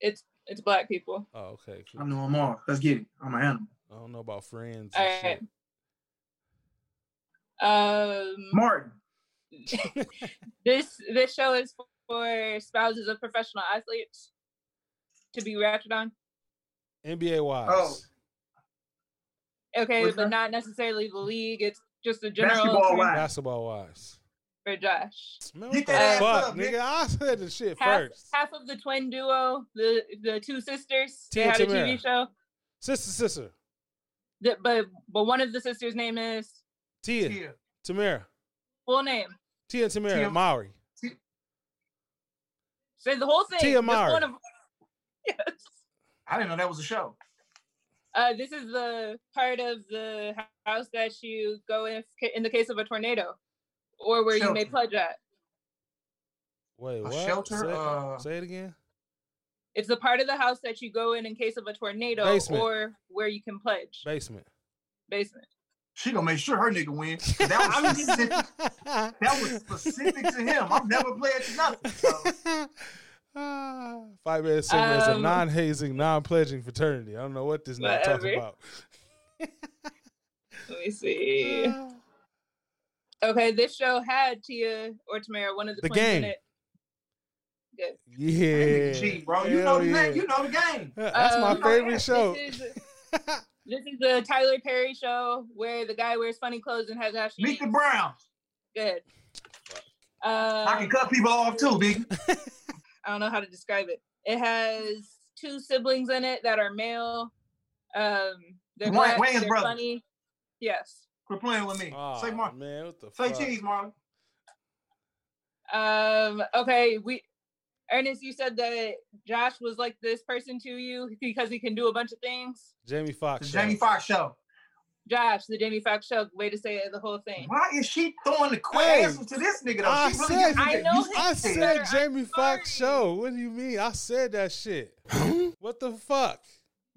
[SPEAKER 6] It's it's black people.
[SPEAKER 4] Oh, okay.
[SPEAKER 5] I know them all. Let's get it. I'm an animal.
[SPEAKER 4] I don't know about friends.
[SPEAKER 6] All
[SPEAKER 4] and shit.
[SPEAKER 6] Um,
[SPEAKER 5] Martin.
[SPEAKER 6] this this show is for spouses of professional athletes to be ratchet on.
[SPEAKER 4] NBA wise.
[SPEAKER 5] Oh,
[SPEAKER 6] Okay,
[SPEAKER 5] What's
[SPEAKER 6] but
[SPEAKER 5] that?
[SPEAKER 6] not necessarily the league. It's just a general
[SPEAKER 5] Basketball wise.
[SPEAKER 4] Basketball wise.
[SPEAKER 6] for Josh.
[SPEAKER 4] Man,
[SPEAKER 5] Get
[SPEAKER 4] what the
[SPEAKER 5] that ass
[SPEAKER 4] fuck,
[SPEAKER 5] up,
[SPEAKER 4] nigga?
[SPEAKER 5] nigga.
[SPEAKER 4] I said the shit
[SPEAKER 6] Half,
[SPEAKER 4] first.
[SPEAKER 6] half of the twin duo, the the two sisters, they
[SPEAKER 4] Tia
[SPEAKER 6] had a TV show.
[SPEAKER 4] Sister, sister.
[SPEAKER 6] That, but but one of the sisters' name is
[SPEAKER 4] Tia.
[SPEAKER 5] Tia.
[SPEAKER 4] Tamara.
[SPEAKER 6] full name.
[SPEAKER 4] Tia and Tamara.
[SPEAKER 5] Tia.
[SPEAKER 4] Mowry.
[SPEAKER 6] Say the whole thing.
[SPEAKER 4] Tia
[SPEAKER 6] Just
[SPEAKER 4] Mowry.
[SPEAKER 6] one of- yes.
[SPEAKER 5] I didn't know that was a show.
[SPEAKER 6] Uh, this is the part of the house that you go in in the case of a tornado, or where you may pledge at.
[SPEAKER 4] Wait,
[SPEAKER 5] A shelter,
[SPEAKER 4] Say,
[SPEAKER 5] uh,
[SPEAKER 4] say it again.
[SPEAKER 6] It's the part of the house that you go in in case of a tornado,
[SPEAKER 4] Basement.
[SPEAKER 6] or where you can pledge.
[SPEAKER 4] Basement.
[SPEAKER 6] Basement.
[SPEAKER 5] She gonna make sure her nigga win. That was specific. that was specific to him. I'm never playing to nothing. So.
[SPEAKER 4] Five minute segment is a
[SPEAKER 6] Um,
[SPEAKER 4] non-hazing, non-pledging fraternity. I don't know what this nigga
[SPEAKER 6] talking
[SPEAKER 4] about.
[SPEAKER 6] Let me see. Okay, this show had Tia or Tamara, one of the,
[SPEAKER 4] The
[SPEAKER 6] twins in
[SPEAKER 4] game.
[SPEAKER 6] it. Good.
[SPEAKER 4] Yeah,
[SPEAKER 5] Cheat, bro. You know the
[SPEAKER 4] yeah.
[SPEAKER 5] You know the game.
[SPEAKER 4] That's my
[SPEAKER 6] Um,
[SPEAKER 4] favorite show.
[SPEAKER 6] This is, this is the Tyler Perry show where the guy wears funny clothes and has ashy.
[SPEAKER 5] Meet the Browns.
[SPEAKER 6] Good.
[SPEAKER 5] I
[SPEAKER 6] Um,
[SPEAKER 5] can cut people off too, big.
[SPEAKER 6] I don't know how to describe it. It has two siblings in it that are male. Um, they're
[SPEAKER 5] Wayne-
[SPEAKER 6] black,
[SPEAKER 5] Wayans
[SPEAKER 6] they're
[SPEAKER 5] brothers.
[SPEAKER 6] funny. Yes.
[SPEAKER 5] Quit playing with me.
[SPEAKER 4] Oh,
[SPEAKER 5] Say Mark.
[SPEAKER 4] man, what the
[SPEAKER 5] Say
[SPEAKER 4] fuck?
[SPEAKER 5] cheese, Marlon.
[SPEAKER 6] Um, okay, we Ernest, you said that Josh was like this person to you because he can do a bunch of things.
[SPEAKER 4] Jamie
[SPEAKER 5] The
[SPEAKER 4] Foxx.
[SPEAKER 5] Jamie
[SPEAKER 4] show.
[SPEAKER 5] Foxx show.
[SPEAKER 6] Josh, the Jamie Foxx show, way to say it, the whole thing.
[SPEAKER 5] Why is she throwing the quick
[SPEAKER 4] Hey,
[SPEAKER 5] to this nigga though?
[SPEAKER 4] I
[SPEAKER 5] she
[SPEAKER 4] said-
[SPEAKER 5] giving
[SPEAKER 6] I know
[SPEAKER 4] I
[SPEAKER 5] said
[SPEAKER 4] said
[SPEAKER 6] better.
[SPEAKER 4] Jamie Foxx show. What do you mean? I said that shit. what the fuck?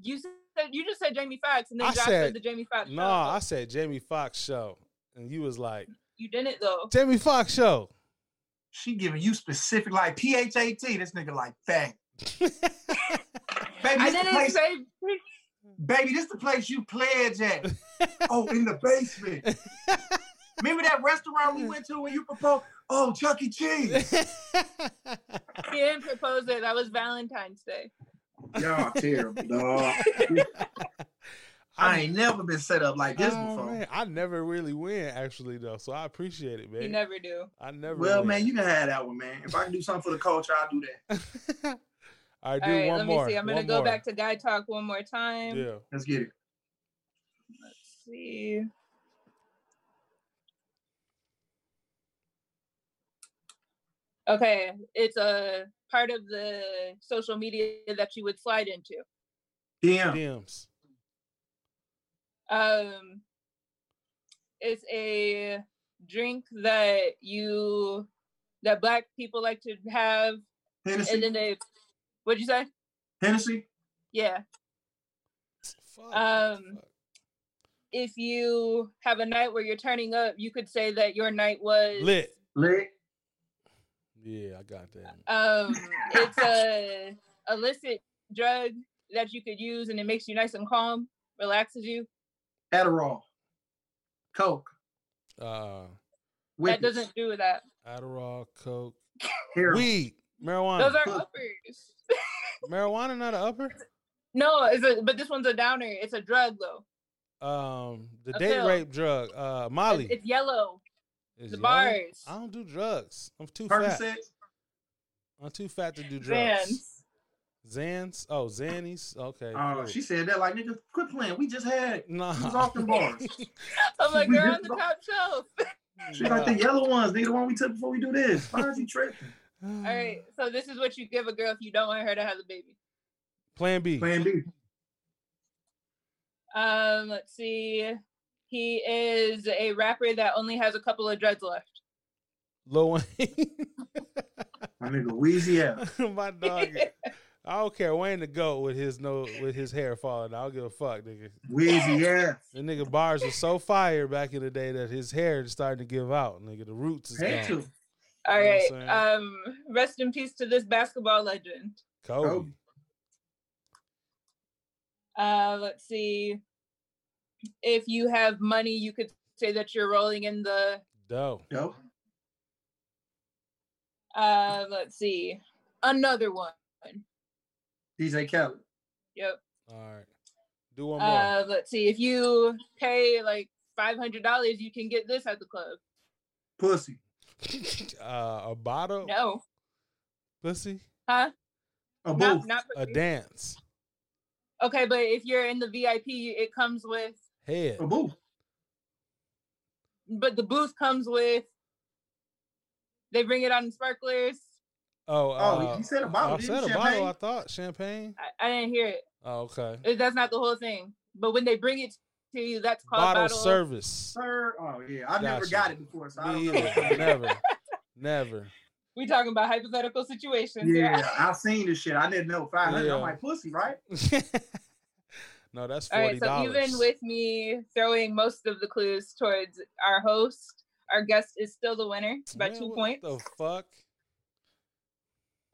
[SPEAKER 6] You said you just said Jamie Foxx, and then
[SPEAKER 4] I
[SPEAKER 6] Josh
[SPEAKER 4] said-
[SPEAKER 6] said the Jamie Foxx
[SPEAKER 4] No,
[SPEAKER 6] show.
[SPEAKER 4] I said Jamie Foxx show, and you was like
[SPEAKER 6] You didn't though.
[SPEAKER 4] Jamie Foxx show.
[SPEAKER 5] She giving you specific like P H A T. This nigga like fat. Baby, this the
[SPEAKER 6] didn't
[SPEAKER 5] place,
[SPEAKER 6] say.
[SPEAKER 5] baby, this the place you pledge at. oh, in the basement. Remember that restaurant we went to when you proposed? Oh, Chuck E. Cheese.
[SPEAKER 6] He didn't propose it. That was Valentine's Day.
[SPEAKER 5] Y'all terrible, dog. I ain't never been set up like this
[SPEAKER 4] Oh,
[SPEAKER 5] before.
[SPEAKER 4] man, I never really win actually though, so I appreciate it, man.
[SPEAKER 6] You never do.
[SPEAKER 4] I never.
[SPEAKER 5] Well,
[SPEAKER 4] win.
[SPEAKER 5] man, you can have that one, man. If I can do something for the culture, I'll do that.
[SPEAKER 4] All right,
[SPEAKER 6] All
[SPEAKER 4] do
[SPEAKER 6] right,
[SPEAKER 4] one
[SPEAKER 6] let
[SPEAKER 4] more.
[SPEAKER 6] me see. I'm gonna
[SPEAKER 4] one
[SPEAKER 6] go
[SPEAKER 4] more.
[SPEAKER 6] back to Guy Talk one more time.
[SPEAKER 4] Yeah.
[SPEAKER 5] Let's get it.
[SPEAKER 6] Let's see. Okay, it's a part of the social media that you would slide into.
[SPEAKER 5] Damn.
[SPEAKER 4] DMs.
[SPEAKER 6] Um, it's a drink that you that black people like to have, and
[SPEAKER 5] Hennessy.
[SPEAKER 6] then they. What'd you say?
[SPEAKER 5] Hennessy.
[SPEAKER 6] Yeah.
[SPEAKER 4] Fuck.
[SPEAKER 6] Um, if you have a night where you're turning up, you could say that your night was
[SPEAKER 4] Lit.
[SPEAKER 5] Lit.
[SPEAKER 4] Yeah, I got that.
[SPEAKER 6] Um, it's a illicit drug that you could use, and it makes you nice and calm, relaxes you.
[SPEAKER 5] Adderall. Coke.
[SPEAKER 4] Uh,
[SPEAKER 6] That doesn't do that.
[SPEAKER 4] Adderall, coke,
[SPEAKER 5] Heroin.
[SPEAKER 4] weed, marijuana.
[SPEAKER 6] Those are
[SPEAKER 5] Cook.
[SPEAKER 6] uppers.
[SPEAKER 4] marijuana not an upper.
[SPEAKER 6] No, it's a but this one's a downer. It's a drug though.
[SPEAKER 4] Um, the
[SPEAKER 6] A
[SPEAKER 4] date
[SPEAKER 6] pill.
[SPEAKER 4] rape drug. Uh, Molly.
[SPEAKER 6] It's yellow.
[SPEAKER 4] is
[SPEAKER 6] the
[SPEAKER 4] yellow.
[SPEAKER 6] bars.
[SPEAKER 4] I don't do drugs. I'm too fat. I'm too fat to do drugs.
[SPEAKER 6] Vans.
[SPEAKER 4] Zans? Oh, Zannies? Okay.
[SPEAKER 5] Oh,
[SPEAKER 4] cool.
[SPEAKER 5] she said that like nigga, quit playing. We just had
[SPEAKER 4] Nah.
[SPEAKER 5] we was off them bars.
[SPEAKER 6] I'm like, they're on the top shelf.
[SPEAKER 5] She like the yellow ones, They the one we took before we do this. Why is you tripping?
[SPEAKER 6] All right, so this is what you give a girl if you don't want her to have a baby.
[SPEAKER 4] Plan B.
[SPEAKER 5] Plan B.
[SPEAKER 6] Um, let's see. He is a rapper that only has a couple of dreads left.
[SPEAKER 4] Lil Wayne.
[SPEAKER 5] My nigga Weezy out.
[SPEAKER 4] My dog. I don't care. Wayne the goat with his no with his hair falling. I don't give a fuck, nigga.
[SPEAKER 5] Weezy, ass.
[SPEAKER 4] The nigga bars was so fire back in the day that his hair is starting to give out. Nigga, the roots is
[SPEAKER 5] Had
[SPEAKER 4] gone.
[SPEAKER 5] to.
[SPEAKER 6] All
[SPEAKER 4] You know
[SPEAKER 6] right.
[SPEAKER 4] I'm?
[SPEAKER 6] Um, rest in peace to this basketball legend.
[SPEAKER 4] Kobe.
[SPEAKER 6] Uh, let's see. If you have money, you could say that you're rolling in the.
[SPEAKER 4] dough.
[SPEAKER 5] Yo.
[SPEAKER 6] Uh, let's see. Another one.
[SPEAKER 5] DJ Khaled.
[SPEAKER 6] Yep.
[SPEAKER 4] All right. Do one more.
[SPEAKER 6] Uh, let's see. If you pay like five hundred dollars, you can get this at the club.
[SPEAKER 5] Pussy.
[SPEAKER 4] uh, a bottle?
[SPEAKER 6] No,
[SPEAKER 4] Pussy?
[SPEAKER 6] huh?
[SPEAKER 5] A
[SPEAKER 6] Not,
[SPEAKER 5] booth.
[SPEAKER 6] not
[SPEAKER 4] A dance.
[SPEAKER 6] okay, but if you're in the VIP, it comes with.
[SPEAKER 4] Head.
[SPEAKER 5] A booth.
[SPEAKER 6] But the booth comes with. They bring it out in sparklers.
[SPEAKER 4] Oh,
[SPEAKER 5] Oh,
[SPEAKER 4] uh,
[SPEAKER 5] you said a bottle,
[SPEAKER 4] I
[SPEAKER 5] didn't
[SPEAKER 4] said
[SPEAKER 5] you?
[SPEAKER 4] a bottle, I thought. Champagne?
[SPEAKER 6] I, I didn't hear it.
[SPEAKER 4] Oh, okay.
[SPEAKER 6] Uh, That's not the whole thing. But when they bring it to you, that's called
[SPEAKER 4] Bottle,
[SPEAKER 6] bottle,
[SPEAKER 4] service.
[SPEAKER 5] Sir. Oh yeah. I never
[SPEAKER 4] Gotcha.
[SPEAKER 5] got it before, so I
[SPEAKER 4] Me
[SPEAKER 5] don't know.
[SPEAKER 4] Never. Never.
[SPEAKER 6] We talking about hypothetical situations.
[SPEAKER 5] Yeah, I've seen this shit. I didn't know five hundred.
[SPEAKER 4] Yeah.
[SPEAKER 5] I'm like pussy, right?
[SPEAKER 4] no, that's
[SPEAKER 6] All
[SPEAKER 4] forty
[SPEAKER 6] right. So even with me throwing most of the clues towards our host, our guest is still the winner by two points.
[SPEAKER 4] the fuck?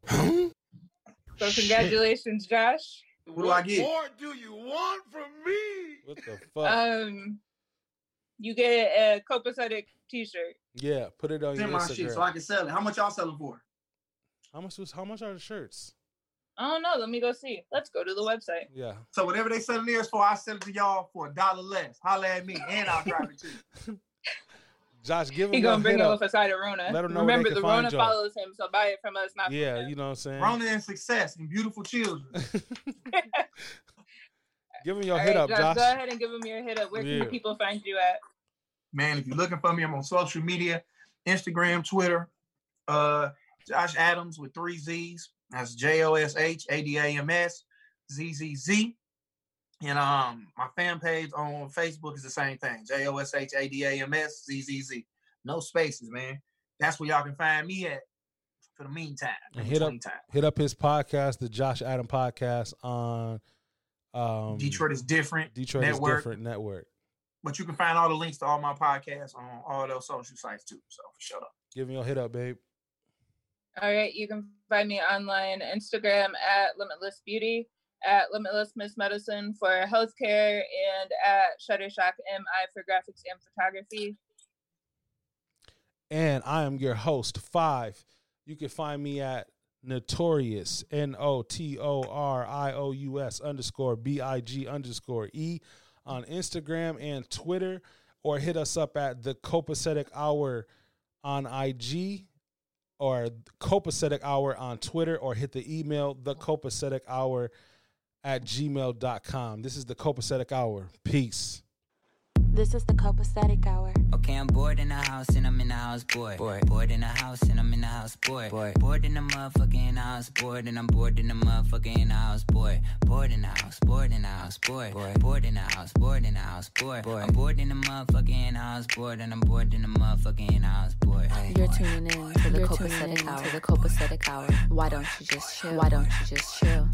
[SPEAKER 6] So congratulations, Josh.
[SPEAKER 5] What do I get?
[SPEAKER 10] What more do you want from me?
[SPEAKER 4] What the fuck?
[SPEAKER 6] Um, you get a copacetic T-shirt.
[SPEAKER 4] yeah, put it on your
[SPEAKER 5] Send my shit so I can sell it. How much y'all selling for?
[SPEAKER 4] How much was? How much are the shirts?
[SPEAKER 6] I don't know. Let me go see. Let's go to the website.
[SPEAKER 4] Yeah.
[SPEAKER 5] So whatever they selling theirs for, I sell it to y'all for a dollar less. Holla at me, and I'll drive it to you.
[SPEAKER 4] Josh, give him
[SPEAKER 6] He
[SPEAKER 4] gonna
[SPEAKER 6] bring
[SPEAKER 4] hit
[SPEAKER 6] it
[SPEAKER 4] up.
[SPEAKER 6] with a side of Rona.
[SPEAKER 4] Let 'em know where they
[SPEAKER 6] Remember,
[SPEAKER 4] can
[SPEAKER 6] the
[SPEAKER 4] find
[SPEAKER 6] Rona
[SPEAKER 4] y'all.
[SPEAKER 6] follows him, so buy it from us, not from
[SPEAKER 4] Yeah,
[SPEAKER 6] him.
[SPEAKER 4] you know what I'm saying.
[SPEAKER 5] Rona and success and beautiful children.
[SPEAKER 4] Give him your
[SPEAKER 6] All
[SPEAKER 4] hit
[SPEAKER 6] right,
[SPEAKER 4] up,
[SPEAKER 6] Josh,
[SPEAKER 4] Josh.
[SPEAKER 6] Go ahead and give him your hit up. Where
[SPEAKER 4] Yeah.
[SPEAKER 6] can people find you at?
[SPEAKER 5] Man, if you're looking for me, I'm on social media, Instagram, Twitter. Uh, Josh Adams with three Z's. That's J O S H A D A M S Z Z Z. And um, my fan page on Facebook is the same thing. J O S H A D A M S Z Z Z. No spaces, man. That's where y'all can find me at for the meantime.
[SPEAKER 4] and
[SPEAKER 5] in
[SPEAKER 4] hit up
[SPEAKER 5] between
[SPEAKER 4] hit up his podcast, the Josh Adam podcast on um
[SPEAKER 5] Detroit is different.
[SPEAKER 4] Detroit
[SPEAKER 5] Network.
[SPEAKER 4] is different network.
[SPEAKER 5] But you can find all the links to all my podcasts on all those social sites too. So shut up.
[SPEAKER 4] Give him your hit up, babe.
[SPEAKER 6] All right, you can find me online, Instagram at Limitless Beauty, at Limitless Miss Medicine for healthcare, and at Shuttershock MI for graphics and photography.
[SPEAKER 4] And I am your host, Five. You can find me at Notorious, N O T O R I O U S underscore B I G underscore E on Instagram and Twitter, or hit us up at the Copacetic Hour on IG or Copacetic Hour on Twitter, or hit the email the Copacetic Hour at gmail.com. This is the Copacetic Hour. Peace.
[SPEAKER 8] This is the copacetic hour.
[SPEAKER 2] Okay, I'm bored in the house and I'm in the house, bored. Bored, bored in the house and I'm in the house, bored. Bored, bored in the motherfucking house, bored and I'm bored in the motherfucking house, bored. Bored in the house, bored in the house, bored. Bored, bored in the house, bored in the house, bored. Bored, I'm bored in the motherfucking house, bored and I'm bored in the motherfucking house, bored.
[SPEAKER 1] You're tuning in to the
[SPEAKER 8] You're
[SPEAKER 1] copacetic hour.
[SPEAKER 8] to
[SPEAKER 1] the copacetic hour. Why don't you just chill? Why don't you just chill?